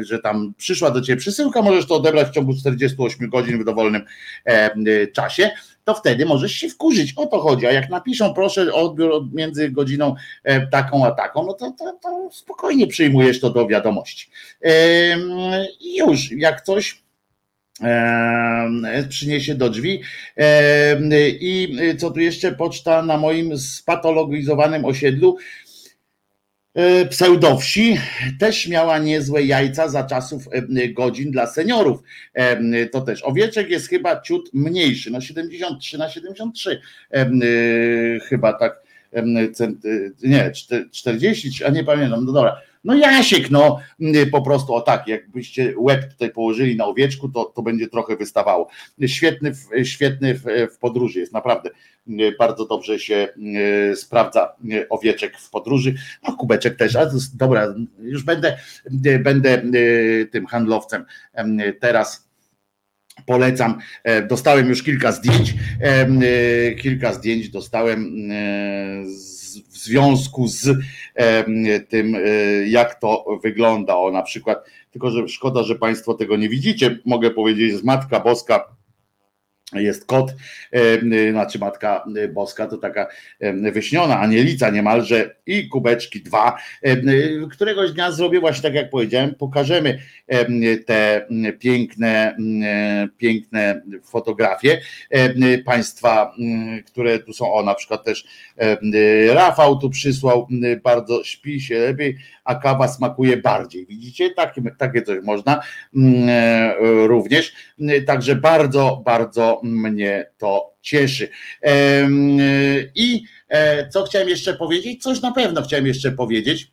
że tam przyszła do ciebie przesyłka, możesz to odebrać w ciągu 48 godzin w dowolnym e, czasie, to wtedy możesz się wkurzyć. O to chodzi. A jak napiszą, proszę odbiór od- między godziną e, taką a taką, no to, to, to spokojnie przyjmujesz to do wiadomości. Em, I już, jak coś przyniesie do drzwi. I co tu jeszcze? Poczta na moim spatologizowanym osiedlu e, pseudowsi też miała niezłe jajca za czasów godzin dla seniorów. To też. Owieczek jest chyba ciut mniejszy, no 73 na 73 e, chyba tak. e, Nie, czte- 40, a nie pamiętam, no dobra. No Jasiek, no po prostu o tak, jakbyście łeb tutaj położyli na owieczku, to, to będzie trochę wystawało. Świetny, świetny w, w podróży jest, naprawdę bardzo dobrze się e, sprawdza owieczek w podróży. No kubeczek też, dobra, już będę, będę tym handlowcem em, teraz polecam. E, Dostałem już kilka zdjęć. e, Kilka zdjęć dostałem w związku z tym, e, jak to wygląda. O na przykład, tylko że szkoda, że Państwo tego nie widzicie. Mogę powiedzieć, z Matka Boska jest kot, e, znaczy Matka Boska to taka e, wyśniona anielica niemalże i kubeczki dwa. E, Któregoś dnia zrobię właśnie tak jak powiedziałem, pokażemy e, te piękne, e, piękne fotografie e, państwa, które tu są, o na przykład też e, Rafał tu przysłał, bardzo śpi się lepiej, a kawa smakuje bardziej. Widzicie, takie, takie coś można e, również. Także bardzo, bardzo mnie to cieszy. I e, co chciałem jeszcze powiedzieć? Coś na pewno chciałem jeszcze powiedzieć.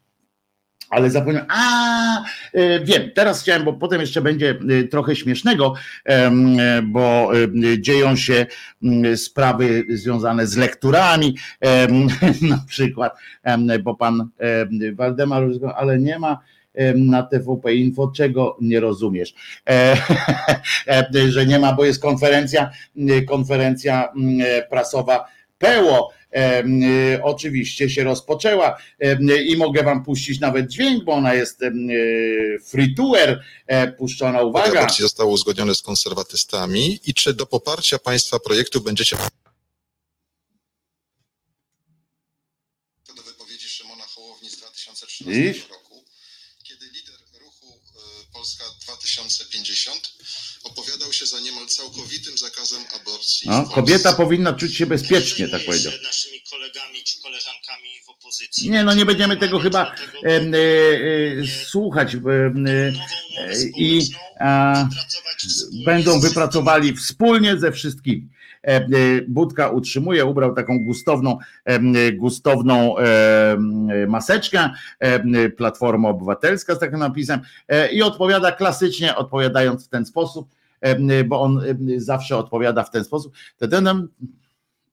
Ale zapomniałem. A e, wiem, teraz chciałem, bo potem jeszcze będzie e, trochę śmiesznego, bo dzieją się sprawy związane z lekturami, na przykład, bo pan em, Waldemar, ale nie ma na TVP Info, czego nie rozumiesz, e, e, że nie ma, bo jest konferencja, m, konferencja m, prasowa PEło, oczywiście się rozpoczęła i mogę wam puścić nawet dźwięk, bo ona jest em, free tour e, puszczona, uwaga. aborcji zostało uzgodnione z konserwatystami i czy do poparcia państwa projektu będziecie do wypowiedzi Szymona Hołowni z 2013 Widzisz? roku, kiedy lider ruchu y, Polska 2050 opowiadał się za niemal całkowitym zakazem aborcji. No, kobieta powinna czuć się bezpiecznie, tak powiedział. naszymi kolegami czy koleżankami w opozycji. Nie, no nie będziemy tego chyba em, e, e, słuchać e, e, i będą wypracowali wspólnie ze wszystkimi. E, e, Budka utrzymuje, ubrał taką gustowną, gustowną maseczkę, Platforma Obywatelska z takim napisem e, i odpowiada klasycznie, odpowiadając w ten sposób, bo on em, zawsze odpowiada w ten sposób.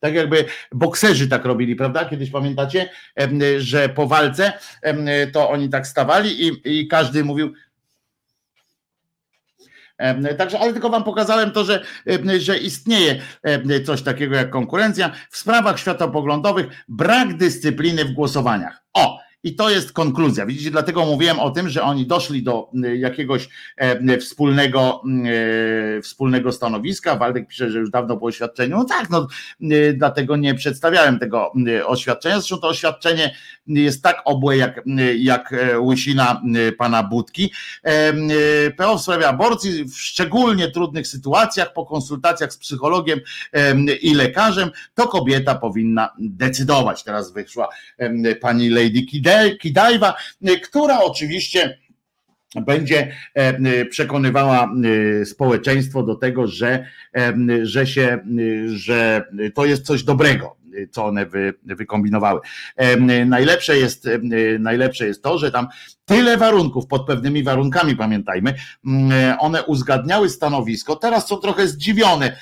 Tak jakby bokserzy tak robili, prawda? Kiedyś pamiętacie, em, że po walce to oni tak stawali i, i każdy mówił. Także, ale tylko wam pokazałem to, że, że istnieje coś takiego jak konkurencja. W sprawach światopoglądowych brak dyscypliny w głosowaniach. O! I to jest konkluzja. Widzicie, dlatego mówiłem o tym, że oni doszli do m, jakiegoś e, wspólnego, m, e, wspólnego stanowiska. Waldek pisze, że już dawno po oświadczeniu. No tak, no, dlatego nie przedstawiałem tego oświadczenia. Zresztą to oświadczenie jest tak obłe jak, jak e, łysina pana Budki. E, PO w sprawie aborcji w szczególnie trudnych sytuacjach po konsultacjach z psychologiem em, i lekarzem, to kobieta powinna decydować. Teraz wyszła pani Lady Kide- Kidajwa, e, która oczywiście będzie przekonywała e, społeczeństwo do tego, że, że się, e, że to jest coś dobrego co one wy, wykombinowały. Najlepsze jest, najlepsze jest to, że tam tyle warunków, pod pewnymi warunkami pamiętajmy, mm, one uzgadniały stanowisko. Teraz są trochę zdziwione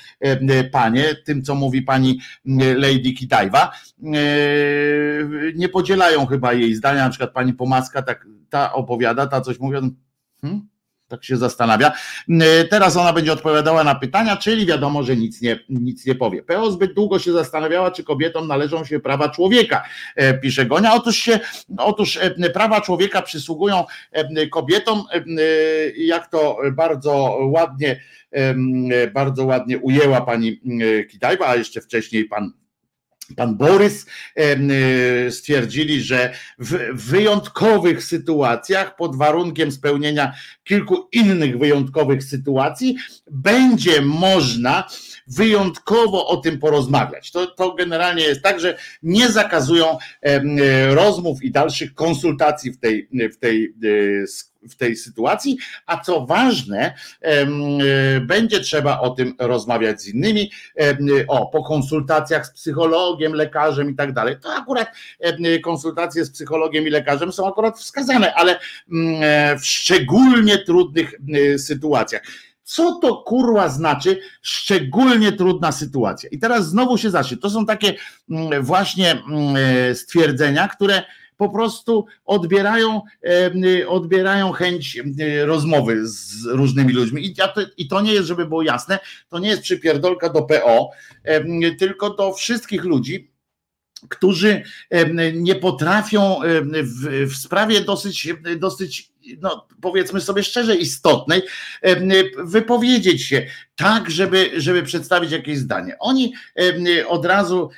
panie tym, co mówi pani mm, Lady Kitajwa. Nie podzielają chyba jej zdania, na przykład pani Pomaska tak, ta opowiada, ta coś mówi, hmm? Tak się zastanawia. E, Teraz ona będzie odpowiadała na pytania, czyli wiadomo, że nic nie, nic nie powie. PO zbyt długo się zastanawiała, czy kobietom należą się prawa człowieka, e, pisze Gonia. Otóż się, otóż e, prawa człowieka przysługują kobietom, jak to bardzo ładnie, bardzo ładnie ujęła pani Kitajba, a jeszcze wcześniej pan pan Borys y, stwierdzili, że w wyjątkowych sytuacjach, pod warunkiem spełnienia kilku innych wyjątkowych sytuacji, będzie można wyjątkowo o tym porozmawiać. To, to generalnie jest tak, że nie zakazują y, rozmów i dalszych konsultacji w tej, w tej, y, w tej sytuacji, a co ważne, y, będzie trzeba o tym rozmawiać z innymi, o, po konsultacjach z psychologiem, lekarzem i tak dalej. To akurat konsultacje z psychologiem i lekarzem są akurat wskazane, ale mm, e, w szczególnie trudnych y, sytuacjach. Co to kurwa znaczy szczególnie trudna sytuacja? I teraz znowu się zacznie. To są takie właśnie e, stwierdzenia, które po prostu odbierają, odbierają chęć rozmowy z różnymi ludźmi. I, to, nie jest, żeby było jasne, to nie jest przypierdolka do PO, tylko do wszystkich ludzi, którzy nie potrafią w, w sprawie dosyć, dosyć, no powiedzmy sobie szczerze, istotnej, wypowiedzieć się tak, żeby, żeby przedstawić jakieś zdanie. Oni od razu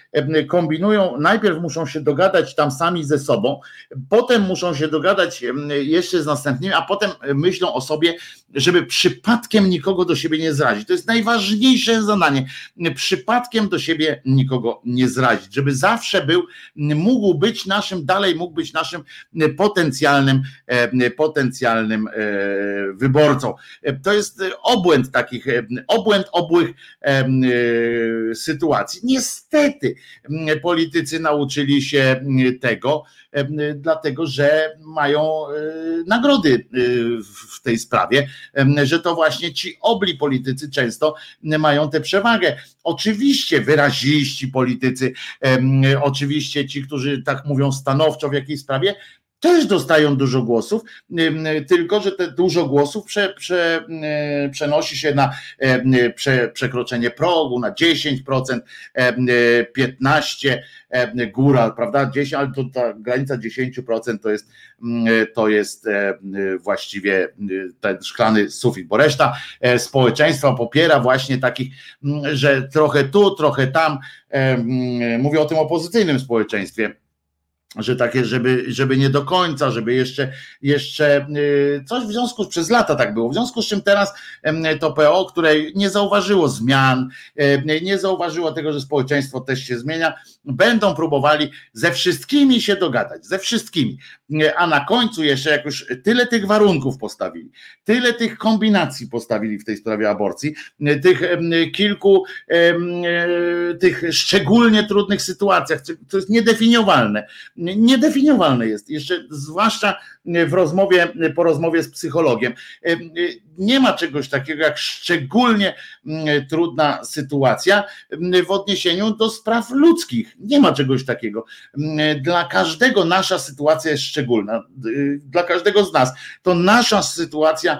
kombinują, najpierw muszą się dogadać tam sami ze sobą, potem muszą się dogadać jeszcze z następnymi, a potem myślą o sobie, żeby przypadkiem nikogo do siebie nie zrazić. To jest najważniejsze zadanie. Przypadkiem do siebie nikogo nie zrazić, żeby zawsze był, mógł być naszym, dalej mógł być naszym potencjalnym, e, potencjalnym e, wyborcą. E, To jest obłęd takich, e, obłęd obłych e, sytuacji. Niestety politycy nauczyli się tego, dlatego że mają e, nagrody e, w- tej sprawie, że to właśnie ci obli politycy często mają tę przewagę. Oczywiście wyraziści politycy, oczywiście ci, którzy tak mówią stanowczo w jakiejś sprawie, też dostają dużo głosów, tylko że te dużo głosów prze, prze, e, przenosi się na em, prze, przekroczenie progu, na 10%, em, e, 15%, em, góra, prawda? 10, ale to ta granica 10% to jest, to jest właściwie ten szklany sufit, bo reszta e, społeczeństwa popiera właśnie takich, że trochę tu, trochę tam. Mówię o tym opozycyjnym społeczeństwie że takie, żeby, żeby nie do końca, żeby jeszcze, jeszcze y, coś w związku z przez lata tak było. W związku z czym teraz to PO, które nie zauważyło zmian, nie zauważyło tego, że społeczeństwo też się zmienia, będą próbowali ze wszystkimi się dogadać, ze wszystkimi. Y, A na końcu jeszcze, jak już tyle tych warunków postawili, tyle tych kombinacji postawili w tej sprawie aborcji, y, tych kilku e, tych szczególnie trudnych sytuacjach, to jest niedefiniowalne niedefiniowalne jest, jeszcze zwłaszcza w rozmowie, po rozmowie z psychologiem. Nie ma czegoś takiego jak szczególnie mm, trudna sytuacja mm, w odniesieniu do spraw ludzkich. Nie ma czegoś takiego. Mm, Dla każdego nasza sytuacja jest szczególna. Y, Dla każdego z nas. To nasza sytuacja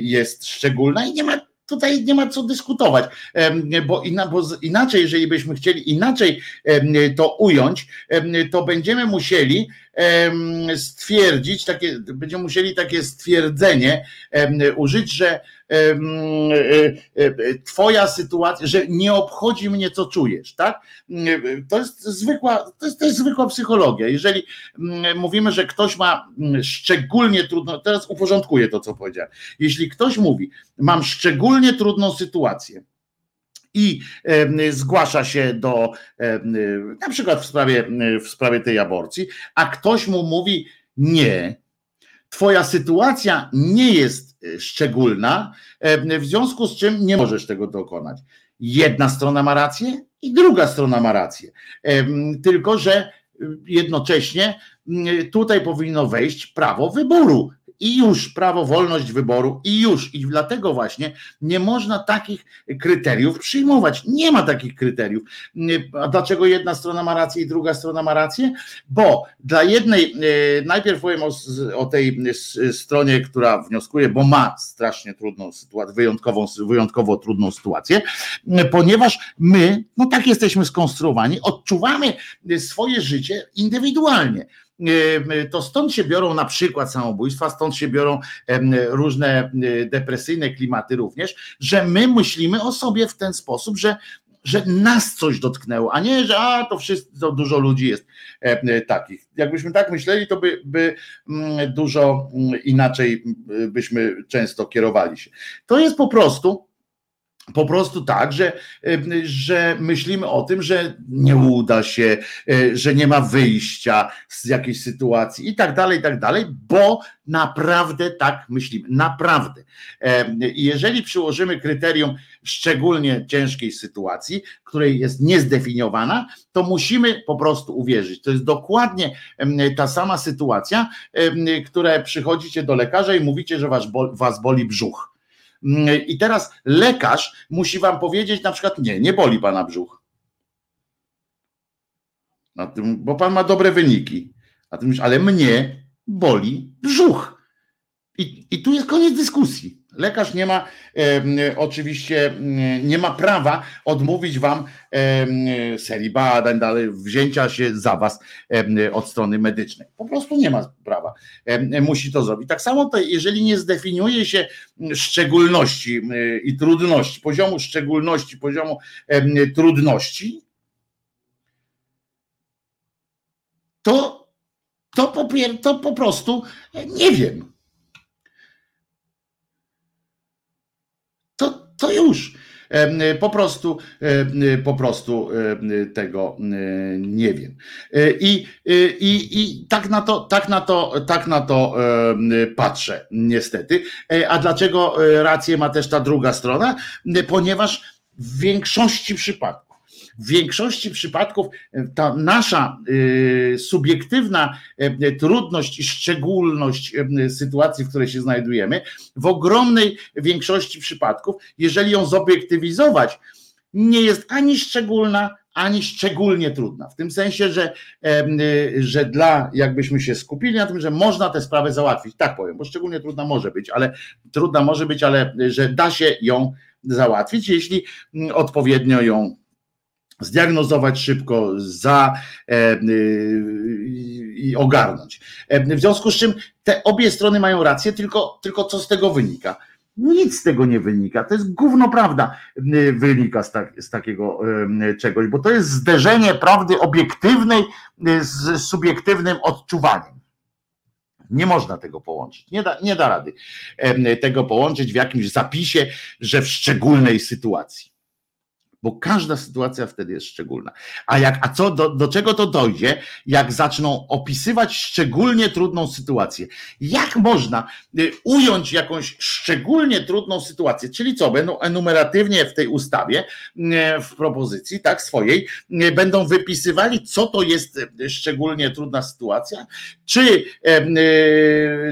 jest szczególna i nie ma tutaj nie ma co dyskutować, bo, inaczej, jeżeli byśmy chcieli inaczej to ująć, to będziemy musieli stwierdzić, takie, będziemy musieli takie stwierdzenie użyć, że twoja sytuacja, że nie obchodzi mnie, co czujesz, tak? To jest zwykła, to jest, to jest zwykła psychologia. Jeżeli mm, mówimy, że ktoś ma mm, szczególnie trudno, teraz uporządkuję to, co powiedziałem. Jeśli ktoś mówi, mam szczególnie trudną sytuację, i zgłasza się do na przykład w sprawie, w sprawie tej aborcji, a ktoś mu mówi nie, twoja sytuacja nie jest e, szczególna, em, w związku z czym nie możesz tego dokonać. Jedna strona ma rację i druga strona ma rację. Em, Tylko, że jednocześnie tutaj powinno wejść prawo wyboru. I już prawo, wolność wyboru, i już. I dlatego właśnie nie można takich kryteriów przyjmować. Nie ma takich kryteriów. A dlaczego jedna strona ma rację i druga strona ma rację? Bo dla jednej, e, najpierw powiem o, o tej stronie, która wnioskuje, bo ma strasznie trudną sytuację, wyjątkową, wyjątkowo trudną sytuację, ponieważ my, no tak jesteśmy skonstruowani, odczuwamy swoje życie indywidualnie. E, To stąd się biorą na przykład samobójstwa, stąd się biorą różne e, depresyjne klimaty również, że my myślimy o sobie w ten sposób, że że nas coś dotknęło, a nie, że a to wszyscy, to dużo ludzi jest takich. Jakbyśmy tak myśleli, to by, by mm, dużo mm, inaczej mm, byśmy często kierowali się. To jest po prostu po prostu tak, że, że myślimy o tym, że nie uda się, e, że nie ma wyjścia z jakiejś sytuacji i tak dalej, i tak dalej, bo naprawdę tak myślimy. Naprawdę. I jeżeli przyłożymy kryterium szczególnie ciężkiej sytuacji, której jest niezdefiniowana, to musimy po prostu uwierzyć. To jest dokładnie ta sama sytuacja, która przychodzicie do lekarza i mówicie, że was boli brzuch. I teraz lekarz musi wam powiedzieć na przykład, nie, nie boli pana brzuch. Tym, bo pan ma dobre wyniki. A ty mówisz, ale mnie boli brzuch. I, I tu jest koniec dyskusji. Lekarz nie ma em, oczywiście em, nie ma prawa odmówić wam em, serii badań, dalej, wzięcia się za was em, od strony medycznej. Po prostu nie ma prawa. Musi to zrobić. Tak samo to, jeżeli nie zdefiniuje się szczególności em, i trudności, poziomu szczególności, poziomu trudności, to, to, to po prostu e, nie wiem. To, już. Em, Po prostu, em, po prostu em, tego nie wiem. E, I, i, i tak na to, tak na to, tak na to patrzę, niestety. E, A dlaczego e, rację ma też ta druga strona? Ponieważ w większości przypadków, w większości przypadków e, ta nasza e, subiektywna e, trudność i szczególność sytuacji, w której się znajdujemy, w ogromnej większości przypadków, jeżeli ją zobiektywizować, nie jest ani szczególna, ani szczególnie trudna. W tym sensie, że, że dla, jakbyśmy się skupili na tym, że można tę sprawę załatwić, tak powiem, bo szczególnie trudna może być, ale trudna może być, ale że da się ją załatwić, jeśli odpowiednio ją zdiagnozować szybko, za e, y, i ogarnąć. E, W związku z czym te obie strony mają rację, tylko, tylko co z tego wynika? Nic z tego nie wynika. To jest gówno prawda wynika z, tak, z takiego y, czegoś, bo to jest zderzenie prawdy obiektywnej z subiektywnym odczuwaniem. Nie można tego połączyć. Nie da, nie da rady tego połączyć w jakimś zapisie, że w szczególnej sytuacji bo każda sytuacja wtedy jest szczególna. A jak, a co, do, do czego to dojdzie, jak zaczną opisywać szczególnie trudną sytuację? Jak można y, ująć jakąś szczególnie trudną sytuację? Czyli co, będą enumeratywnie w tej ustawie, y, w propozycji, tak, swojej, y, będą wypisywali, co to jest szczególnie trudna sytuacja? Czy,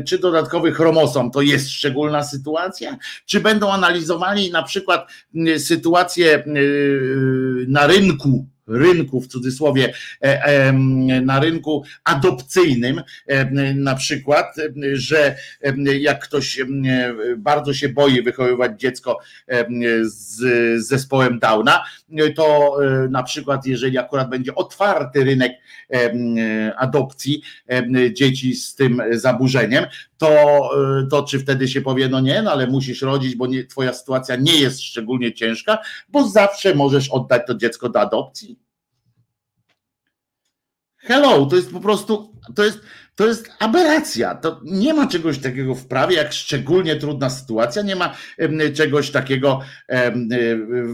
czy dodatkowy chromosom to jest szczególna sytuacja? Czy będą analizowali na przykład sytuację na rynku, rynku w cudzysłowie, e, na rynku adopcyjnym, em, na przykład, że jak ktoś bardzo się boi wychowywać dziecko z zespołem Downa, to e, na przykład, jeżeli akurat będzie otwarty rynek adopcji dzieci z tym zaburzeniem, to, e, to czy wtedy się powie, no nie, no ale musisz rodzić, bo nie, twoja sytuacja nie jest szczególnie ciężka, bo zawsze możesz oddać to dziecko do adopcji. Hello, to jest po prostu, to jest, to jest aberracja. To nie ma czegoś takiego w prawie, jak szczególnie trudna sytuacja, nie ma czegoś takiego y,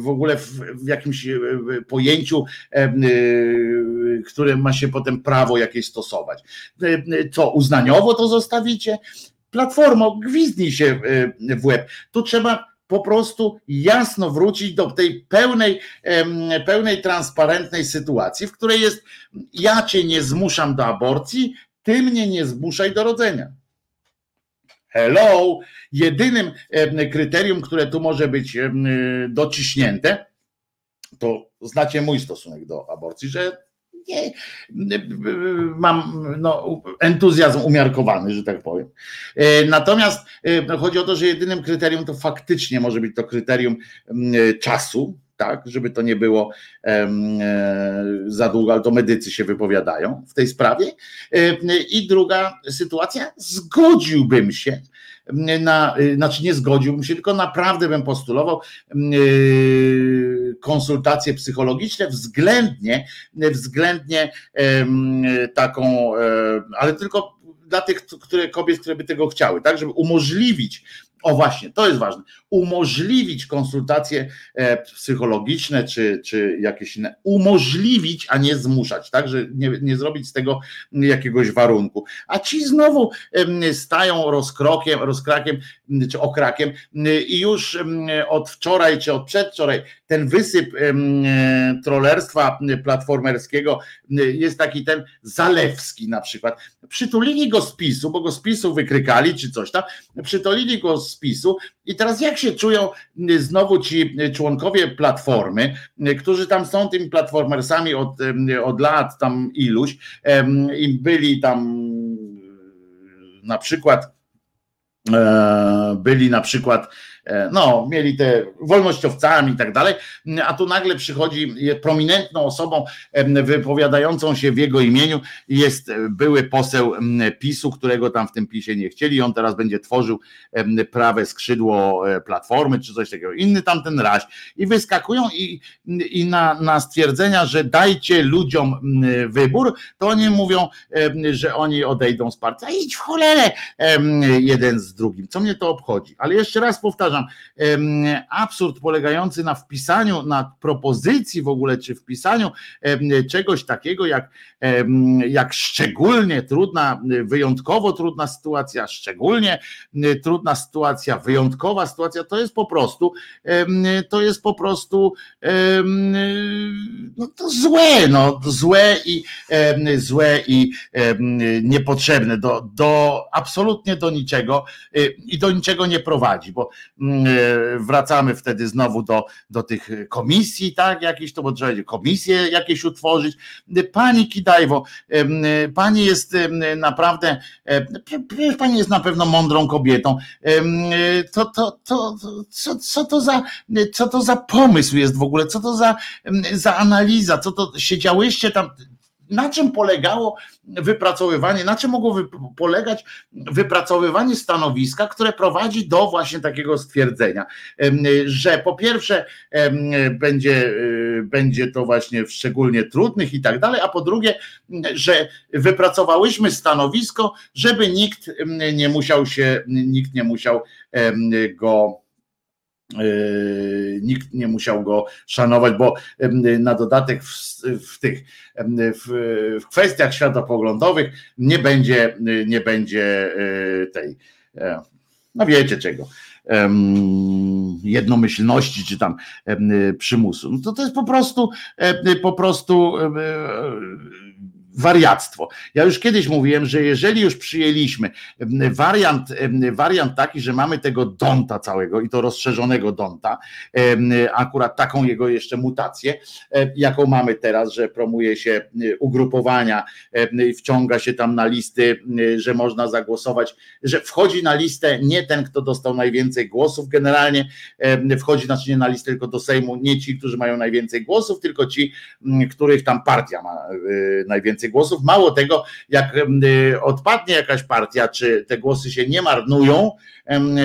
w ogóle w, jakimś y, pojęciu, y, które ma się potem prawo jakieś stosować. Co, uznaniowo to zostawicie? Platformo, gwizdnij się w łeb. Tu trzeba po prostu jasno wrócić do tej pełnej, pełnej transparentnej sytuacji, w której jest ja cię nie zmuszam do aborcji, ty mnie nie zmuszaj do rodzenia. Hello, jedynym kryterium, które tu może być dociśnięte, to znacie mój stosunek do aborcji, że nie, mam no, entuzjazm umiarkowany, że tak powiem. E, Natomiast e, chodzi o to, że jedynym kryterium to faktycznie może być to kryterium mm, czasu, tak, żeby to nie było e, za długo, ale to medycy się wypowiadają w tej sprawie. E, I druga sytuacja, zgodziłbym się na, e, znaczy nie zgodziłbym się, tylko naprawdę bym postulował m, e, konsultacje psychologiczne względnie, względnie taką, ale tylko dla tych które, kobiet, które by tego chciały, tak, żeby umożliwić o właśnie, to jest ważne. Umożliwić konsultacje e, psychologiczne czy, czy jakieś inne. Umożliwić, a nie zmuszać, tak? Że nie, nie zrobić z tego jakiegoś warunku. A ci znowu stają rozkrokiem, rozkrakiem czy okrakiem m, i już od wczoraj czy od przedwczoraj ten wysyp e, trollerstwa platformerskiego jest taki ten zalewski na przykład. Przytulili go z PiSu, bo go z PiSu wykrykali czy coś tam, przytulili go z PiSu i teraz jak się czują znowu ci członkowie Platformy, którzy tam są tymi platformersami od, od lat tam iluś i byli tam na przykład e, byli na przykład no, mieli te wolnościowcami i tak dalej, a tu nagle przychodzi prominentną osobą wypowiadającą się w jego imieniu. Jest były poseł PiSu, którego tam w tym PiSie nie chcieli. On teraz będzie tworzył prawe skrzydło e, Platformy czy coś takiego, inny tamten raś. I wyskakują i, i na, na stwierdzenia, że dajcie ludziom wybór, to oni mówią, że oni odejdą z partii, a idź w cholerę jeden z drugim, co mnie to obchodzi. Ale jeszcze raz powtarzam, absurd polegający na wpisaniu, na propozycji w ogóle, czy wpisaniu czegoś takiego jak, jak szczególnie trudna, wyjątkowo trudna sytuacja, szczególnie trudna sytuacja, wyjątkowa sytuacja, to jest po prostu, to jest po prostu no to złe, no złe i złe i niepotrzebne do, do absolutnie do niczego y, i do niczego nie prowadzi, bo wracamy wtedy znowu do, do tych komisji, tak, jakieś to, bo trzeba komisje jakieś utworzyć. Pani Kidajwo, pani jest naprawdę, pani jest na pewno mądrą kobietą. To, to, to, co, co, to za, co to za pomysł jest w ogóle, co to za, za analiza, co to siedziałyście tam, na czym polegało wypracowywanie, na czym mogło polegać wypracowywanie stanowiska, które prowadzi do właśnie takiego stwierdzenia, że po pierwsze będzie, y, będzie to właśnie w szczególnie trudnych i tak dalej, a po drugie, że wypracowałyśmy stanowisko, żeby nikt nie musiał się, nikt nie musiał go nikt nie musiał go szanować, bo na dodatek w, w tych w, w, kwestiach światopoglądowych nie będzie, nie będzie e, tej, e, no wiecie czego, jednomyślności czy tam przymusu. No to, to jest po prostu po prostu wariactwo. Ja już kiedyś mówiłem, że jeżeli już przyjęliśmy wariant, wariant taki, że mamy tego donta całego i to rozszerzonego donta, akurat taką jego jeszcze mutację, jaką mamy teraz, że promuje się ugrupowania i wciąga się tam na listy, że można zagłosować, że wchodzi na listę nie ten, kto dostał najwięcej głosów generalnie, wchodzi znaczy nie na listę tylko do Sejmu, nie ci, którzy mają najwięcej głosów, tylko ci, których tam partia ma e, najwięcej więcej głosów. Mało tego, jak y, odpadnie jakaś partia, czy te głosy się nie marnują,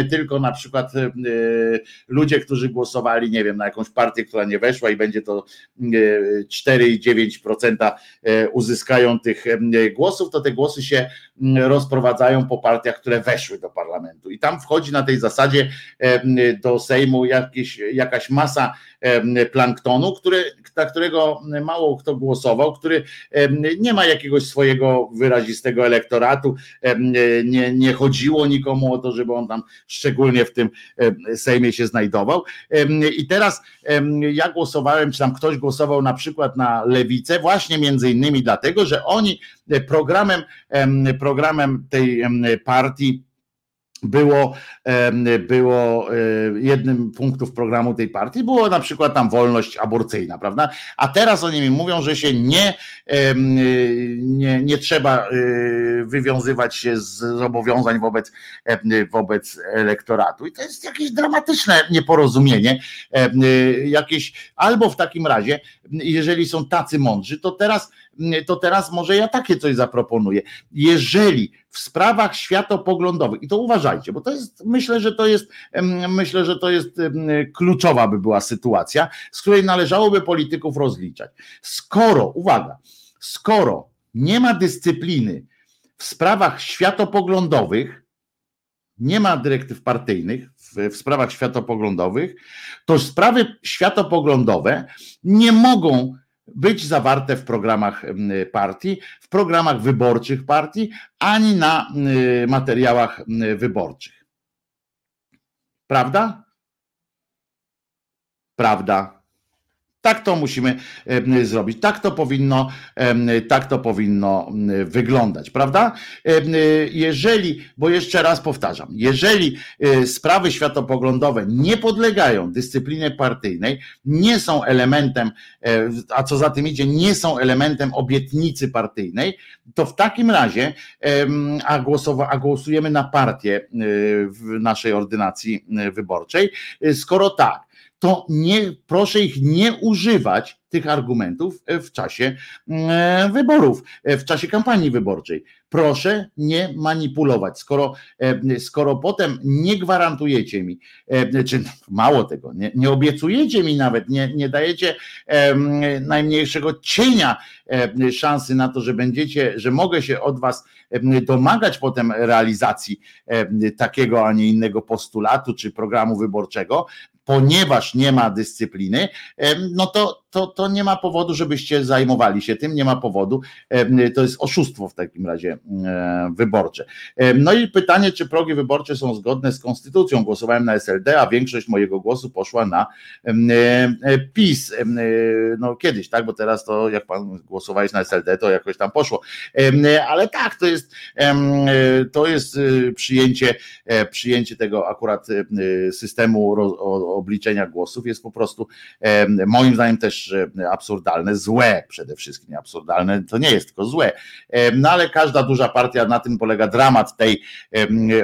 tylko na przykład y, ludzie, którzy głosowali, nie wiem, na jakąś partię, która nie weszła i będzie to 4,9% y, uzyskają tych głosów, to te głosy się rozprowadzają po partiach, które weszły do parlamentu. I tam wchodzi na tej zasadzie do Sejmu jakieś, jakaś masa planktonu, który, na którego mało kto głosował, który nie ma jakiegoś swojego wyrazistego elektoratu, nie, nie chodziło nikomu o to, żeby on tam szczególnie w tym Sejmie się znajdował. I teraz ja głosowałem, czy tam ktoś głosował na przykład na lewicę, właśnie między innymi dlatego, że oni programem, programem tej partii było, było e, jednym punktów programu tej partii, było na przykład tam wolność aborcyjna, prawda? A teraz oni mi mówią, że się nie, nie, nie trzeba e, wywiązywać się z zobowiązań wobec, wobec elektoratu. I to jest jakieś dramatyczne nieporozumienie. Jakieś, albo w takim razie, jeżeli są tacy mądrzy, to teraz to teraz może ja takie coś zaproponuję. Jeżeli w sprawach światopoglądowych, i to uważajcie, bo to jest, myślę, że to jest, myślę, że to jest kluczowa by była sytuacja, z której należałoby polityków rozliczać. Skoro, uwaga, skoro nie ma dyscypliny w sprawach światopoglądowych, nie ma dyrektyw partyjnych w, w, sprawach światopoglądowych, to sprawy światopoglądowe nie mogą być zawarte w programach partii, w programach wyborczych partii, ani na materiałach wyborczych. Prawda? Prawda. Tak to musimy zrobić. Tak to powinno, tak to powinno wyglądać, prawda? Jeżeli, bo jeszcze raz powtarzam, jeżeli e, sprawy światopoglądowe nie podlegają dyscyplinie partyjnej, nie są elementem, e, a co za tym idzie, nie są elementem obietnicy partyjnej, to w takim razie, a, głosowa, a głosujemy na partię e, w naszej ordynacji wyborczej, skoro tak, to nie, proszę ich nie używać tych argumentów w czasie e, wyborów, e, w czasie kampanii wyborczej. Proszę nie manipulować. Skoro, e, skoro potem nie gwarantujecie mi, czy mało tego, nie, nie obiecujecie mi nawet, nie, nie dajecie najmniejszego cienia szansy na to, że będziecie, że mogę się od was domagać potem realizacji takiego, a nie innego postulatu czy programu wyborczego, ponieważ nie ma dyscypliny, no to, to, to nie ma powodu, żebyście zajmowali się tym, nie ma powodu. To jest oszustwo w takim razie wyborcze. No i pytanie, czy progi wyborcze są zgodne z konstytucją? Głosowałem na SLD, a większość mojego głosu poszła na PiS. No kiedyś, tak, bo teraz to jak pan głosowałeś na SLD, to jakoś tam poszło. Ale tak, to jest to jest przyjęcie, e, przyjęcie tego akurat systemu obliczenia głosów jest po prostu moim zdaniem też absurdalne, złe przede wszystkim, absurdalne, to nie jest tylko złe, no ale każda duża partia, na tym polega dramat tej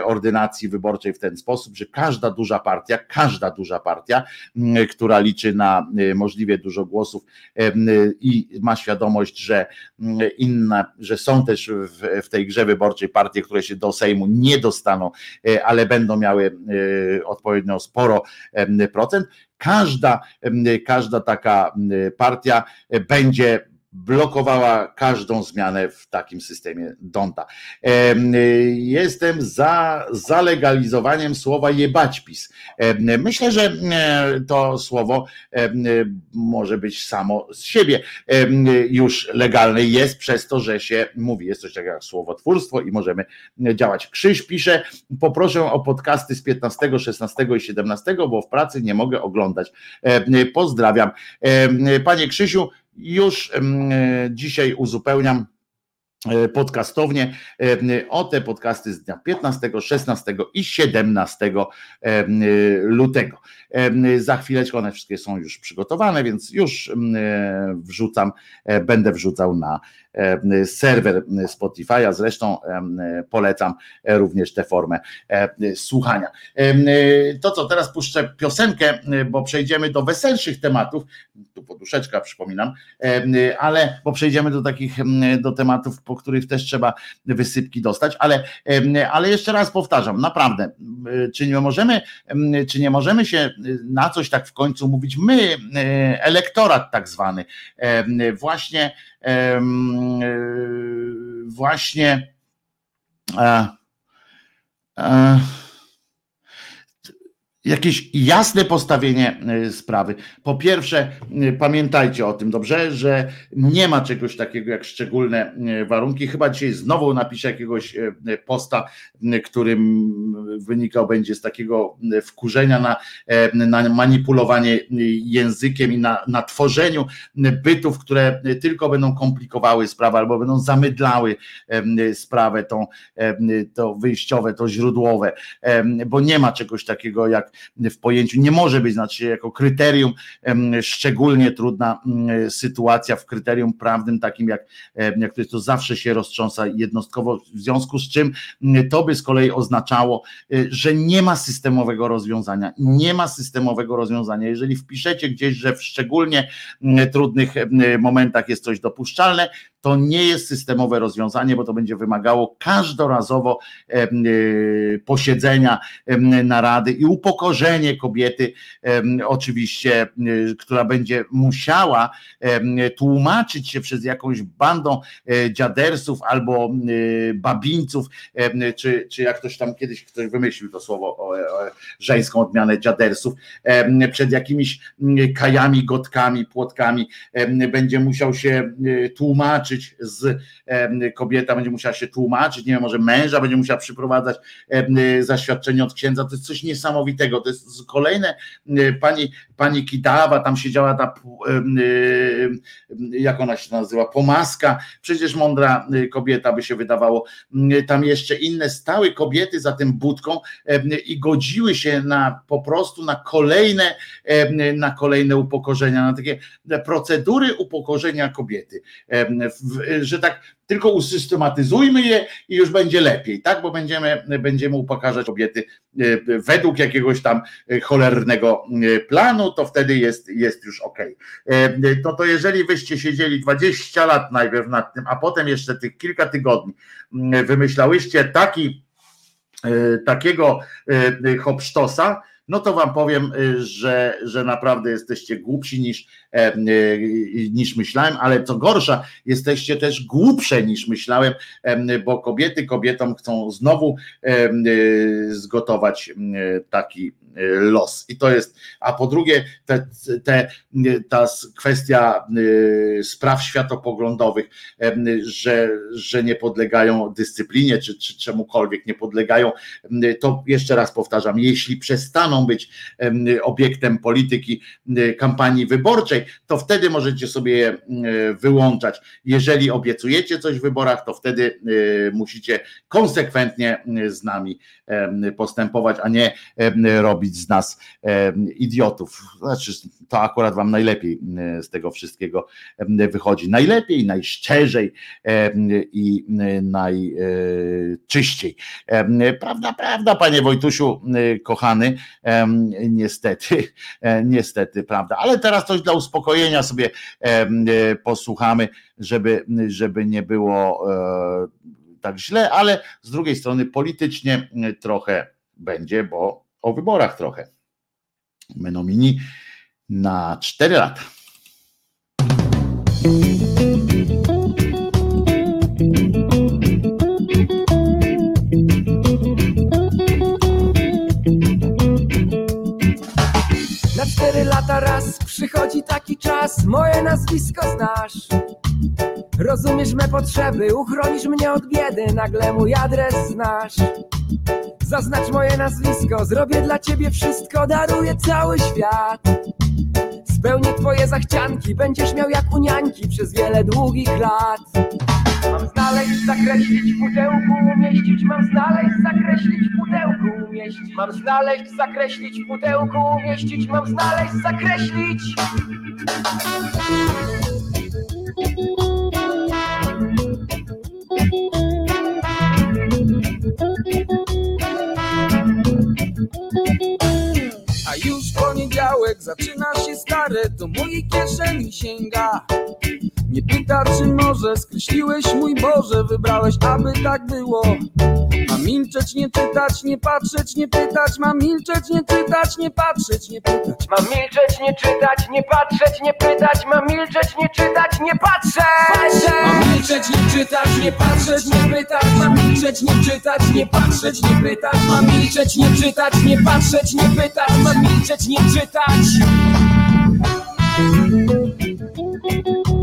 ordynacji wyborczej w ten sposób, że każda duża partia, każda duża partia, która liczy na możliwie dużo głosów i ma świadomość, że inne, że są też w, w tej grze wyborczej partie, które się do Sejmu nie dostaną, e, ale będą miały e, odpowiednio sporo procent. Każda, każda taka partia będzie blokowała każdą zmianę w takim systemie Donta. Jestem za zalegalizowaniem słowa jebaćpis. Myślę, że to słowo może być samo z siebie już legalne. Jest przez to, że się mówi. Jest coś takiego jak słowotwórstwo i możemy działać. Krzyś pisze, poproszę o podcasty z 15, 16 i 17, bo w pracy nie mogę oglądać. Pozdrawiam. Panie Krzysiu, już dzisiaj uzupełniam e, podcastownie e, o te podcasty z dnia 15, 16 i 17 lutego. Za chwileczkę one wszystkie są już przygotowane, więc już wrzucam, e, będę wrzucał na E, serwer Spotify'a. Zresztą e, polecam również tę formę e, słuchania. To co, teraz puszczę piosenkę, bo przejdziemy do weselszych tematów. Tu poduszeczka, przypominam, ale bo przejdziemy do takich do tematów, po których też trzeba wysypki dostać, ale, ale jeszcze raz powtarzam, naprawdę, czy nie możemy, czy nie możemy się na coś tak w końcu mówić, my, elektorat tak zwany, właśnie E, właśnie e, e, jakieś jasne postawienie y, sprawy. Po pierwsze, y, pamiętajcie o tym dobrze, że nie ma czegoś takiego jak szczególne y, warunki. Chyba dzisiaj znowu napiszę jakiegoś posta, którym wynikał będzie z takiego wkurzenia na, na manipulowanie językiem i na, na tworzeniu bytów, które tylko będą komplikowały sprawę albo będą zamydlały sprawę, tą, to wyjściowe, to źródłowe, bo nie ma czegoś takiego jak w pojęciu, nie może być, znaczy jako kryterium szczególnie trudna sytuacja w kryterium prawnym, takim jak, jak to jest, to zawsze się roztrząsa jednostkowo, w związku z czym to by z kolei oznaczało, e, że nie ma systemowego rozwiązania. Nie ma systemowego rozwiązania. Jeżeli wpiszecie gdzieś, że w szczególnie trudnych momentach jest coś dopuszczalne, to nie jest systemowe rozwiązanie, bo to będzie wymagało każdorazowo e, posiedzenia narady i upokorzenie kobiety, oczywiście, która będzie musiała tłumaczyć się przez jakąś bandą e, dziadersów albo babińców, czy, czy jak ktoś tam kiedyś ktoś wymyślił to słowo o, o żeńską odmianę dziadersów, przed jakimiś kajami, gotkami, płotkami, będzie musiał się e, tłumaczyć tłumaczyć z kobieta będzie musiała się tłumaczyć, nie wiem, może męża będzie musiała przyprowadzać zaświadczenie od księdza, to jest coś niesamowitego, to jest kolejne, pani, pani Kidawa, tam siedziała ta, jak ona się nazywa, pomaska, przecież mądra kobieta by się wydawało, tam jeszcze inne stały kobiety za tym budką i godziły się na po prostu na kolejne, na kolejne upokorzenia, na takie procedury upokorzenia kobiety że tak tylko usystematyzujmy je i już będzie lepiej, tak? Bo będziemy, będziemy upokarzać kobiety e, według jakiegoś tam cholernego planu, to wtedy jest, jest już ok. No to jeżeli wyście siedzieli 20 lat najpierw nad tym, a potem jeszcze tych kilka tygodni wymyślałyście taki takiego hopsztosa, no to wam powiem, że, że naprawdę jesteście głupsi niż, niż myślałem, ale co gorsza, jesteście też głupsze niż myślałem, bo kobiety kobietom chcą znowu zgotować taki los. I to jest, a po drugie, te, te, ta kwestia spraw światopoglądowych, że, że nie podlegają dyscyplinie, czy, czy czemukolwiek nie podlegają, to jeszcze raz powtarzam, jeśli przestaną być obiektem polityki kampanii wyborczej, to wtedy możecie sobie je wyłączać. Jeżeli obiecujecie coś w wyborach, to wtedy musicie konsekwentnie z nami postępować, a nie robić z nas idiotów. Znaczy, to akurat wam najlepiej z tego wszystkiego wychodzi. Najlepiej, najszczerzej i najczyściej. Prawda, prawda, panie Wojtusiu, kochany, niestety, niestety, prawda. Ale teraz coś dla uspokojenia sobie posłuchamy, żeby, żeby nie było tak źle, ale z drugiej strony politycznie trochę będzie, bo o wyborach trochę. Menomini na 4 lata. Na cztery lata raz przychodzi taki czas, moje nazwisko znasz. Rozumiesz me potrzeby, uchronisz mnie od biedy, nagle mój adres znasz. Zaznacz moje nazwisko, zrobię dla ciebie wszystko, daruję cały świat. Spełnię twoje zachcianki, będziesz miał jak u niańki przez wiele długich lat. Mam znaleźć, zakreślić w pudełku, umieścić, mam znaleźć, zakreślić w pudełku, umieścić. Mam znaleźć, zakreślić w pudełku, umieścić, mam znaleźć, zakreślić. A poniedziałek zaczyna się stare, do mojej kieszeni sięga. Nie pyta, czy może skreśliłeś mój Boże, wybrałeś, aby tak było. Mam milczeć, nie czytać, nie patrzeć, nie pytać, mam milczeć, nie czytać, nie patrzeć, nie pytać. Mam milczeć, nie czytać, nie patrzeć, nie pytać, mam milczeć, nie czytać, nie patrzeć. Mam milczeć, nie czytać, nie patrzeć, nie pytać, mam milczeć, nie czytać, nie patrzeć, nie pytać, mam milczeć, nie czytać, nie patrzeć, nie pytać, mam milczeć, nie czytać. Zabierze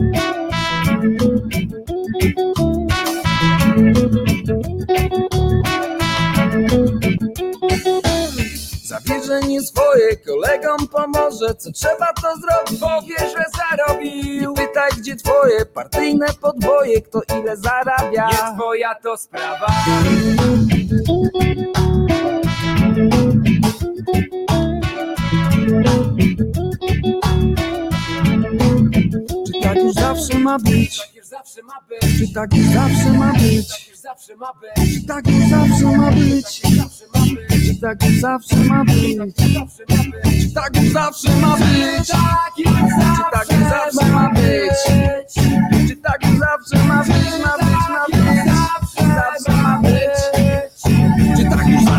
nie swoje, kolegom pomoże Co trzeba to zrobić, powie, że zarobił Nie pytaj gdzie twoje partyjne podboje Kto ile zarabia Nie twoja to sprawa. Czy tak już zawsze ma być? Zawsze ma być, Czy tak już zawsze ma być? Zawsze ma być, Czy tak zawsze ma być? Czy tak zawsze ma być? Czy tak zawsze ma być? Czy tak zawsze ma być? Czy tak zawsze ma być? Ma być, ma być Zawsze ma być Czy tak zawsze ma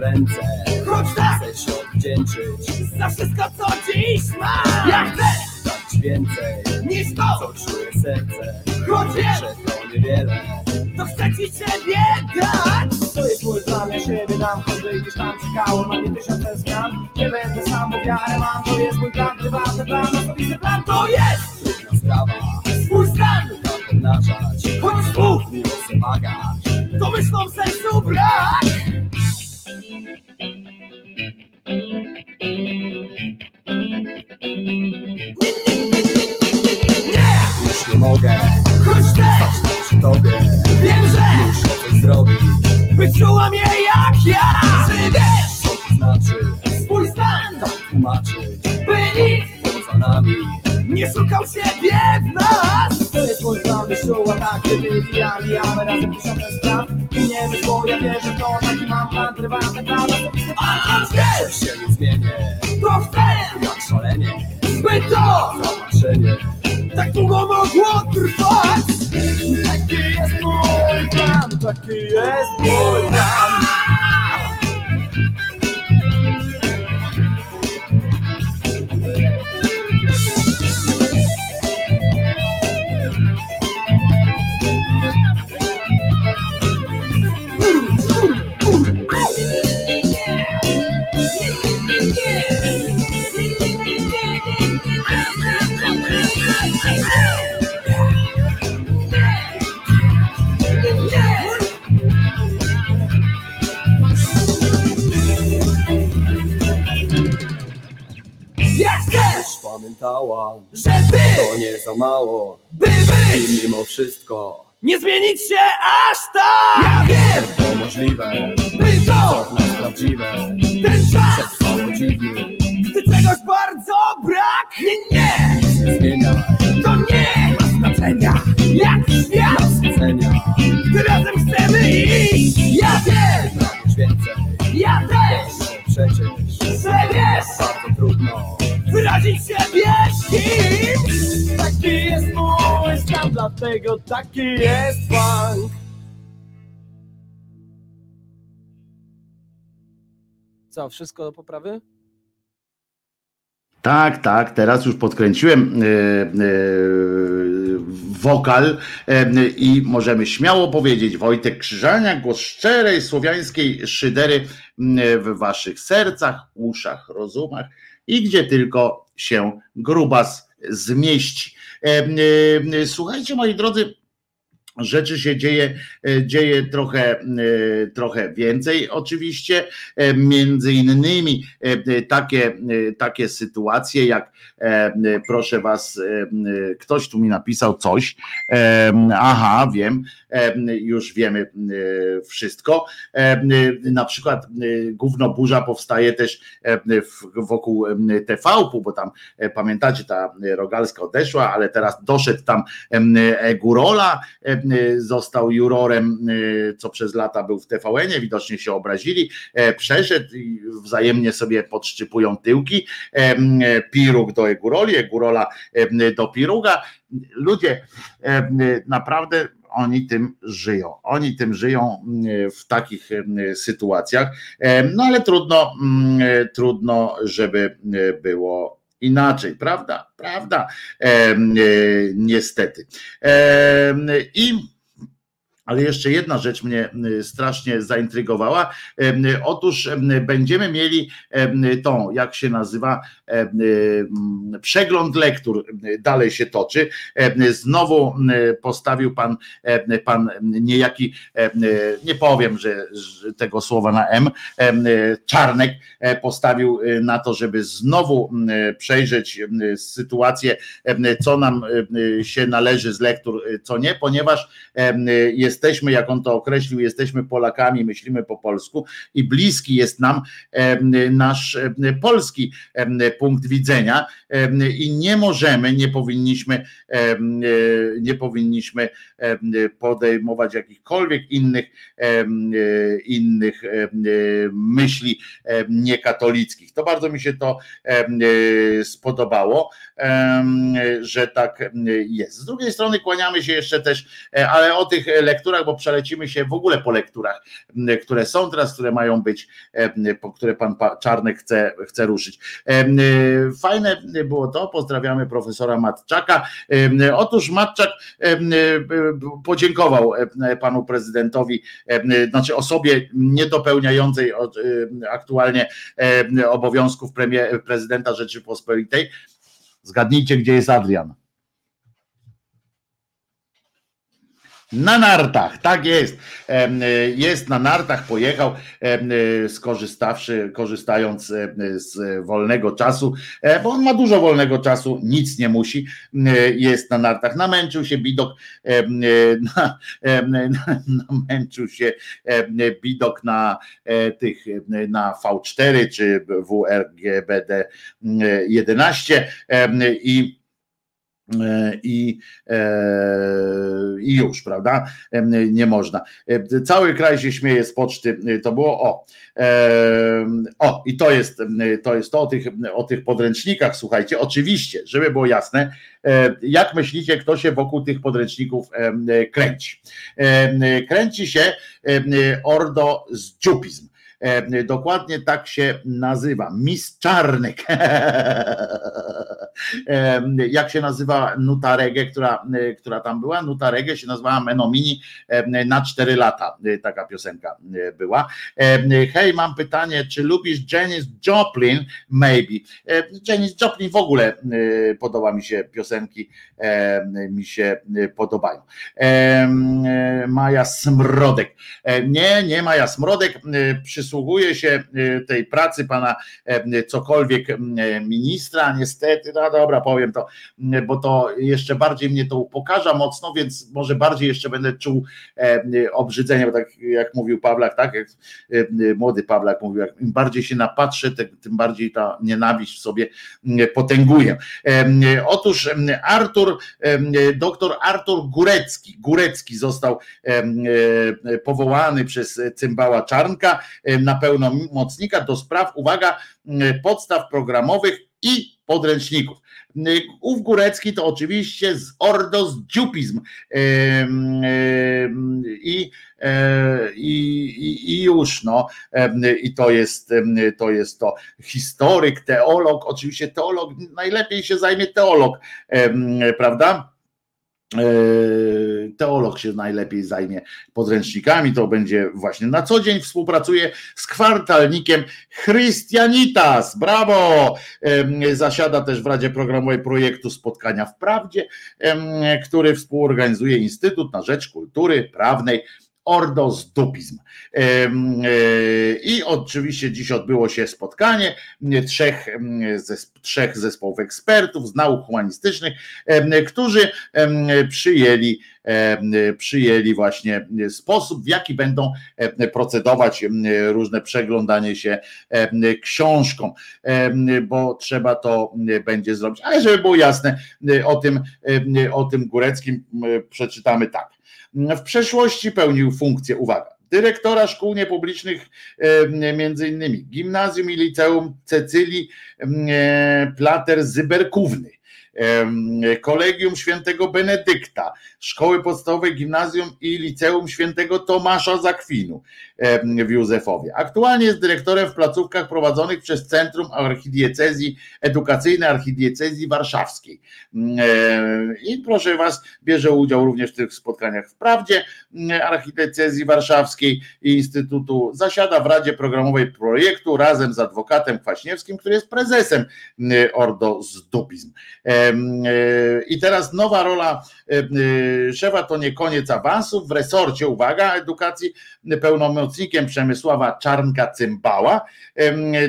ręce. Chodź tak! Chcę się wdzięczyć Za wszystko co dziś mam Ja chcę dać więcej Niż to! co czuje serce. Choć wiem, że to niewiele. To chcę ci siebie dać! To jest mój plan, ja siebie dam. Choćby gdzieś tam czekało na mnie tysiące zmian Nie będę sam, bo wiarę mam. To jest mój plan, prywatny plan Osobisty plan. To jest Trudna sprawa. Swój stan! Choć słów miło wymagać To myślą sensu brak plan A wiesz się nie zmienię. To chcę jak szalenie. By to zobaczenie tak długo mogło trwać. Taki jest mój plan, taki jest mój plan zmienić się aż tak. Ja wiem, to możliwe, dlatego taki jest funk. Co, wszystko do poprawy? Tak, tak, teraz już podkręciłem e, e, wokal e, i możemy śmiało powiedzieć Wojtek Krzyżaniak, głos szczerej słowiańskiej szydery w waszych sercach, uszach, rozumach i gdzie tylko się grubas zmieści. Słuchajcie moi drodzy, rzeczy się dzieje, e, dzieje trochę, e, trochę więcej oczywiście, e, między innymi takie, takie sytuacje jak proszę was, ktoś tu mi napisał coś, aha wiem, już wiemy wszystko, na przykład gówno burza powstaje też wokół TV-pu, bo tam pamiętacie ta Rogalska odeszła, ale teraz doszedł tam em, został jurorem, e, co przez lata był w TVN-ie, widocznie się obrazili, e, przeszedł i wzajemnie sobie podszczypują tyłki, em, Piruk do Eguroli, Egurola do Piruga. Ludzie, naprawdę oni tym żyją. Oni tym żyją w takich sytuacjach. No ale trudno, trudno, żeby e, było inaczej, prawda? Prawda? Em, e, Niestety. Em, I ale jeszcze jedna rzecz mnie strasznie zaintrygowała. Otóż em, będziemy mieli tą, jak się nazywa, przegląd lektur dalej się toczy. Znowu postawił pan, pan niejaki, nie powiem, że, tego słowa na M, Czarnek e, postawił y, na to, żeby znowu przejrzeć sytuację, co nam y, się należy z lektur, co nie, ponieważ y, jesteśmy, jak on to określił, jesteśmy Polakami, myślimy po polsku i bliski jest nam nasz polski punkt widzenia i nie możemy, nie powinniśmy, e, nie powinniśmy podejmować jakichkolwiek innych, e, innych e, myśli niekatolickich. To bardzo mi się to spodobało, że tak jest. Z drugiej strony kłaniamy się jeszcze też, ale o tych lekturach lekturach, bo przelecimy się w ogóle po lekturach, które są teraz, które mają być, po które pan Czarnek chce, chce ruszyć. Fajne było to, pozdrawiamy profesora Matczaka. Otóż Matczak podziękował panu prezydentowi, znaczy osobie niedopełniającej aktualnie obowiązków premier, prezydenta Rzeczypospolitej. Zgadnijcie, gdzie jest Adrian. Na nartach, tak jest. Jest na nartach, pojechał, skorzystawszy, korzystając z wolnego czasu, e, bo on ma dużo wolnego czasu, nic nie musi. Jest na nartach. Namęczył się bidok, namęczył się bidok na e, tych, na V4 czy WRGBD 11 i E, i, e, i już, prawda? E, nie można. Cały kraj się śmieje z poczty. To było o. O, i to jest to, jest to o, tych, o tych podręcznikach. Słuchajcie, oczywiście, żeby było jasne, jak myślicie, kto się wokół tych podręczników kręci? Kręci się Ordo z dziupizm. E, dokładnie tak się nazywa. Miss Czarnek. E, jak się nazywa Nuta Reggae, która, e, która tam była? Nuta Reggae się nazywała Menomini na 4 lata. Taka piosenka była. Hej, mam pytanie, czy lubisz Janis Joplin? Maybe. Janis Joplin w ogóle podoba mi się piosenki, mi się podobają. Maja Smrodek. Nie, nie Maja Smrodek. Przysługuje przysługuje się y, tej pracy pana e, cokolwiek e, ministra, niestety, no dobra, powiem to, bo to jeszcze bardziej mnie to upokarza mocno, więc może bardziej jeszcze będę czuł e, obrzydzenie, bo tak jak mówił Pawlak, tak, jak młody Pawlak mówił, jak im bardziej się napatrzę, tym bardziej ta nienawiść w sobie potęguje. Otóż Artur, doktor Artur Górecki, Górecki został powołany przez cymbała Czarnka na pełnomocnika do spraw, uwaga, podstaw programowych i podręczników. Ów Górecki to oczywiście z ordo z dziupizm i, i, i już no i to jest to jest to historyk, teolog, oczywiście teolog najlepiej się zajmie teolog, prawda? E, teolog się najlepiej zajmie podręcznikami, to będzie właśnie na co dzień współpracuje z kwartalnikiem Christianitas, brawo! Zasiada też w Radzie Programowej projektu Spotkania w Prawdzie, który współorganizuje Instytut na Rzecz Kultury Prawnej ordozdupizm. E, I oczywiście dziś odbyło się spotkanie trzech, trzech zespołów ekspertów z nauk humanistycznych, którzy przyjęli, przyjęli właśnie sposób, w jaki będą procedować różne przeglądanie się książką, bo trzeba to będzie zrobić. Ale żeby było jasne, o tym, o tym Góreckim przeczytamy tak. W przeszłości pełnił funkcję, uwaga, dyrektora szkół niepublicznych, między innymi Gimnazjum i Liceum Cecylii e, Plater Zyberkówny Kolegium Świętego Benedykta, Szkoły Podstawowej Gimnazjum i Liceum Świętego Tomasza Zakwinu w Józefowie. Aktualnie jest dyrektorem w placówkach prowadzonych przez Centrum Archidiecezji Edukacyjnej Archidiecezji Warszawskiej. I proszę Was, bierze udział również w tych spotkaniach w Prawdzie Archidiecezji Warszawskiej i Instytutu. Zasiada w Radzie Programowej Projektu razem z adwokatem Kwaśniewskim, który jest prezesem Ordo Zdubizm. E, I teraz nowa rola e, szefa to nie koniec awansów. W resorcie, uwaga, edukacji pełnomocnikiem Przemysława Czarnka-Cymbała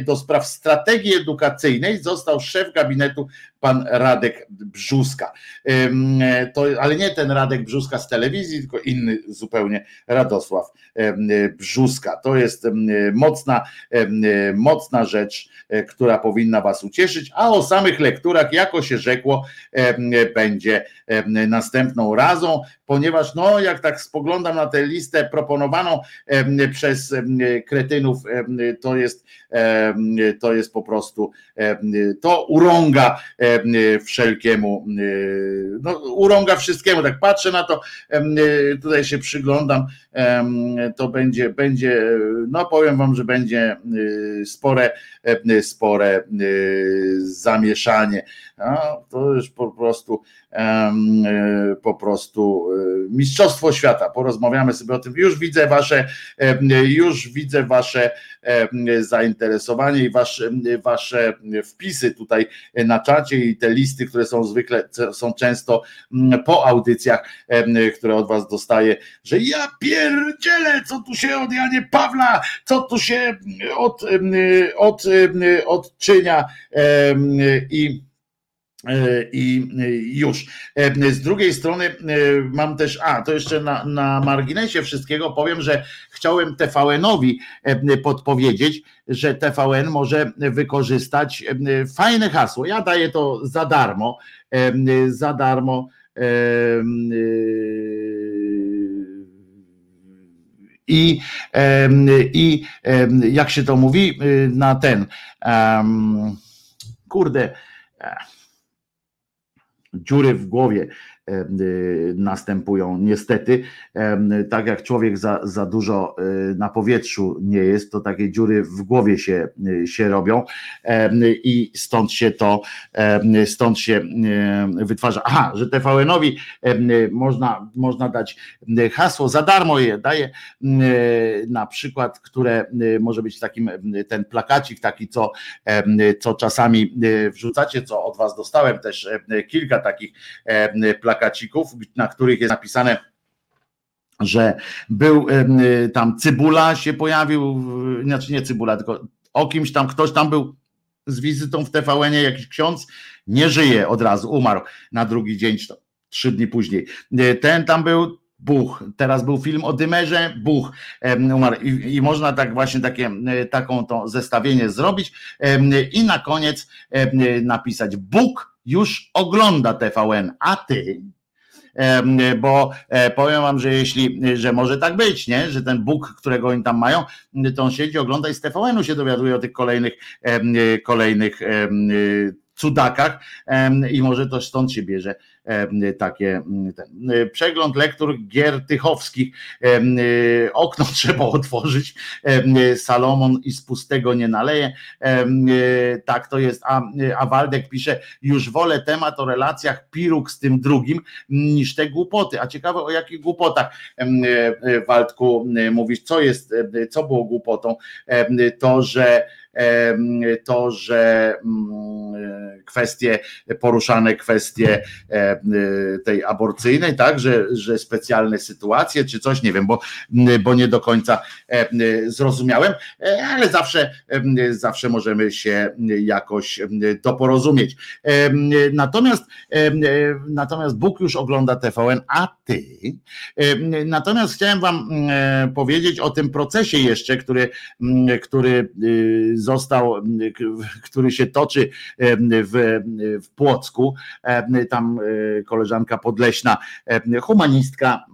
do spraw strategii edukacyjnej został szef gabinetu pan Radek Brzuska. To, ale nie ten Radek Brzuska z telewizji, tylko inny zupełnie Radosław Brzuska. To jest mocna, mocna rzecz, która powinna Was ucieszyć, a o samych lekturach, jako się rzekło, będzie następną razą, ponieważ no, jak tak spoglądam na tę listę proponowaną przez kretynów, to jest, to jest po prostu, to urąga wszelkiemu, no, urąga wszystkiemu. Tak patrzę na to, tutaj się przyglądam, to będzie, będzie, no powiem wam, że będzie spore, spore zamieszanie. To już po prostu po prostu mistrzostwo świata. Porozmawiamy sobie o tym. Już widzę wasze, już widzę wasze zainteresowanie i wasze, wasze wpisy tutaj na czacie i te listy, które są zwykle, są często po audycjach, które od was dostaję, że ja pierdzielę, co tu się od Janie Pawla, co tu się od, od, odczynia i i już. Z drugiej strony mam też, a to jeszcze na, na marginesie wszystkiego powiem, że chciałem TVN-owi podpowiedzieć, że TVN może wykorzystać fajne hasło. Ja daję to za darmo, za darmo. I, i jak się to mówi, na ten kurde dziury w głowie następują. Niestety, tak jak człowiek za, za dużo y, na powietrzu nie jest, to takie dziury w głowie się, y, się robią i stąd się to, stąd się wytwarza. Aha, że TVN-owi można, można dać hasło, za darmo je daje, na przykład, które może być takim, ten plakacik taki, co, co czasami wrzucacie, co od was dostałem też kilka takich plakacik, plakacików, na których jest napisane że był tam Cybula się pojawił, znaczy nie Cybula, tylko o kimś tam, ktoś tam był z wizytą w TVN-ie, jakiś ksiądz, nie żyje od razu, umarł na drugi dzień, trzy dni później. Ten tam był, Buch. Teraz był film o Dymerze, Buch umarł. I, I, można tak właśnie takie, taką to zestawienie zrobić i na koniec napisać Bóg już ogląda TVN, a ty bo e, powiem wam, że jeśli, że może tak być, nie? że ten Bóg, którego oni tam mają, to on siedzi, ogląda i z TVN-u się dowiaduje o tych kolejnych, kolejnych cudakach i może to stąd się bierze takie ten, przegląd lektur gier tychowskich. Okno trzeba otworzyć. Salomon i z pustego nie naleje. Tak to jest. A, a Waldek pisze, już wolę temat o relacjach Piruk z tym drugim niż te głupoty. A ciekawe o jakich głupotach Waldku mówisz, co jest, co było głupotą? To, że to, że mm, kwestie poruszane, kwestie tej aborcyjnej, tak, że, że specjalne sytuacje czy coś, nie wiem, bo, bo nie do końca zrozumiałem, ale zawsze, zawsze możemy się jakoś doporozumieć. Natomiast, natomiast Bóg już ogląda TVN, a ty? Natomiast chciałem wam powiedzieć o tym procesie jeszcze, który, który y, został, który się toczy w, w Płocku. Tam e, koleżanka podleśna, humanistka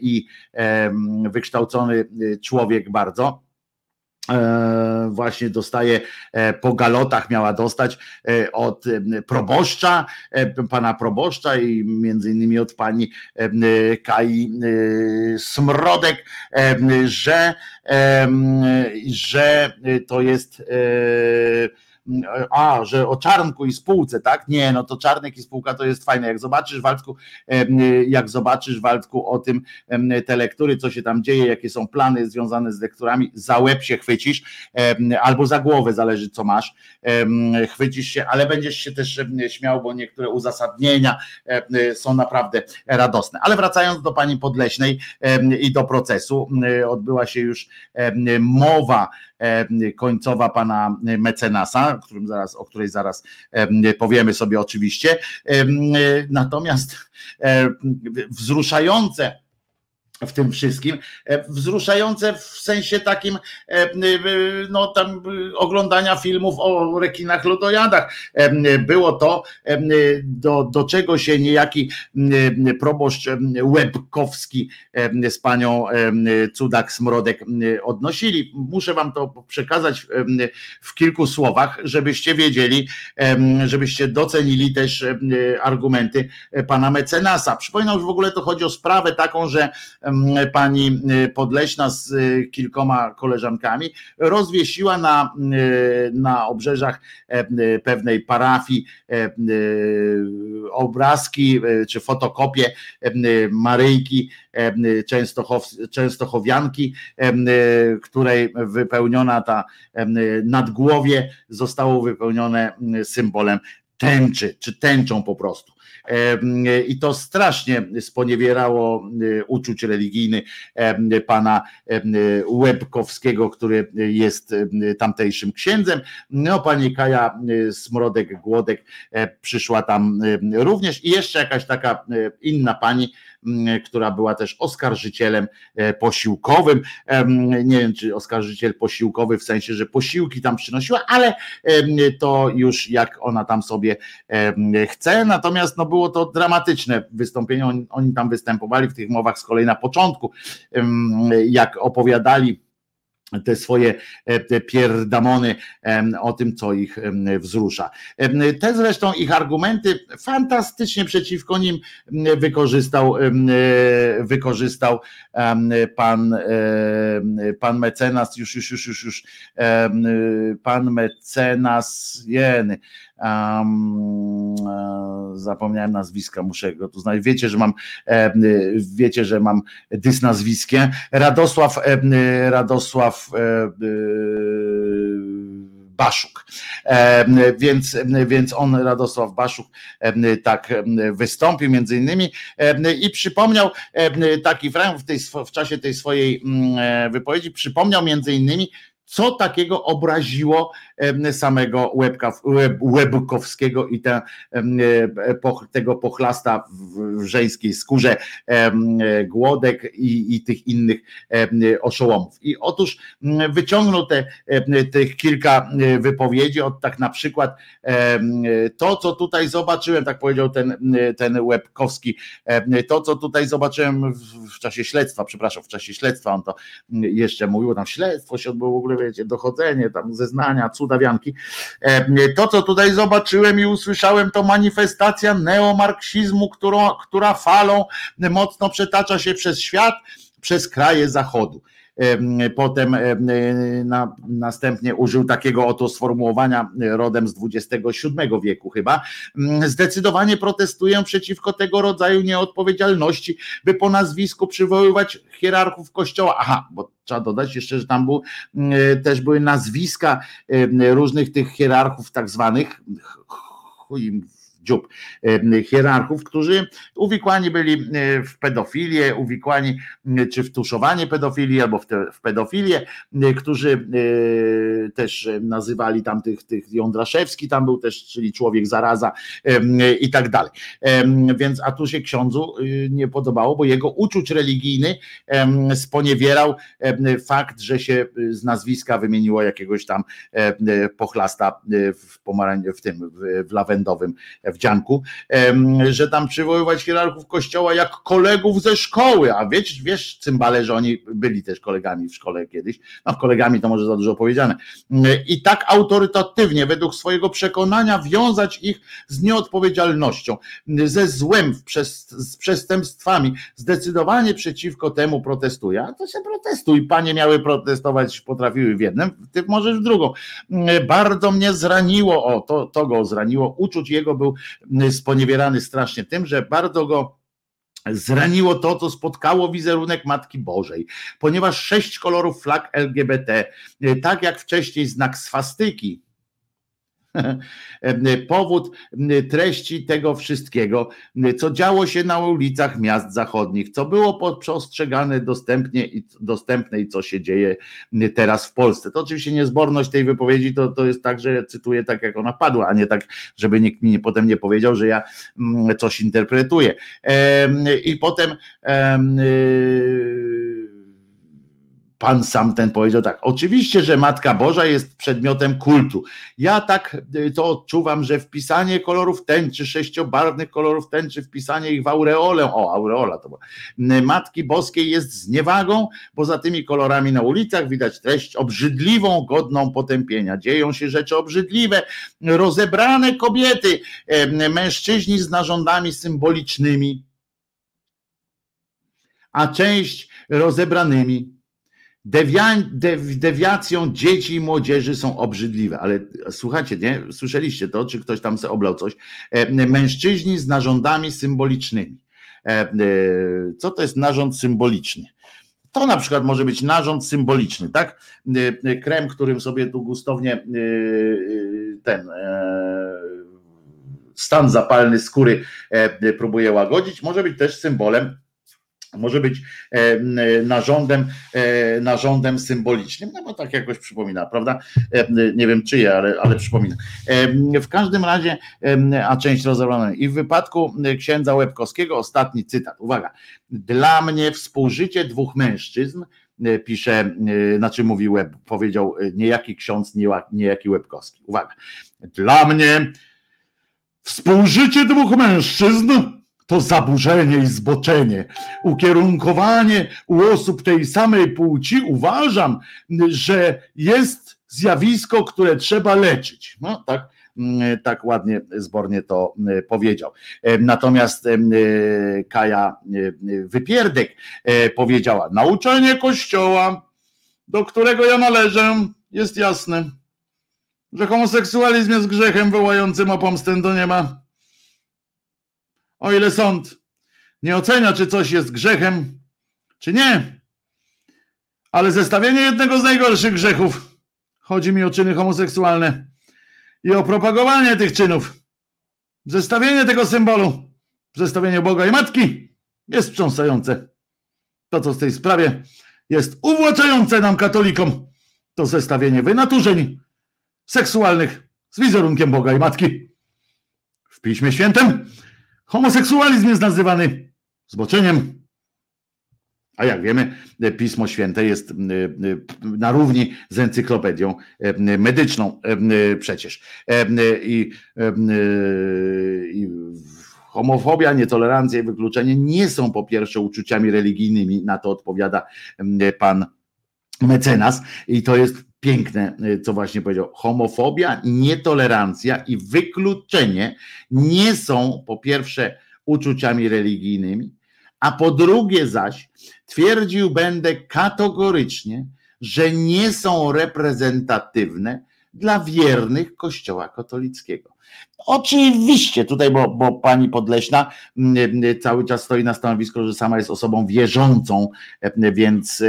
i wykształcony człowiek bardzo e, właśnie dostaje e, po galotach miała dostać od proboszcza, pana proboszcza i między innymi od pani Kai Smrodek, że że to jest e, a, że o czarnku i spółce, tak? Nie, no to czarnek i spółka to jest fajne. Jak zobaczysz Waldku, jak zobaczysz Waldku o tym te lektury, co się tam dzieje, jakie są plany związane z lekturami, za łeb się chwycisz, albo za głowę, zależy co masz, chwycisz się, ale będziesz się też śmiał, bo niektóre uzasadnienia są naprawdę radosne. Ale wracając do pani Podleśnej i do procesu, odbyła się już mowa końcowa pana mecenasa, którym zaraz, o której zaraz powiemy sobie oczywiście. Natomiast wzruszające w tym wszystkim. E, Wzruszające w sensie takim e, no, tam, e, oglądania filmów o rekinach lodojadach. E, Było to, e, do, do czego się niejaki e, proboszcz e, Łebkowski e, z panią e, Cudak-Smrodek e, odnosili. Muszę wam to przekazać e, w kilku słowach, żebyście wiedzieli, e, żebyście docenili też e, argumenty pana mecenasa. Przypominam, że w ogóle to chodzi o sprawę taką, że pani y, Podleśna z y, kilkoma koleżankami rozwiesiła na, y, na obrzeżach e, pewnej parafii e, obrazki y, czy fotokopie e, Maryjki e, Częstochow, Częstochowianki, e, której wypełniona ta e, nadgłowie zostało wypełnione symbolem tęczy, czy tęczą po prostu. I to strasznie sponiewierało y, uczuć religijnych em, pana Łebkowskiego, który jest tamtejszym księdzem. No, pani Kaja y, Smrodek-Głodek e, przyszła tam również i jeszcze jakaś taka e, inna pani, która była też oskarżycielem e, posiłkowym. Nie wiem, czy oskarżyciel posiłkowy w sensie, że posiłki tam przynosiła, ale to już jak ona tam sobie chce. Natomiast no, było to dramatyczne wystąpienie. Oni, tam występowali w tych mowach z kolei na początku, jak opowiadali te swoje e, pierdamony o tym, co ich wzrusza. Te zresztą ich argumenty fantastycznie przeciwko nim wykorzystał, e, wykorzystał pan, pan mecenas, już, już, już, już, już pan mecenas, jeny, um, zapomniałem nazwiska, muszę go tu znaleźć. Wiecie, że mam, wiecie, że mam dys nazwiskiem. Radosław, Radosław e, e, Baszuk. E, Więc, więc on, Radosław Baszuk, e, tak e, wystąpił między innymi i przypomniał taki fragment w, w czasie tej swojej mm, wypowiedzi, przypomniał między innymi, co takiego obraziło samego Łebka, Łeb, Łebkowskiego i te, tego pochlasta w, żeńskiej skórze e, Głodek i, i tych innych oszołomów. I otóż m, wyciągnął te, tych kilka e, wypowiedzi, od tak na przykład to, co tutaj zobaczyłem, tak powiedział ten, ten Łebkowski, to, co tutaj zobaczyłem w, w czasie śledztwa, przepraszam, w czasie śledztwa on to jeszcze mówił, tam śledztwo się odbyło w ogóle, wiecie, dochodzenie, tam zeznania, cudawianki. E, To, co tutaj zobaczyłem i usłyszałem, to manifestacja neomarksizmu, którą, która falą mocno przetacza się przez świat, przez kraje zachodu. Em, Potem em, na, następnie użył takiego oto sformułowania rodem z XXVII wieku chyba. Zdecydowanie protestuję przeciwko tego rodzaju nieodpowiedzialności, by po nazwisku przywoływać hierarchów kościoła. Aha, bo trzeba dodać jeszcze, że tam był, też były nazwiska różnych tych hierarchów tak zwanych, chuj im dziób, hierarchów, którzy uwikłani byli w pedofilię, uwikłani czy w tuszowanie pedofilii albo w, te, w pedofilię, którzy też nazywali tam tych, tych Jądraszewski tam był też, czyli człowiek zaraza i tak dalej. Więc a tu się ksiądzu y, nie podobało, bo jego uczuć religijny sponiewierał fakt, że się y, z nazwiska wymieniło jakiegoś tam pochlasta y, w pomarań, w tym w lawendowym wdzianku, że tam przywoływać hierarchów kościoła jak kolegów ze szkoły, a wiesz, wiesz cymbale, że oni byli też kolegami w szkole kiedyś, no kolegami to może za dużo powiedziane, i tak autorytatywnie według swojego przekonania wiązać ich z nieodpowiedzialnością, ze złem, z przestępstwami, zdecydowanie przeciwko temu protestuje, a to się protestuj, panie miały protestować, potrafiły w jednym, ty możesz w drugą. Bardzo mnie zraniło, o to, to go zraniło, uczuć jego był sponiewierany strasznie tym, że bardzo go zraniło to, co spotkało wizerunek Matki Bożej, ponieważ sześć kolorów flag LGBT, tak jak wcześniej znak swastyki, Powód treści tego wszystkiego, co działo się na ulicach miast zachodnich, co było postrzegane dostępnie i dostępne i co się dzieje teraz w Polsce. To oczywiście niezborność tej wypowiedzi to, to jest tak, że cytuję tak, jak ona padła, a nie tak, żeby nikt mi potem nie powiedział, że ja coś interpretuję. I potem y, Pan sam ten powiedział tak. Oczywiście, że Matka Boża jest przedmiotem kultu. Ja tak y, to odczuwam, że wpisanie kolorów tęczy, sześciobarwnych kolorów tęczy, wpisanie ich w aureolę, o aureola to była, Matki Boskiej jest zniewagą, bo za tymi kolorami na ulicach widać treść obrzydliwą, godną potępienia. Dzieją się rzeczy obrzydliwe, rozebrane kobiety, mężczyźni z narządami symbolicznymi, a część rozebranymi Dewia, dew, dewiacją dzieci i młodzieży są obrzydliwe, ale słuchajcie, nie? Słyszeliście to, czy ktoś tam se oblał coś? E, mężczyźni z narządami symbolicznymi. E, e, co to jest narząd symboliczny? To na przykład może być narząd symboliczny, tak? Krem, którym sobie tu gustownie ten stan zapalny skóry próbuje łagodzić, może być też symbolem może być e, narządem, e, narządem symbolicznym, no bo tak jakoś przypomina, prawda? E, nie wiem czyje, ale, ale przypomina. W każdym razie, a część rozebrana. I w wypadku księdza Łebkowskiego ostatni cytat. Uwaga. Dla mnie współżycie dwóch mężczyzn, pisze, znaczy mówił, powiedział niejaki ksiądz, niejaki Łebkowski. Uwaga. Dla mnie współżycie dwóch mężczyzn to zaburzenie i zboczenie, ukierunkowanie u osób tej samej płci, uważam, że jest zjawisko, które trzeba leczyć. No, tak, mm, tak ładnie, zbornie to mm, powiedział. E, natomiast e, Kaja e, Wypierdek powiedziała: Nauczenie Kościoła, do którego ja należę, jest jasne, że homoseksualizm jest grzechem wołającym o pomstę do nieba o ile sąd nie ocenia, czy coś jest grzechem, czy nie. Ale zestawienie jednego z najgorszych grzechów, chodzi mi o czyny homoseksualne i o propagowanie tych czynów, zestawienie tego symbolu, zestawienie Boga i Matki jest wstrząsające. To, co w tej sprawie jest uwłaczające nam katolikom, to zestawienie wynaturzeń seksualnych z wizerunkiem Boga i Matki. W Piśmie Świętym Homoseksualizm jest nazywany zboczeniem. A jak wiemy, Pismo Święte jest e, e, na równi z encyklopedią e, medyczną przecież. I, i homofobia, nietolerancja i wykluczenie nie są po pierwsze uczuciami religijnymi, na to odpowiada pan mecenas i to jest piękne, co właśnie powiedział. Homofobia, nietolerancja i wykluczenie nie są po pierwsze uczuciami religijnymi, a po drugie zaś twierdził będę kategorycznie, że nie są reprezentatywne dla wiernych Kościoła katolickiego. Oczywiście tutaj, bo, bo pani Podleśna mm, mm, cały czas stoi na stanowisku, że sama jest osobą wierzącą, e, więc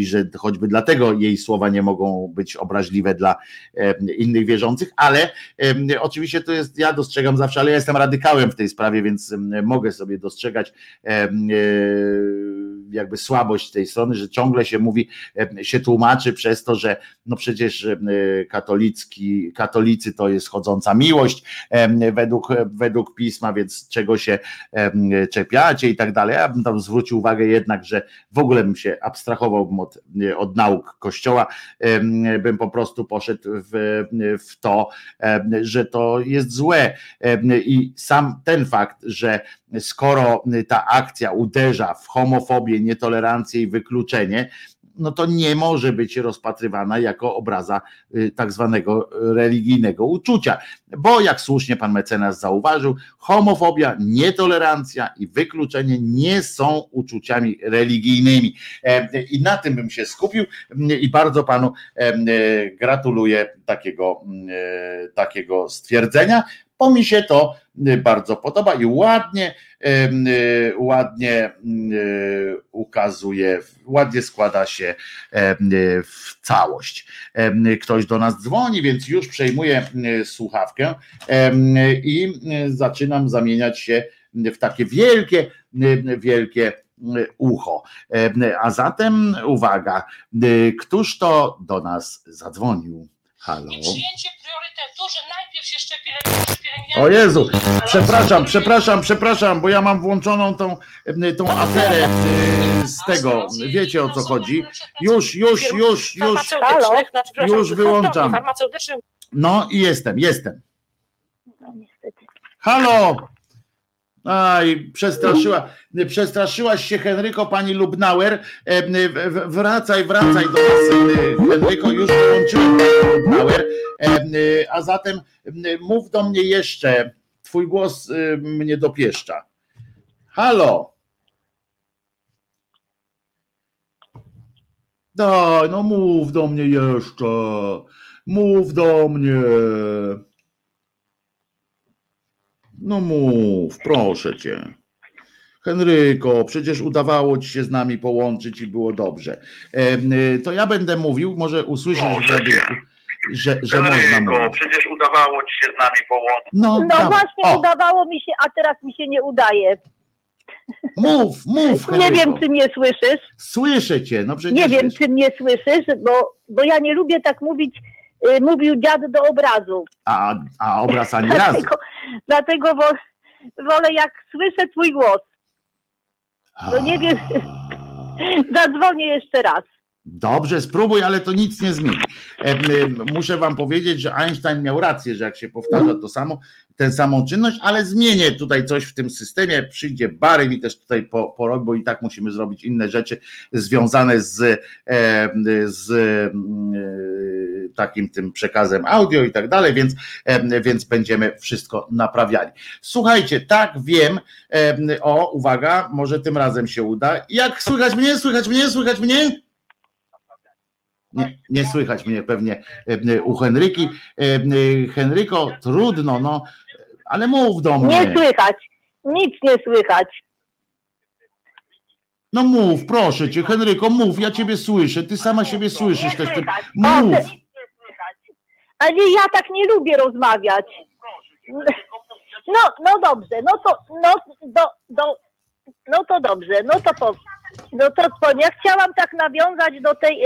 że choćby dlatego jej słowa nie mogą być obraźliwe dla innych wierzących, ale oczywiście to jest, ja dostrzegam zawsze, ale ja jestem radykałem w tej sprawie, więc mogę sobie dostrzegać jakby słabość tej strony, że ciągle się mówi, się tłumaczy przez to, że no przecież katolicki, katolicy to jest chodząca miłość, według, według pisma, więc czego się czepiacie i tak dalej. Ja bym tam zwrócił uwagę jednak, że w ogóle bym się abstrahował od, od nauk Kościoła, bym po prostu poszedł w, w to, że to jest złe. I sam ten fakt, że skoro ta akcja uderza w homofobię, nietolerancję i wykluczenie, no to nie może być rozpatrywana jako obraza y, tak zwanego religijnego uczucia. Bo jak słusznie pan mecenas zauważył, homofobia, nietolerancja i wykluczenie nie są uczuciami religijnymi. E, I na tym bym się skupił i bardzo panu e, gratuluję takiego, e, takiego stwierdzenia. Bo mi się to y, bardzo podoba i ładnie, em, y, ładnie y, ukazuje, ładnie składa się y, w całość. Em, Ktoś do nas dzwoni, więc już przejmuję y, słuchawkę em, i y, zaczynam zamieniać się w takie wielkie, y, wielkie y, ucho. A zatem uwaga, y, któż to do nas zadzwonił? Halo. przyjęcie priorytetu, że najpierw się szczepi lekarz, pielęgniarka. O Jezu, przepraszam, przepraszam, przepraszam, bo ja mam włączoną tą, tą aferę y, z tego, wiecie o co chodzi. Już, już, już, już, już wyłączam. No i jestem, jestem. Halo! Aj, przestraszyła, przestraszyłaś się Henryko, pani Lubnauer. E, Wracaj, wracaj do nas, e, Henryko, już dołączyłem panią Lubnauer. E, A zatem mów do mnie jeszcze. Twój głos mnie dopieszcza. Halo! Daj, no mów do mnie jeszcze. Mów do mnie. No mów, proszę cię. Henryko, przecież udawało ci się z nami połączyć i było dobrze. Y, To ja będę mówił, może usłyszysz radiu, że, że można mówić. przecież udawało ci się z nami połączyć. No, No dawaj. właśnie O. udawało mi się, a teraz mi się nie udaje. Mów, mów, Nie Henryko. wiem, czy mnie słyszysz. Słyszę cię, no przecież. Nie wiem, czy mnie słyszysz, bo, bo ja nie lubię tak mówić, mówił dziad do obrazu. A, a obraz ani razu. Dlatego, dlatego wo, wolę jak słyszę twój głos. No nie wiem, zadzwonię jeszcze raz. Dobrze, spróbuj, ale to nic nie zmieni. Em, Muszę wam powiedzieć, że Einstein miał rację, że jak się powtarza to samo, tę samą czynność, ale zmienię tutaj coś w tym systemie. Przyjdzie Bary mi też tutaj po- porobi, bo i tak musimy zrobić inne rzeczy związane z, em, z e, takim tym przekazem audio i tak dalej, więc, więc będziemy wszystko naprawiali. Słuchajcie, tak wiem, em, o uwaga, może tym razem się uda. Jak słychać mnie? Słychać mnie? Słychać mnie? Nie, nie słychać mnie pewnie e, u Henryki. E, Henryko, trudno, no, ale mów do mnie. Nie słychać, nic nie słychać. No mów, proszę cię, Henryko, mów, ja ciebie słyszę, ty sama siebie słyszysz też. Ty, mów. Ale ja tak nie lubię rozmawiać. No, no dobrze, no to, no, do, do, no to dobrze, no to po, no to powiem, ja chciałam tak nawiązać do tej,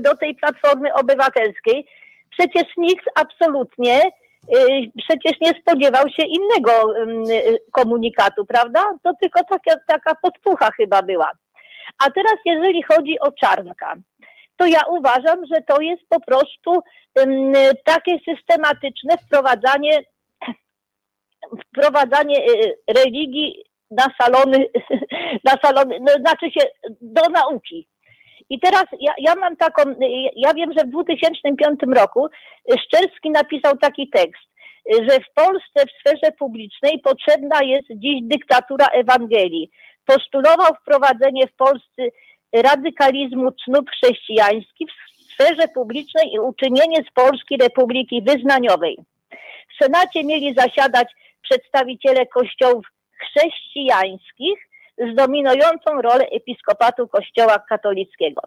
do tej Platformy Obywatelskiej. Przecież nikt absolutnie y, przecież nie spodziewał się innego y, komunikatu, prawda? To tylko taka, taka podpucha chyba była. A teraz jeżeli chodzi o Czarnka, to ja uważam, że to jest po prostu takie systematyczne wprowadzanie wprowadzanie y, religii na salony, na salony, no, znaczy się do nauki. I teraz ja, ja mam taką, ja wiem, że w 2005 roku Szczerski napisał taki tekst, że w Polsce w sferze publicznej potrzebna jest dziś dyktatura Ewangelii. Postulował wprowadzenie w Polsce radykalizmu cnót chrześcijańskich w sferze publicznej i uczynienie z Polski Republiki Wyznaniowej. W Senacie mieli zasiadać przedstawiciele kościołów chrześcijańskich z dominującą rolę episkopatu Kościoła katolickiego.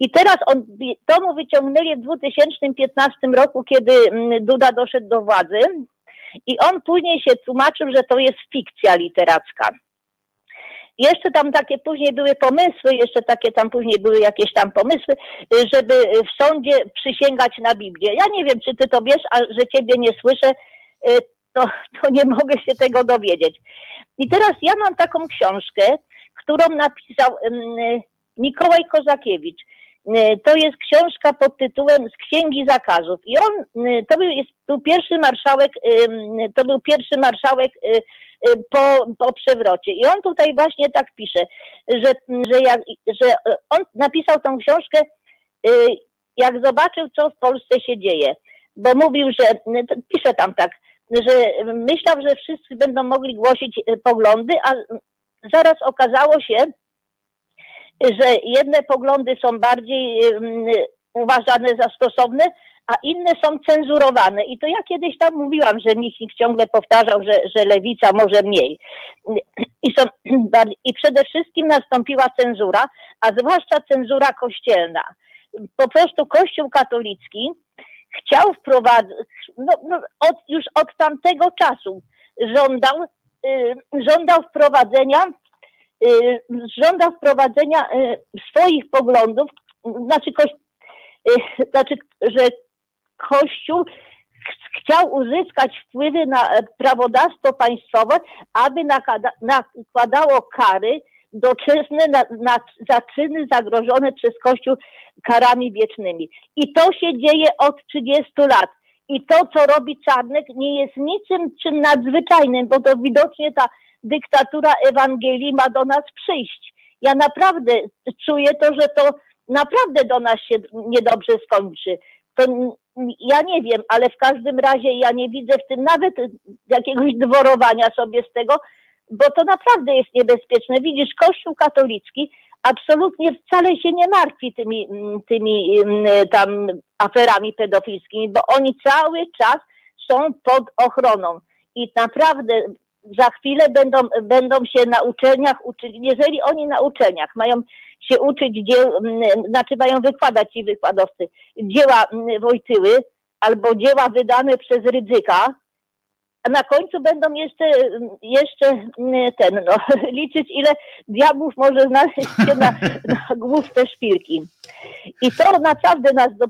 I teraz on, to mu wyciągnęli w 2015 roku, kiedy mm, Duda doszedł do władzy i on później się tłumaczył, że to jest fikcja literacka. Jeszcze tam takie później były pomysły, jeszcze takie tam później były jakieś tam pomysły, żeby w sądzie przysięgać na Biblię. Ja nie wiem, czy ty to wiesz, a że ciebie nie słyszę, y, to, to nie mogę się tego dowiedzieć. I teraz ja mam taką książkę, którą napisał Mikołaj Kozakiewicz. Y, To jest książka pod tytułem Z Księgi Zakazów. I on, y, to był, jest, był pierwszy marszałek, to był pierwszy marszałek y, po, po przewrocie. I on tutaj właśnie tak pisze, że, że, jak, że on napisał tą książkę, jak zobaczył, co w Polsce się dzieje. Bo mówił, że, to pisze tam tak, że myślał, że wszyscy będą mogli głosić y, poglądy, a zaraz okazało się, że jedne poglądy są bardziej uważane za stosowne, a inne są cenzurowane. I to ja kiedyś tam mówiłam, że Michnik ciągle powtarzał, że, że lewica może mniej. I, są, I przede wszystkim nastąpiła cenzura, a zwłaszcza cenzura kościelna. Po prostu Kościół katolicki chciał wprowadzić, no, no, od, już od tamtego czasu żądał, y, żądał wprowadzenia y, żądał wprowadzenia y, swoich poglądów, znaczy, y, znaczy że Kościół ch- chciał uzyskać wpływy na prawodawstwo państwowe, aby nakłada, nakładało kary doczesne na, na, za czyny zagrożone przez Kościół karami wiecznymi. I to się dzieje od 30 lat. I to, co robi Czarnek, nie jest niczym czym nadzwyczajnym, bo to widocznie ta dyktatura Ewangelii ma do nas przyjść. Ja naprawdę czuję to, że to naprawdę do nas się niedobrze skończy. To ja nie wiem, ale w każdym razie ja nie widzę w tym nawet jakiegoś dworowania sobie z tego, bo to naprawdę jest niebezpieczne. Widzisz, Kościół katolicki absolutnie wcale się nie martwi tymi, mm, tymi mm, tam aferami pedofilskimi, bo oni cały czas są pod ochroną i naprawdę za chwilę będą, będą się na uczelniach uczyć, jeżeli oni na uczelniach mają się uczyć dzieł, mm, znaczy mają wykładać ci wykładowcy dzieła Wojtyły albo dzieła wydane przez Rydzyka, na końcu będą jeszcze, jeszcze mm, ten, no, liczyć ile diabłów może znaleźć się na, na głów te szpilki. I to naprawdę nas, do,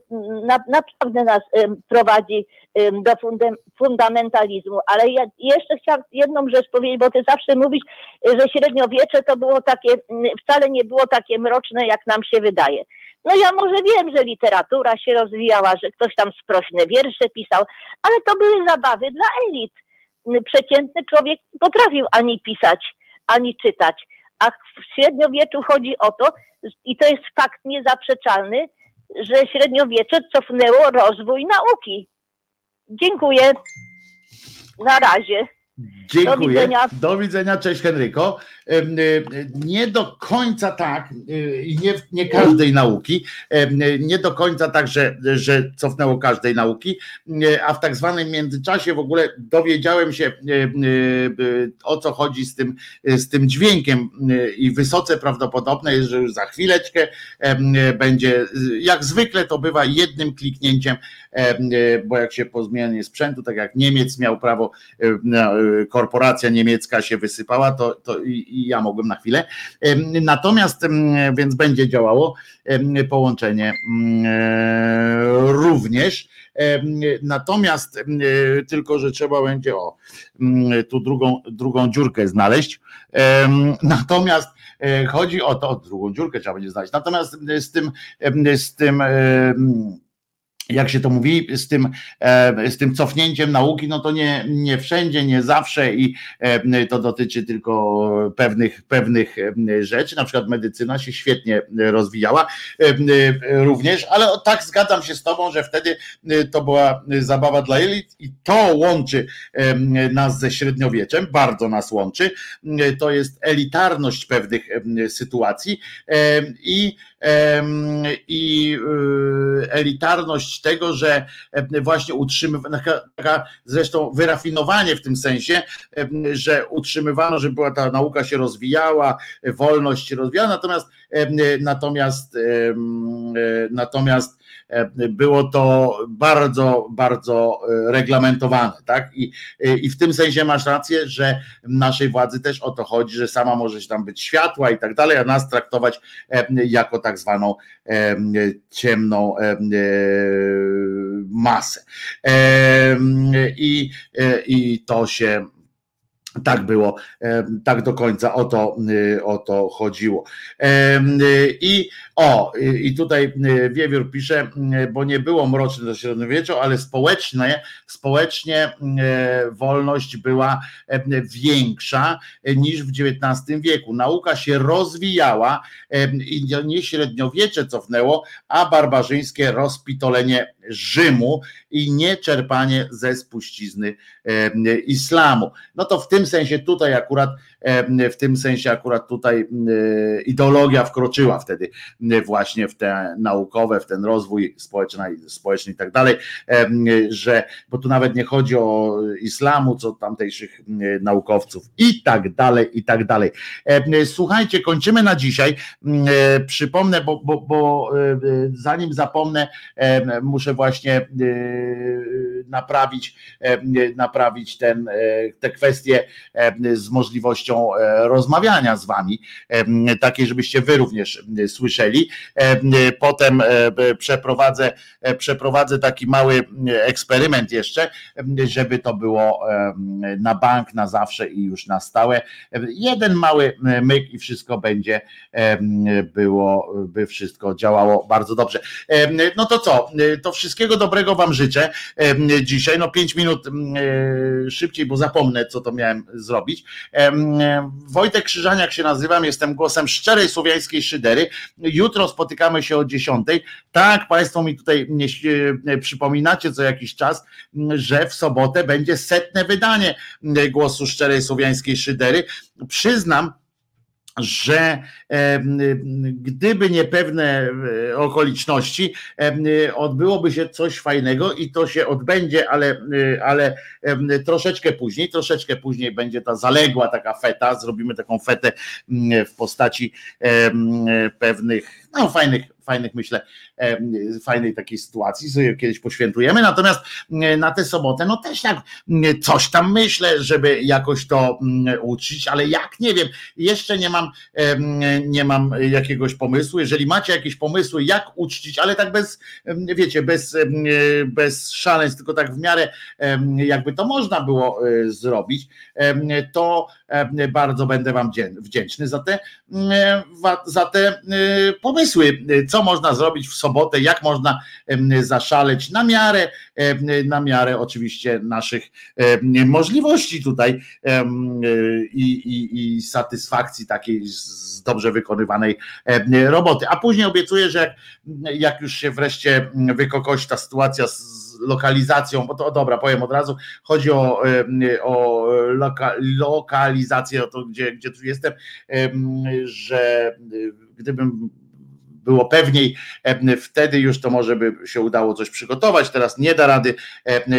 na, naprawdę nas em, prowadzi em, do fundam, fundamentalizmu. Ale ja jeszcze chciałam jedną rzecz powiedzieć, bo ty zawsze mówisz, że średniowiecze to było takie, mm, wcale nie było takie mroczne, jak nam się wydaje. No ja może wiem, że literatura się rozwijała, że ktoś tam sprośne wiersze pisał, ale to były zabawy dla elit. Przeciętny człowiek nie potrafił ani pisać, ani czytać. A w średniowieczu chodzi o to, i to jest fakt niezaprzeczalny, że średniowiecze cofnęło rozwój nauki. Dziękuję. Na razie. Dziękuję. Do widzenia. Do widzenia, cześć Henryko. Nie do końca tak, y, nie, nie każdej nauki, nie do końca tak, że, że cofnęło każdej nauki, y, a w tak zwanym międzyczasie w ogóle dowiedziałem się, y, o co chodzi z tym, z tym dźwiękiem i wysoce prawdopodobne jest, że już za chwileczkę będzie, jak zwykle to bywa jednym kliknięciem, em, bo jak się po zmianie sprzętu, tak jak Niemiec miał prawo, y, korporacja niemiecka się wysypała, to, to i, ja mogłem na chwilę. Natomiast, więc będzie działało połączenie e, również. Natomiast e, tylko, że trzeba będzie o tu drugą, drugą dziurkę znaleźć. Natomiast e, chodzi o to, drugą dziurkę trzeba będzie znaleźć. Natomiast e, z tym, z tym jak się to mówi, z tym, e, z tym cofnięciem nauki, no to nie, nie wszędzie, nie zawsze i e, to dotyczy tylko pewnych, pewnych e, rzeczy, na przykład medycyna się świetnie rozwijała również, ale tak zgadzam się z tobą, że wtedy to była zabawa dla elit i to łączy nas ze średniowieczem, bardzo nas łączy, to jest elitarność pewnych sytuacji i i y, elitarność tego, że e, właśnie utrzymywano, taka zresztą wyrafinowanie w tym sensie, że utrzymywano, że była ta nauka się rozwijała, wolność się rozwijała, natomiast natomiast e, natomiast było to bardzo, bardzo e, reglamentowane, tak? I, I w tym sensie masz rację, że naszej władzy też o to chodzi, że sama może się tam być światła i tak dalej, a nas traktować e, jako tak zwaną e, ciemną e, e, masę. E, I, e, I to się tak było, e, tak do końca o to, e, o to chodziło. E, I o, i tutaj e, Wiewiór pisze, e, bo nie było mroczne do średniowiecza, ale społecznie, społecznie e, wolność była większa niż w XIX wieku. Nauka się rozwijała i nie średniowiecze cofnęło, a barbarzyńskie rozpitolenie Rzymu i nie czerpanie ze spuścizny islamu. No to w tym sensie tutaj akurat, w tym sensie akurat tutaj ideologia wkroczyła wtedy właśnie w te naukowe, w ten rozwój społeczny, społeczny i tak dalej, że, bo tu nawet nie chodzi o islamu, co tamtejszych naukowców i tak dalej, i tak dalej. Słuchajcie, kończymy na dzisiaj. Przypomnę, bo, bo, bo zanim zapomnę, muszę właśnie naprawić, naprawić ten, te kwestie z możliwością rozmawiania z wami, takiej, żebyście wy również słyszeli. Potem przeprowadzę, przeprowadzę taki mały eksperyment jeszcze, żeby to było na bank na zawsze i już na stałe. Jeden mały myk i wszystko będzie było, by wszystko działało bardzo dobrze. No to co, to wszystkiego dobrego Wam życzę dzisiaj. No pięć minut szybciej, bo zapomnę, co to miałem zrobić. Wojtek Krzyżaniak się nazywam, jestem głosem szczerej słowiańskiej szydery. Jutro spotykamy się o dziesiątej. Tak, Państwo mi tutaj przypominacie co jakiś czas, że w sobotę będzie setne wydanie głosu szczerej słowiańskiej szydery. Przyznam, że gdyby nie pewne e, okoliczności, odbyłoby się coś fajnego i to się odbędzie, ale, e, ale troszeczkę później, troszeczkę później będzie ta zaległa taka feta, zrobimy taką fetę w postaci pewnych no, fajnych, fajnych myślę, fajnej takiej sytuacji, sobie kiedyś poświętujemy. Natomiast na tę sobotę, no też tak coś tam myślę, żeby jakoś to uczcić, ale jak nie wiem, jeszcze nie mam, nie mam jakiegoś pomysłu. Jeżeli macie jakieś pomysły, jak uczcić, ale tak bez, wiecie, bez, bez szaleństw, tylko tak w miarę jakby to można było e, zrobić, to bardzo będę Wam wdzięczny za te, za te pomysły, co można zrobić w sobotę, jak można zaszaleć na miarę, na miarę oczywiście naszych możliwości tutaj i, i, i satysfakcji takiej z dobrze wykonywanej roboty. A później obiecuję, że jak, jak już się wreszcie wykokości ta sytuacja z lokalizacją, bo to dobra, powiem od razu, chodzi o, o loka, lokalizację, o to, gdzie, gdzie tu jestem, że gdybym było pewniej, wtedy już to może by się udało coś przygotować. Teraz nie da rady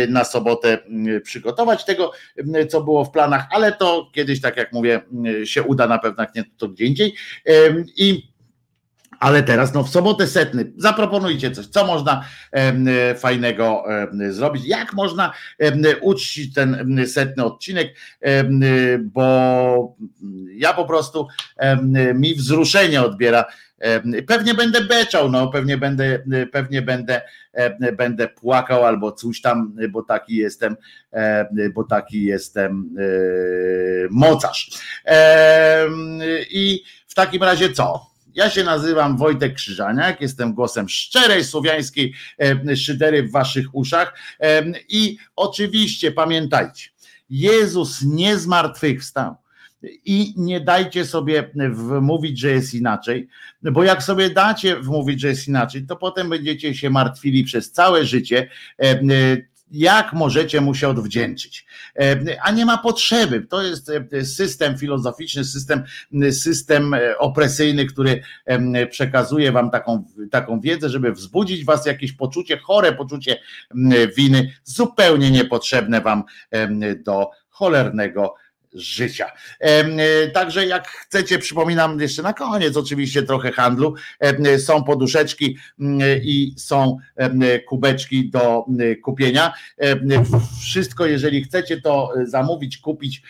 na sobotę przygotować tego, co było w planach, ale to kiedyś, tak jak mówię, się uda na pewno, jak nie to gdzie indziej. I ale teraz, no w sobotę setny, zaproponujcie coś, co można e, fajnego e, zrobić, jak można e, uczcić ten setny odcinek, bo ja po prostu mi wzruszenie odbiera. Pewnie będę beczał, no pewnie będę, pewnie będę, będę płakał albo coś tam, bo taki jestem, bo taki jestem mocarz. I w takim razie co? Ja się nazywam Wojtek Krzyżaniak, jestem głosem szczerej słowiańskiej e, szydery w waszych uszach. E, i oczywiście pamiętajcie, Jezus nie zmartwychwstał. I nie dajcie sobie wmówić, że jest inaczej, bo jak sobie dacie wmówić, że jest inaczej, to potem będziecie się martwili przez całe życie, e, jak możecie mu się odwdzięczyć. E, a nie ma potrzeby. To jest e, system filozoficzny, system, system e, opresyjny, który przekazuje wam taką, taką wiedzę, żeby wzbudzić was jakieś poczucie, chore poczucie winy, zupełnie niepotrzebne wam do cholernego życia. E, także jak chcecie, przypominam jeszcze na koniec oczywiście trochę handlu. Są poduszeczki i są kubeczki do kupienia. Wszystko, jeżeli chcecie to zamówić, kupić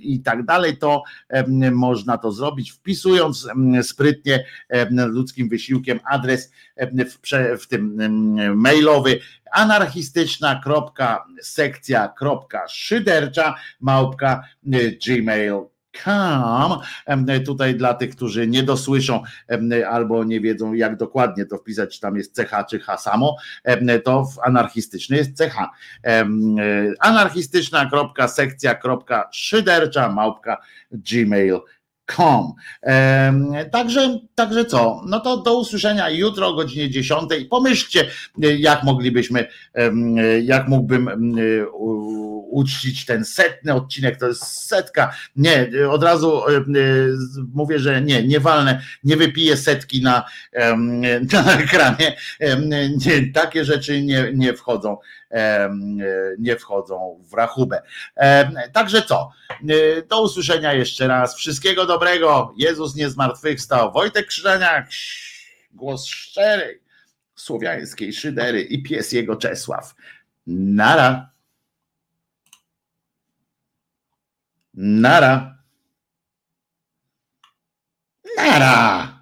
i tak dalej, to można to zrobić wpisując sprytnie ludzkim wysiłkiem adres w tym mailowy anarchistyczna.sekcja.szydercza małpka y, gmail.com. Tutaj dla tych, którzy nie dosłyszą albo nie wiedzą, jak dokładnie to wpisać, czy tam jest CH czy H samo, to w anarchistyczny jest CH. Y, anarchistyczna.sekcja.szydercza małpka gmail.com Com. Także, także co? No to do usłyszenia jutro o godzinie 10. Pomyślcie, jak moglibyśmy, jak mógłbym uczcić ten setny odcinek, to jest setka. Nie, od razu mówię, że nie, nie walnę, nie wypiję setki na, na ekranie. Nie, takie rzeczy nie, nie wchodzą, nie wchodzą w rachubę. Także co? Do usłyszenia jeszcze raz. Wszystkiego dobrego. Jezus nie zmartwychwstał. Wojtek Krzyżaniak, głos szczerej, słowiańskiej szydery i pies jego Czesław. Nara. Nara. Nara.